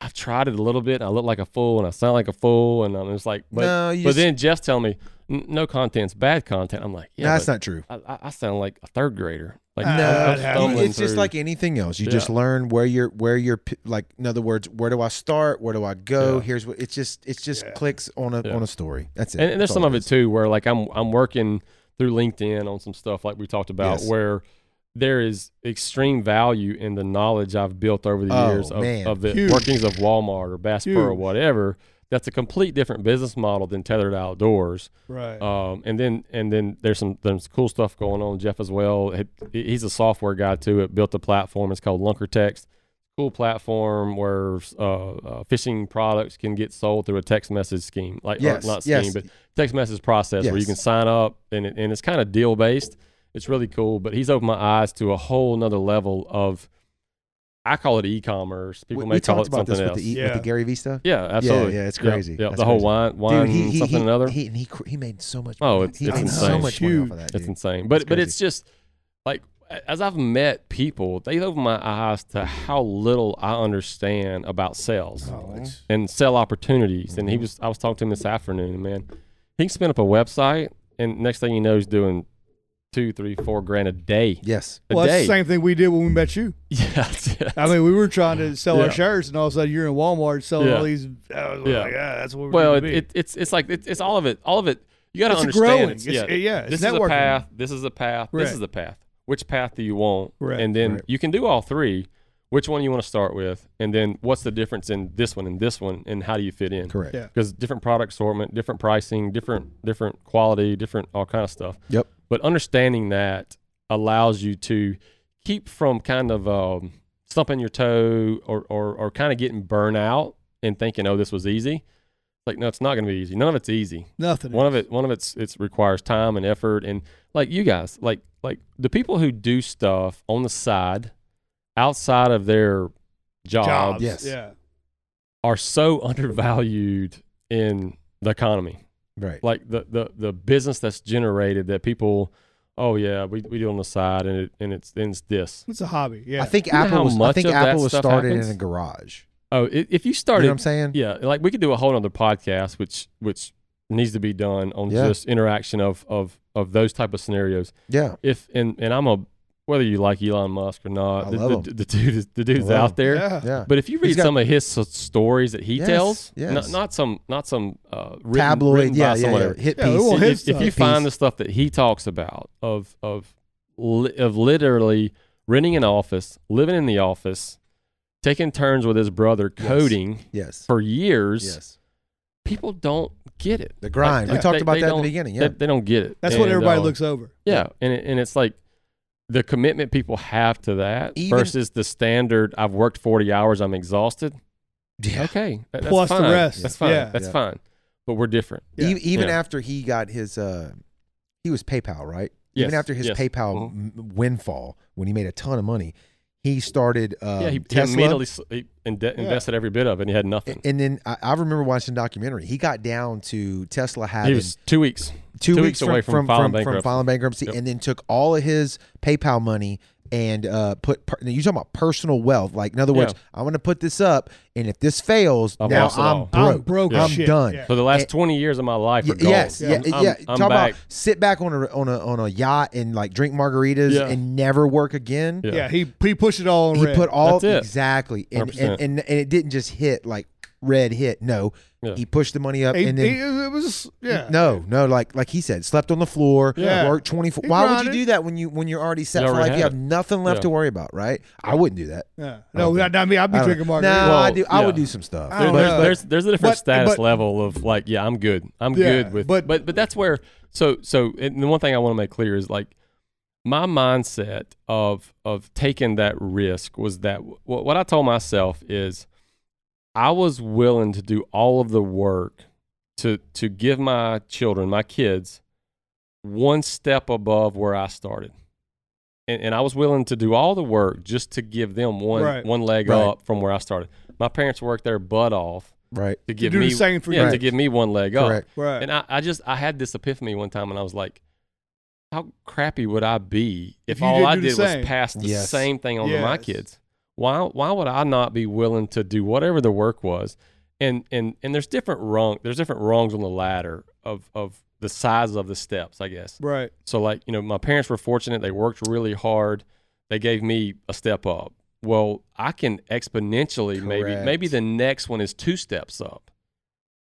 I've tried it a little bit. And I look like a fool, and I sound like a fool, and I'm just like, but no, you but just, then Jeff's telling me "N- no content's bad content. I'm like, yeah, no, that's not true. I, I- I sound like a third grader. Like No, I'm- that I'm it's just like anything else. You Yeah. just learn where you're where you're like in other words, where do I start? Where do I go? Yeah. Here's what it's just it's just Yeah. clicks on a Yeah. on a story. That's it. and, and there's That's some all of it is. too where like I'm I'm working through LinkedIn on some stuff like we talked about Yes. where there is extreme value in the knowledge I've built over the Oh, years of, of the Huge. workings of Walmart or Bass Pro or whatever. That's a complete different business model than tethered outdoors. Right. Um, and then and then there's some there's cool stuff going on. Jeff as well. He- He's a software guy too. It built a platform. It's called Lunker Text. Cool platform where uh, uh, fishing products can get sold through a text message scheme, like Yes, not scheme, yes. but text message process where you can sign up and it, and it's kind of deal based. It's really cool. But he's opened my eyes to a whole nother level of. I call it e-commerce. People we, may we call talked it about something this with else. the, E- with Yeah. the Gary Vee stuff. yeah, absolutely. yeah, it's crazy. Yeah, That's the whole wine, wine, Dude, he, he, something he, another. He, and he he made so much. Oh, it's- he it's made so much money off of that. It's insane. But It's but it's just like as I've met people, they open my eyes to how little I understand about sales Oh, and sell opportunities. And he Mm-hmm. was I was talking to him this afternoon, man. He can spin up a website and next thing you know he's doing two, three, four grand a day. Yes. A well, that's day. the same thing we did when we met you. (laughs) Yeah. yeah. I mean, we were trying to sell Yeah. our shirts, and all of a sudden you're in Walmart selling Yeah. all these. I was Yeah. like, yeah, ah, that's what we're well, going it, be. it, it's it's like it, it's all of it. All of it. You got to It's understand. growing. It's, It's- yeah, yeah, it's this is a path. This is a path. This is the path. Which path do you want? Right. And then Right. you can do all three. Which one you want to start with, and then what's the difference in this one and this one, and how do you fit in? Correct. Yeah. Because different product assortment, different pricing, different different quality, different all kind of stuff. Yep. But understanding that allows you to keep from kind of um, stumping your toe or, or, or kind of getting burnt out and thinking, oh, this was easy. Like, no, it's not going to be easy. None of it's easy. Nothing. One of it, one of it's, it's requires time and effort. And like you guys, like, like the people who do stuff on the side outside of their jobs, jobs. Yes. Yeah. are so (laughs) undervalued in the economy Right. like the the the business that's generated that people oh yeah we, we do on the side and it and it's and it's this It's a hobby. Yeah. I think You Apple how was. I think Apple was started happens? in a garage. oh if you You started know what I'm saying? yeah like we could do a whole other podcast which which needs to be done on Yeah. just interaction of of of those type of scenarios Yeah. if and and i'm a whether you like elon musk or not the, the, the dude is the dude's out him. there Yeah. Yeah. But if you read got- some of his s- stories that he Yes, tells, yes. not, not some, not some uh, written, Tabloid. written yeah. by Yeah. yeah. Hit Yeah, piece. If- his if, if you stuff. find the stuff that he talks about of of li- of literally renting an office, living in the office, taking turns with his brother coding yes. for years, Yes. people don't get it. The grind. Like, we talked they- about they that in the beginning. Yeah. they don't get it. That's what everybody uh, looks over. Yeah, and it, and it's like the commitment people have to that Even- versus the standard. I've worked forty hours. I'm exhausted. Yeah. Okay, that- that's Plus the fine. rest. That's fine. Yeah. That's Yeah. fine. But we're different. Yeah. E- even Yeah. after he got his, uh, he was PayPal, right? Even after his yes. PayPal m- windfall, when he made a ton of money, he started uh, yeah, he, he Tesla. immediately s- he inde- invested every bit of it. and He had nothing. and then I, I remember watching a documentary. He got down to Tesla He was two weeks. two, two weeks, weeks away from filing bankruptcy. filing bankruptcy, Yep. and then took all of his PayPal money and uh, put. Per, you talking about personal wealth? Like in other words, I'm going to put this up, and if this fails, I've now lost it I'm all. broke. I'm broke. Yeah. as I'm shit. done. Yeah. So the last And- twenty years of my life are Y- gone. yes, yeah, I'm, yeah. I'm, I'm Talk back. about sit back on a on a on a yacht and like drink margaritas Yeah. and never work again. Yeah. Yeah. He he pushed it all on He red. put all That's it. exactly, and and, 100%. and and it didn't just hit like red hit. No, Yeah. he pushed the money up, He- and then he- it was yeah. no, no, like like he said, slept on the floor, Yeah. worked twenty four. He Why would you do that when you when you're already set You for life? You had have nothing left Yeah. to worry about, right? I wouldn't do that. Yeah. No, Okay. not, not me. I'd be I don't- drinking No. Well, I do. I would do some stuff. I There- there's, there's there's a different But- status but- level of like, yeah, I'm good. I'm Yeah, good with. but- But but but that's where. So so and the one thing I want to make clear is like, my mindset of of taking that risk was that what, what I told myself is I was willing to do all of the work to to give my children, my kids, one step above where I started. And, and I was willing to do all the work just to give them one Right. one leg Right. up from where I started. My parents worked their butt off Right. to give do the me same for yeah, you. to give me one leg up. Correct. Right. And I, I just I had this epiphany one time and I was like, how crappy would I be if, If you all did I do the did was same. pass the Yes. same thing on to my Yes. kids? Why why would I not be willing to do whatever the work was? And and and there's different rung there's different rungs on the ladder of of the size of the steps, I guess. right. So like, you know, my parents were fortunate. They worked really hard. They gave me a step up. Well, I can exponentially maybe Correct. maybe the next one is two steps up.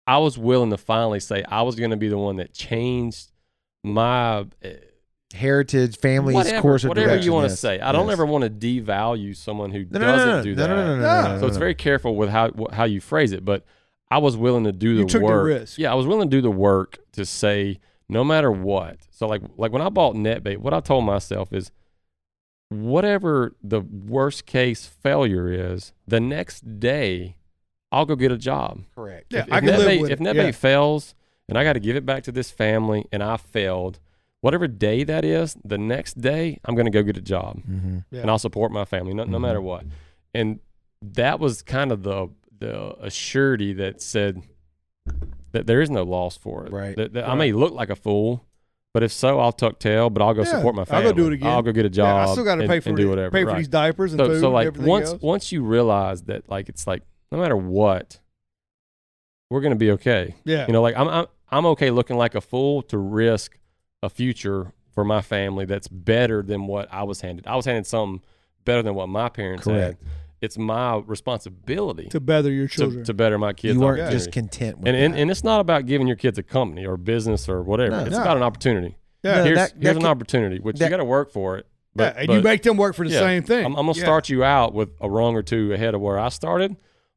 I was willing to finally say I was going to be the one that changed my uh, Heritage, family's whatever, course of whatever direction. you want to yes, say. I don't ever want to devalue someone who No, doesn't no, no, do that. no, no, no, So it's very careful with how how you phrase it, but I was willing to do the the work. risk. Yeah, I was willing to do the work to say no matter what. So like like when I bought NetBait, what I told myself is whatever the worst case failure is, the next day I'll go get a job. correct. Yeah, if, I if can live NetBait, with if it. NetBait Yeah. fails and I got to give it back to this family and I failed, whatever day that is, the next day I'm going to go get a job Mm-hmm. Yeah. and I'll support my family no, no Mhm. matter what. And that was kind of the the assurity that said that there is no loss for it. Right. That, that I may look like a fool, but if so, I'll tuck tail. But I'll go Yeah, support my family. I'll family. go do it again. I'll go get a Yeah, job. I still got to pay for and do whatever. pay for right. these diapers and so, food so and like everything once else. once you realize that like it's like no matter what, we're gonna be okay. yeah. You know, like I'm I'm I'm okay looking like a fool to risk a future for my family that's better than what I was handed. I was handed something better than what my parents Correct. had. It's my responsibility to better your children. to better my kids. You weren't opportunity. just content with and, and that. and it's not about giving your kids a company or business or whatever. No. it's No. about an opportunity. yeah. No, here's that- here's that an can- opportunity, which that- you got to work for it. yeah. But, And but you make them work for the yeah, same thing. I'm, I'm gonna Yeah. start you out with a rung or two ahead of where I started,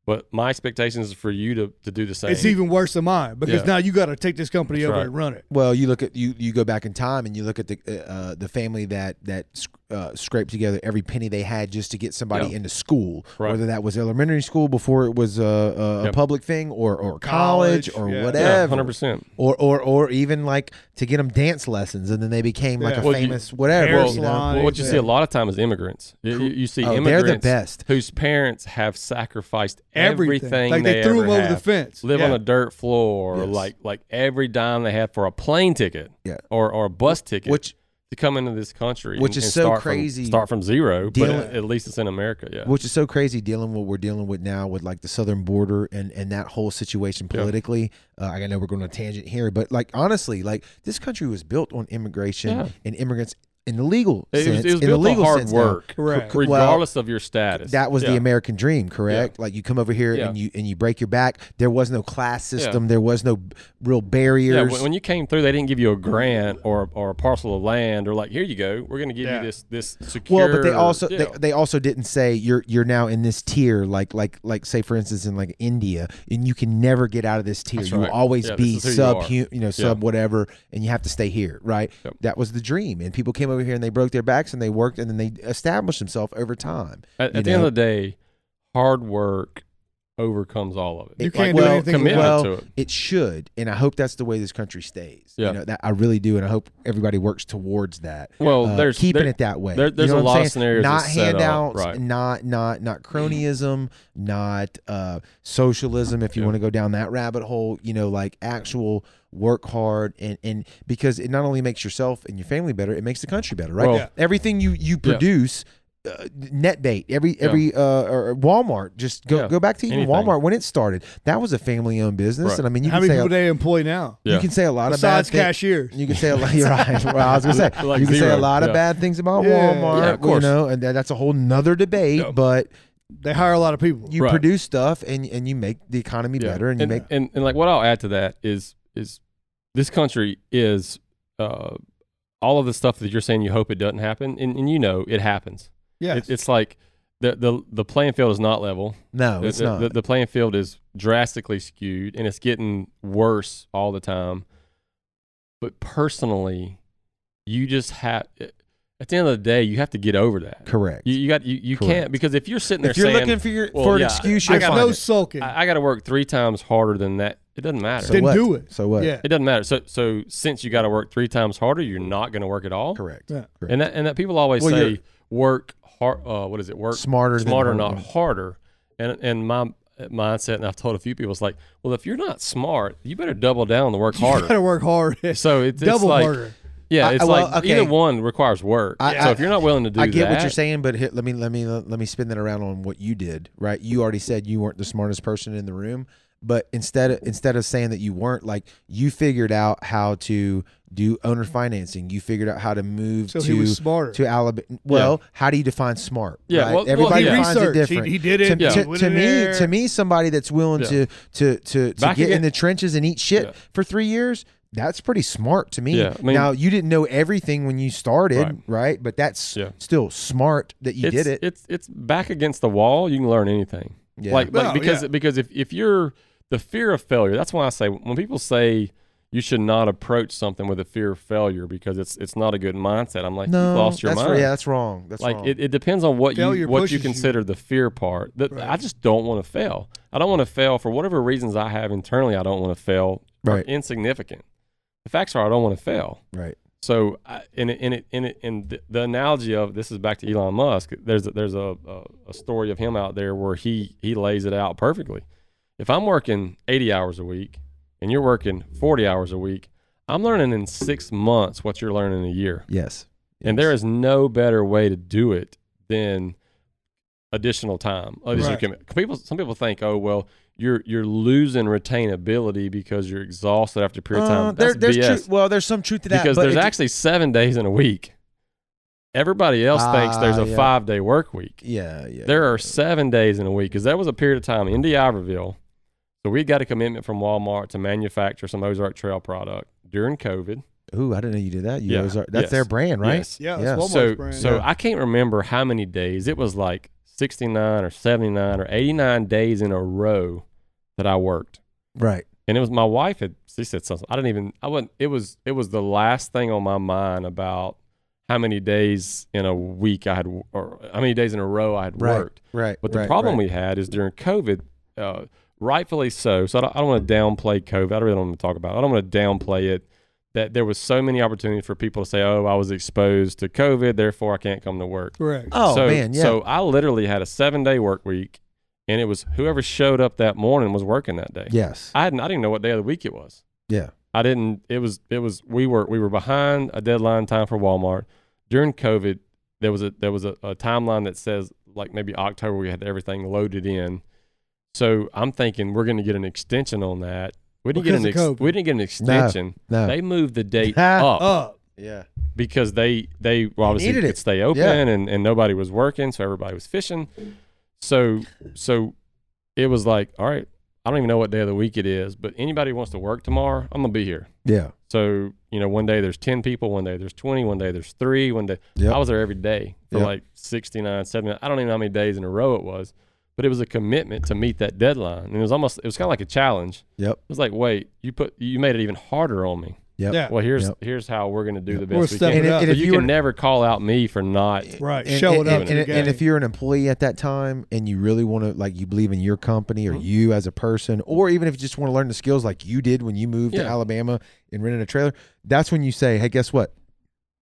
but my expectations is for you to, to do the same. It's even worse than mine because Yeah. now you got to take this company That's over right. and run it. Well, you look at you you go back in time and you look at the uh, the family that that sc- uh, scraped together every penny they had just to get somebody Yeah. into school, Right. whether that was elementary school before it was a, a, a Yep. public thing, or or college, College, or yeah. yeah, whatever, hundred percent. or or or even like to get them dance lessons, and then they became like a Well, you- famous whatever. Hair you know? Well, what you yeah. see a lot of time is immigrants. You, you, you see Oh, they're immigrants the best. whose parents have sacrificed everything, Like they, they, threw ever them over the fence. live yeah. on a dirt floor, Yes. like like every dime they had for a plane ticket, Yeah. or or a bus ticket, Which to come into this country, Which and, is and so start crazy From, start from zero, dealing- but at least it's in America. Yeah, which is so crazy dealing with what we're dealing with now with like the southern border and and that whole situation Yeah. politically uh, i know we're going on a tangent here but like honestly like this country was built on immigration Yeah. and immigrants in the legal it was, sense it was in the legal hard sense now. work, Correct. Well, regardless of your status. that was the American dream, correct? Like you come over here Yeah. and you and you break your back. There was no class Yeah. system. There was no real Yeah, barriers. when, when you came through, they didn't give you a grant or or a parcel of land or like here you go, we're going to give Yeah. you this this secure. well, but they also yeah. they, they also didn't say you're you're now in this tier like like like say for instance in like India and you can never get out of this tier. That's you will always Yeah, be this is who you sub are. you, you know sub whatever and you have to stay here, right? Yep. That was the dream. And people came over here and they broke their backs and they worked and then they established themselves over time. at, at the end of the day, hard work overcomes all of it. You It- can't well, do anything commitment well, to it. It should, and I hope that's the way this country stays. Yeah. You know, that I really do, and I hope everybody works towards that. Well, Uh, there's keeping there- it that way. there- You there's know a what I'm of scenarios Not that's set up, handouts, right. not not not cronyism, not uh, socialism. If you Yeah. want to go down that rabbit hole, you know, like actual work hard and and because it not only makes yourself and your family better, it makes the country better, right? Well- Yeah. Everything you you produce. Uh, NetBait every every uh or Walmart just go Yeah. go back to even Anything. Walmart when it started that was a family owned business Right. and I mean you How can many say people a, do they employ now? you Yeah. can say a lot Besides of bad things cashiers. you can say a lot. (laughs) You're right. Well, I was gonna say Like you can say a lot of yeah. bad things about Yeah. Walmart. Yeah, of course. You know, and that- that's a whole nother debate. Yeah. But They hire a lot of people. you Right. produce stuff and and you make the economy Yeah. better, and you and, make and and like what I'll add to that is is this country is uh, all of the stuff that you're saying you hope it doesn't happen, and, and you know it happens. Yes. It, it's like the, the the playing field is not level. no, The- it's the, not. The, the playing field is drastically skewed, and it's getting worse all the time. But personally, you just have, at the end of the day, you have to get over that. Correct. You, you got you, you Correct. can't because if you're sitting there if you're saying looking for your well, for an yeah, excuse, I you'll got no it. sulking. I, I got to work three times harder than that, it doesn't matter. So Then what? do it. So what? Yeah. it doesn't matter. So so since you got to work three times harder, you're not going to work at all. Correct. Yeah. Correct. And that and that people always Well, say work hard. Uh, what is it? Work Smarter smarter, not work. harder. And and my mindset, and I've told a few people, it's like, well, if you're not smart, you better double down to work harder. You harder. work hard. (laughs) so it's, it's Double like, harder. yeah, I- it's well, like okay. either one requires work. I- so I- if you're not willing to do I get that, what you're saying, but here, let me let me let me spin that around on what you did. Right? You already said you weren't the smartest person in the room, but instead of, instead of saying that you weren't, like you figured out how to do owner financing. You figured out how to move So to he was smarter. to Alabama. Well, how do you define smart? Yeah, right? well- well, everybody yeah. defines it Research. He- different. he did it. To, Yeah. to, to in me, there. to me, somebody that's willing Yeah. to to to to Back get in the trenches and eat shit Yeah. for three years. That's pretty smart to me. Yeah, I mean- now you didn't know everything when you started, right? Right. But that's Yeah. still smart that you it's, did it. It's it's back against the wall. You can learn anything. Yeah. Like, like No, because yeah. because if if you're the fear of failure, that's why I say when people say you should not approach something with a fear of failure because it's it's not a good mindset. I'm like, no, you've lost your that's mind. yeah, that's wrong. That's like wrong. it, it depends on what Failure you what you you. consider the fear part. That Right. I just don't want to fail. I don't want to fail for whatever reasons I have internally. I don't want to fail. Right. insignificant. The facts are I don't want to fail. right. So, I, in it, in it, in it, in the, the analogy of this is back to Elon Musk. There's a, there's a, a, a story of him out there where he he lays it out perfectly. If I'm working 80 hours a week and you're working 40 hours a week, I'm learning in six months what you're learning in a year. Yes. And there is no better way to do it than additional time. Additional Right. People, some people think, oh well, you're you're losing retainability because you're exhausted after a period of Uh, time. there, That's there's BS. Well, there's some truth to that because there's actually seven days in a week. Everybody else thinks there's Ah, a yeah. five day work week. yeah, yeah. There are seven days in a week because that was a period of time in D'Iberville. So we got a commitment from Walmart to manufacture some Ozark Trail product during COVID. Ooh, I didn't know you did that. You Yeah, Ozark- that's yes, their brand, right? yes. Yeah, Yeah. Walmart's so brand. so Yeah. I can't remember how many days. It was like 69 or 79 or 89 days in a row that I worked. Right. And it was my wife had she said something. I didn't even I wasn't it was it was the last thing on my mind about how many days in a week I had or how many days in a row I had Right. worked. Right. But the right, problem right. we had is during COVID, uh, rightfully so. So I don't, I don't want to downplay COVID. I really don't want to talk about it. I don't want to downplay it. That there was so many opportunities for people to say, "Oh, I was exposed to COVID, therefore I can't come to work." correct. Oh so, man, yeah. So I literally had a seven day work week, and it was whoever showed up that morning was working that day. yes. I hadn't. I didn't know what day of the week it was. Yeah. I didn't. It was. It was. We were. We were behind a deadline time for Walmart during COVID. There was a there was a, a timeline that says like maybe October we had everything loaded in. So I'm thinking we're going to get an extension on that. We didn't Because get an of ex- COVID. we didn't get an extension. No. They moved the date (laughs) up Up. yeah. because they they well, obviously needed could it. stay open Yeah. and, and nobody was working, so everybody was fishing. So so it was like, all right, I don't even know what day of the week it is, but anybody wants to work tomorrow, I'm gonna be here. Yeah. So you know, one day there's ten people, one day there's twenty, one day there's three, one day Yep. I was there every day for Yep. like 69, 70. I don't even know how many days in a row it was, but it was a commitment to meet that deadline, and it was almost it was kind of like a challenge. Yep. It was like, wait, you put you made it even harder on me. Yep. Yeah. Well, here's Yep. here's how we're gonna do Yep. the We're best we stepping can. And, up. and But if you, you can never call out me for not. Right. and, Showing and, up and, and, and if you're an employee at that time and you really want to like you believe in your company or Mhm. you as a person or even if you just want to learn the skills like you did when you moved to Alabama and rented a trailer that's when you say hey guess what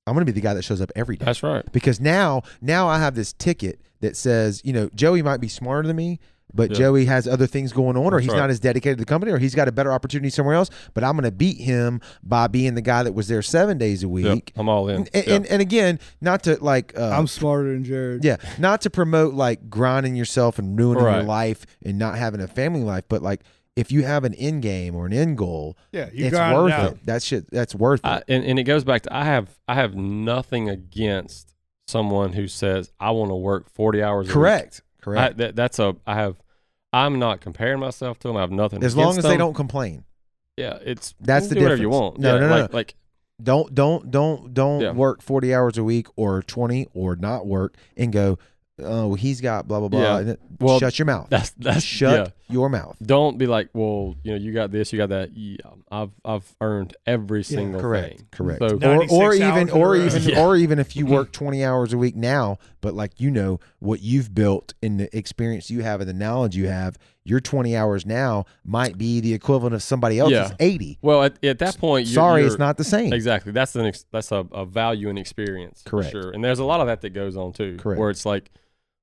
I'm going to be the guy that shows up every day That's right. because now now I have this ticket that says you know Joey might be smarter than me but Yeah. Joey has other things going on or That's he's right. not as dedicated to the company or he's got a better opportunity somewhere else but I'm going to beat him by being the guy that was there 7 days a Yep, week I'm all in. and, Yep. and, and again not to like uh, I'm smarter than Jared. yeah, not to promote like grinding yourself and ruining your life and not having a family life, but like if you have an end game or an end goal, Yeah. You it's grind worth it it. That shit, that's worth it. I, and, and it goes back to I have I have nothing against someone who says I want to work 40 hours. a week. Correct. I, Correct. that, that's a I have. I'm not comparing myself to them. I have nothing. as long against as they don't complain. Yeah, it's That's you the can do whatever you difference. want. No, yeah, no, no, like, Like Don't don't don't don't Yeah. work 40 hours a week or 20 or not work and go oh, he's got blah blah blah. Yeah. And Well, shut your mouth. That's that's Shut yeah. your mouth. Don't be like, well, you know, you got this, you got that. Yeah, I've I've earned every single Correct. thing. Correct. So No. or or even hours in a or row. even Yeah. or even if you mm-hmm. work 20 hours a week now but like you know what you've built and the experience you have and the knowledge you have your 20 hours now might be the equivalent of somebody else's Yeah. 80 well, at, at that point, you're, sorry you're, it's not the same Exactly. That's an ex- that's a, a value and experience. for Correct. sure. And there's a lot of that that goes on too. Correct. Where it's like,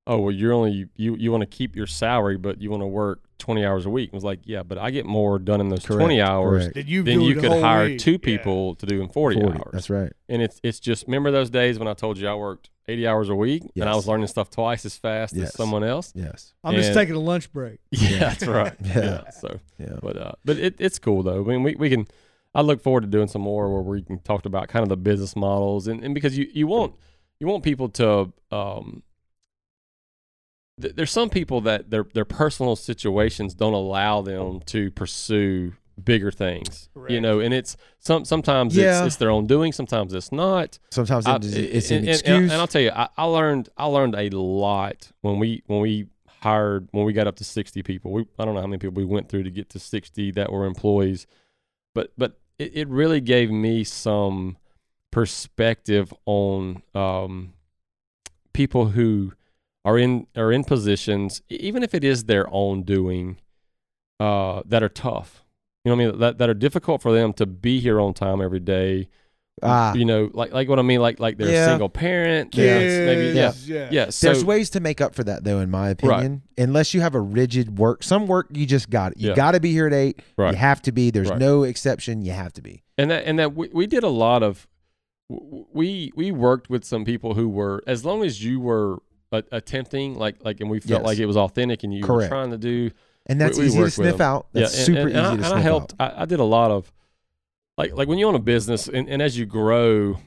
oh well, you're only you you want to keep your salary, but you want to work 20 hours a week. It was like, yeah, but I get more done in those Correct. 20 hours Correct. Did you than you could hire week? two Yeah. people to do in 40, 40 hours. that's right And it's it's just remember those days when I told you I worked 80 hours a week and I was learning stuff twice as fast Yes. as someone else. yes I'm just taking a lunch break. (laughs) Yeah, that's right. (laughs) Yeah. yeah. So, yeah but uh, but it, it's cool though. I mean, we, we can. I look forward to doing some more where we can talk about kind of the business models and, and because you you want you want people to um. Th- There's some people that their their personal situations don't allow them to pursue bigger things, you know, and it's some sometimes Yeah. it's, it's their own doing, sometimes it's not. sometimes I- it's, it's and- an and- excuse And, and I'll tell you, I, I learned I learned a lot when we when we hired when we got up to sixty people. We I don't know how many people we went through to get to sixty that were employees, but but it, it really gave me some perspective on um, people who are in are in positions, even if it is their own doing, uh, that are tough. You know what I mean? That that are difficult for them to be here on time every day ah you know, like like what I mean, like like they're Yeah. a single parent. Yeah. maybe yeah, Kids, yeah. yeah. So there's ways to make up for that though in my opinion unless you have a rigid work some work you just got it you Yeah. got to be here at 8 Right. you have to be there's Right. no exception you have to be and that and that we, we did a lot of we we worked with some people who were as long as you were a, attempting like like and we felt Yes. like it was authentic and you were trying to do and that's We- we easy to sniff out. That's yeah and- super and, easy and I, to and sniff I helped. out. I, I did a lot of like like when you own a business and, and as you grow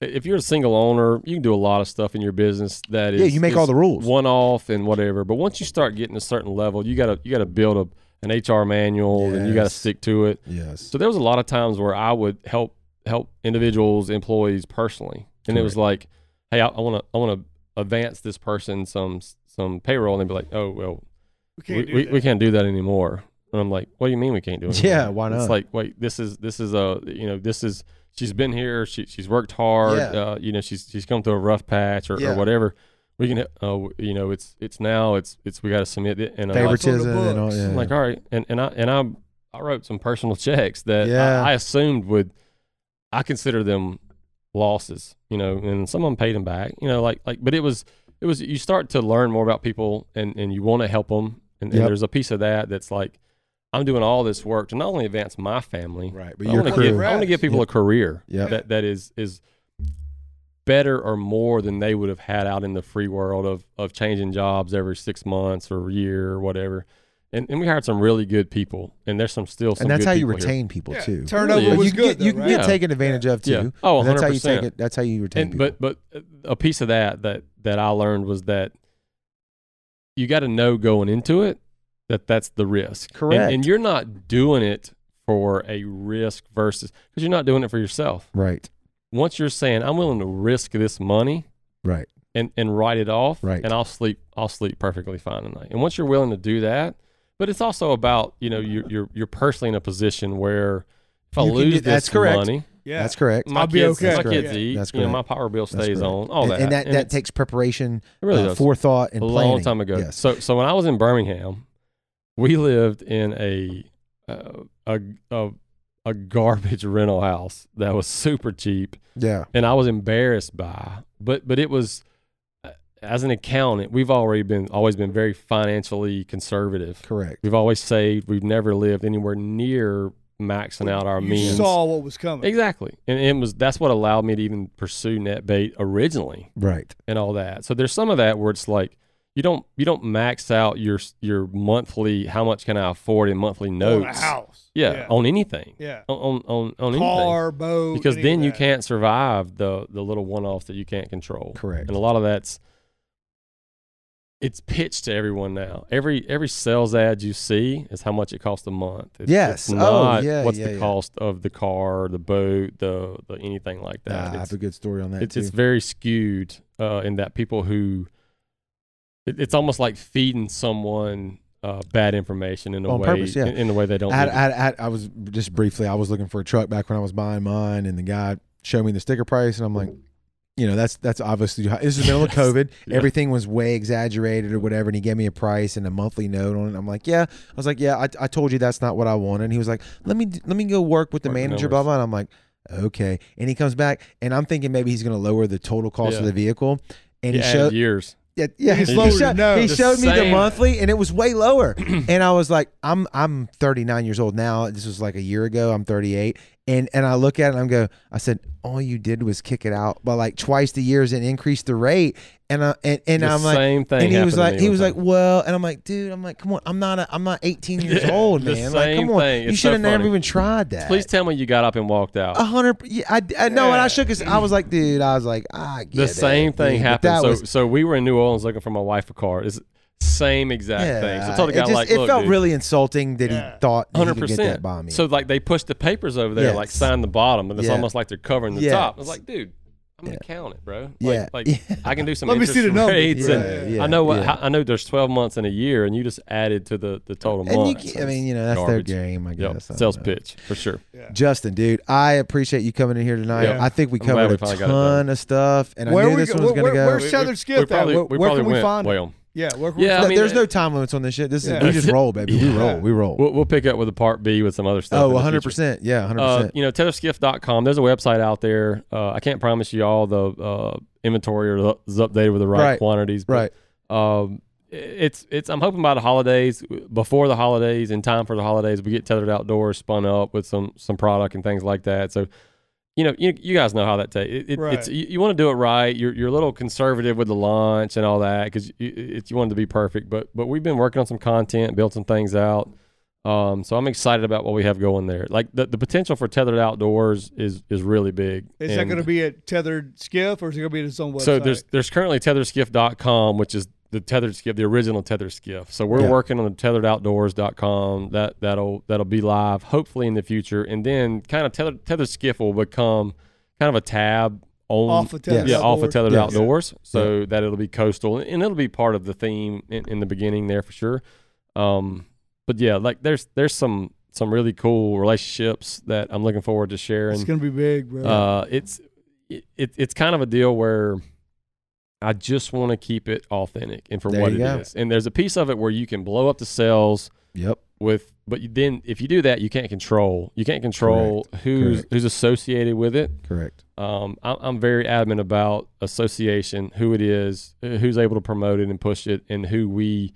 if you're a single owner you can do a lot of stuff in your business that is yeah you make all the rules. one off and whatever. But once you start getting a certain level, you gotta you gotta build a an HR manual and you gotta stick to it. yes. So there was a lot of times where I would help help individuals, employees personally, and it was like, hey, I want to I want to advance this person some some payroll, and they'd be like, oh well, We we, can't do we, that. we can't do that anymore. And I'm like, what do you mean we can't do it? Yeah, why not? It's like, wait, this is this is a you know this is she's been here, she she's worked hard, Yeah. uh, you know she's she's come through a rough patch or, Yeah. or whatever. We can, uh, you know, it's it's now it's it's we got to submit it and I'm like, What's on the favoritism and all yeah. I'm like, all right, and and I and I I wrote some personal (laughs) checks that Yeah. I, I assumed would I consider them losses, you know, and some of them paid them back, you know, like like, but it was it was you start to learn more about people and and you want to help them, and, and there's a piece of that that's like I'm doing all this work to not only advance my family, right but but I want to give I want to give people Yep. a career Yep. that that is is better or more than they would have had out in the free world of of changing jobs every six months or year or whatever. And, and we hired some really good people, and there's some still some and that's good how you people here. retain people Yeah, too turnover Really was you good. get, you though, can right? get Yeah. taken advantage of too Yeah. Oh, And that's how you 100%. take it that's how you retain and people but but a piece of that that that I learned was that you got to know going into it that that's the risk. And- Correct. And, you're not doing it for a risk versus because you're not doing it for yourself. right Once you're saying I'm willing to risk this money right and and write it off, Right. and I'll sleep I'll sleep perfectly fine tonight. And once you're willing to do that, but it's also about you know you're you're you're personally in a position where if I You can lose do- this that's correct. money, Yeah. that's correct my I'll be kids, okay. my That's kids correct. eat, That's you know, my power bill stays on, all and, that, and that And that takes preparation it really uh, does. forethought and a planning long time ago. yes So so when I was in Birmingham, we lived in a uh, a a a garbage (laughs) rental house that was super cheap, yeah and I was embarrassed by. But but it was as an accountant, we've already been always been very financially conservative. correct We've always saved. We've never lived anywhere near maxing out our means. you means. saw what was coming. Exactly, and it was that's what allowed me to even pursue NetBait originally right and all that. So there's some of that where it's like you don't you don't max out your your monthly how much can I afford in monthly notes. On a house. Yeah, Yeah. on anything. Yeah. On on on anything. Car, boat. Because then you can't survive the the little one offs that you can't control. correct And a lot of that's it's pitched to everyone now. Every every sales ad you see is how much it costs a month. It's, Yes. It's Oh, not yeah, what's yeah, the yeah. cost of the car, the boat, the the anything like that. I It's- have a good story on that it's too it's very skewed uh, in that people who it, it's almost like feeding someone uh, bad information in a On way purpose, yeah. in, in the way they don't. I, I, I, I was just briefly. I was looking for a truck back when I was buying mine, and the guy showed me the sticker price, and I'm like, you know, that's that's obviously this is the middle of (laughs) COVID. Yeah. Everything was way exaggerated or whatever, and he gave me a price and a monthly note on it. I'm like, yeah. I was like, yeah. I, I told you that's not what I wanted. And he was like, let me let me go work with the Work manager, blah numbers. blah. And I'm like, okay. And he comes back, and I'm thinking maybe he's going to lower the total cost of the vehicle. And He he showed, years. yeah, yeah. He's He, showed, no. he showed me the monthly, and it was way lower. (clears throat) and I was like, I'm I'm 39 years old now. This was like a year ago. I'm 38, and and I look at it and I'm go, I said, all you did was kick it out by like twice the years and increase the rate. And I and, and the I'm like. same thing. And he was like, he was like, well, and I'm like, dude, I'm like, come on, I'm not, a, I'm not 18 (laughs) years Yeah, old, man. Like, come on, thing. you should so have never even tried that. Please tell me you got up and walked out. a hundred, yeah, I, I know, and I shook his. I was like, dude, I was like, I get the it, same thing dude, happened. So, was- so we were in New Orleans looking for my wife a car. It's same exact thing. So I told the it guy just- like, it look, felt dude, really insulting that Yeah. he thought he hundred could get that percent. by me. So like they pushed the papers over there, like Yes. sign the bottom, and it's Yeah. almost like they're covering the Yes. top. I was like, dude, I'm gonna Yeah. count it, bro. Like, Yeah. like (laughs) Yeah. I can do some Let me see the numbers. rates, Yeah, and yeah, I know what yeah. I know. There's 12 months in a year, and you just added to the the total and you, months. can- I mean, you know, that's Garbage. their game, I Yep, guess. I don't sales know. pitch for sure. Justin, dude, I appreciate you coming in here tonight. Yeah. I think we I'm covered we a finally got it ton of stuff, and Where I knew this go- one was where- going to go. where's Tethered Skiff at? probably, Where- we can we find it? Well. Yeah, where can we Yeah, I mean, There's it- no time limits on this shit. This is Yeah. we just roll, baby. We roll. We roll. We'll, we'll pick up with a part B with some other stuff. oh, 100 percent. Yeah, 100 Uh, percent. you know, tetherskiff.com. There's a website out there. Uh, I can't promise you all the uh, inventory or is updated with the right, Right. quantities. Right. But, um, it's it's. I'm hoping by the holidays, before the holidays, in time for the holidays, we get tethered outdoors spun up with some some product and things like that. So. You know, you, you guys know how that takes. It, it, It's you, you want to do it right. You're you're a little conservative with the launch and all that because you, you want it to be perfect. But but we've been working on some content, built some things out. Um, so I'm excited about what we have going there. Like the, the potential for tethered outdoors is is really big. Is that going to be at Tethered Skiff or is it going to be at its own website? so there's there's currently tetherskiff.com, which is the tethered skiff, the original tethered skiff. So we're Yeah. working on the tetheredoutdoors.com. That that'll that'll be live hopefully in the future, and then kind of tethered, tethered skiff will become kind of a tab on off of Tethered yeah, off of Outdoors. Tethered Yes. Outdoors, so that it'll be coastal, and it'll be part of the theme in, in the beginning there for sure. Um, but yeah, like there's there's some some really cool relationships that I'm looking forward to sharing. It's going to be big, bro. Uh, it's it, it, it's kind of a deal where I just want to keep it authentic and for There what it is. go. And there's a piece of it where you can blow up the cells. Yep. with, but you, then if you do that, you can't control. You can't control who's Correct. who's associated with it. Correct. Um, I'm, I'm very adamant about association, who it is, who's able to promote it and push it, and who we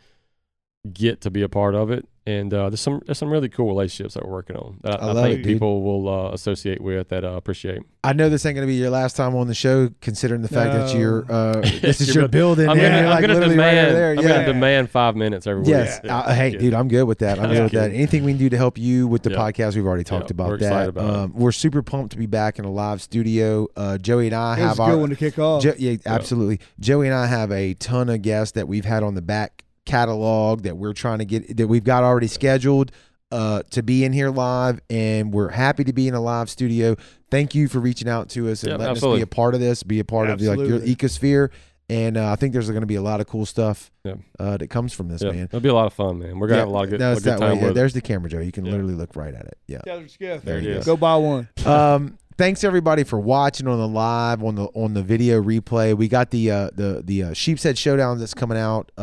get to be a part of it. And uh, there's some there's some really cool relationships that we're working on that I, I I think it, people will uh, associate with that uh, appreciate. I know this ain't going to be your last time on the show, considering the fact that you're uh, (laughs) this is You're your bu- building. I'm and gonna, you're I'm like gonna demand. right there. I'm yeah. gonna demand five minutes every week. Yes. Yeah. Uh, hey, Yeah. dude, I'm good with that. I'm good with that. Anything we can do to help you with the Yeah. podcast, we've already talked Yeah, about we're that. excited about it. um, we're super pumped to be back in a live studio. Uh, Joey and I it have a our good one to kick off. Jo- yeah, absolutely. Joey and I have a ton of guests that we've had on the back catalog that we're trying to get that we've got already scheduled uh, to be in here live, and we're happy to be in a live studio. Thank you for reaching out to us and Yep, letting absolutely. us be a part of this, be a part of like your ecosphere. And uh, I think there's going to be a lot of cool stuff Yeah. uh, that comes from this, Yeah, man. it'll be a lot of fun, man. We're gonna Yeah, have a lot of good, no, a good that way. time Yeah, there's the camera, Joe. You can Yeah. literally look right at it. Yeah. Tethered There There it you is. Go buy one. um thanks everybody for watching on the live on the on the video replay we got the uh the the uh, sheep's head showdown that's coming out uh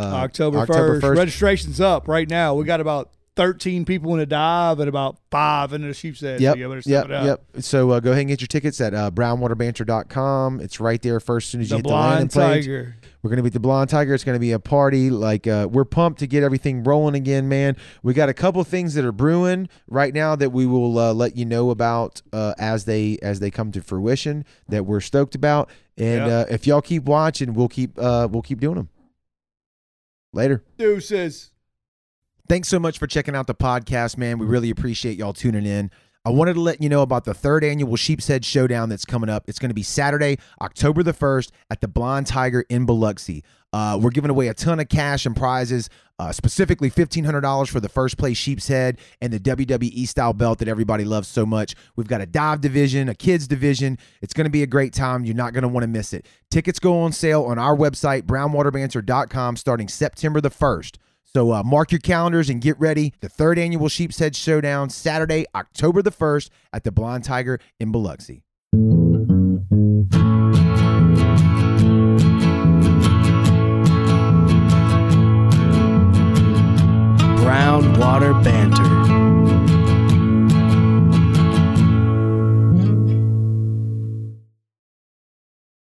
October, 1st. Registration's up right now. We got about 13 people in a dive and about five in the sheep's head. Yep, So you yep, yep. So uh, go ahead and get your tickets at uh, brownwaterbanter.com. It's right there first as soon as you The hit the landing page. Tiger. We're gonna beat the Blonde Tiger. It's gonna be a party. Like uh, we're pumped to get everything rolling again, man. We got a couple things that are brewing right now that we will uh, let you know about uh, as they as they come to fruition. That we're stoked about. And uh, if y'all keep watching, we'll keep uh, we'll keep doing them. Later. Deuces. Thanks so much for checking out the podcast, man. We really appreciate y'all tuning in. I wanted to let you know about the third annual Sheep's Head Showdown that's coming up. It's going to be Saturday, October the 1st at the Blonde Tiger in Biloxi. Uh, we're giving away a ton of cash and prizes, uh, specifically $1,500 for the first place sheep's head and the WWE style belt that everybody loves so much. We've got a dive division, a kids division. It's going to be a great time. You're not going to want to miss it. Tickets go on sale on our website, brownwaterbanter.com, starting September the 1st. So uh, mark your calendars and get ready. The third annual Sheep's Head Showdown, Saturday, October the 1st at the Blonde Tiger in Biloxi. Brownwater Banter.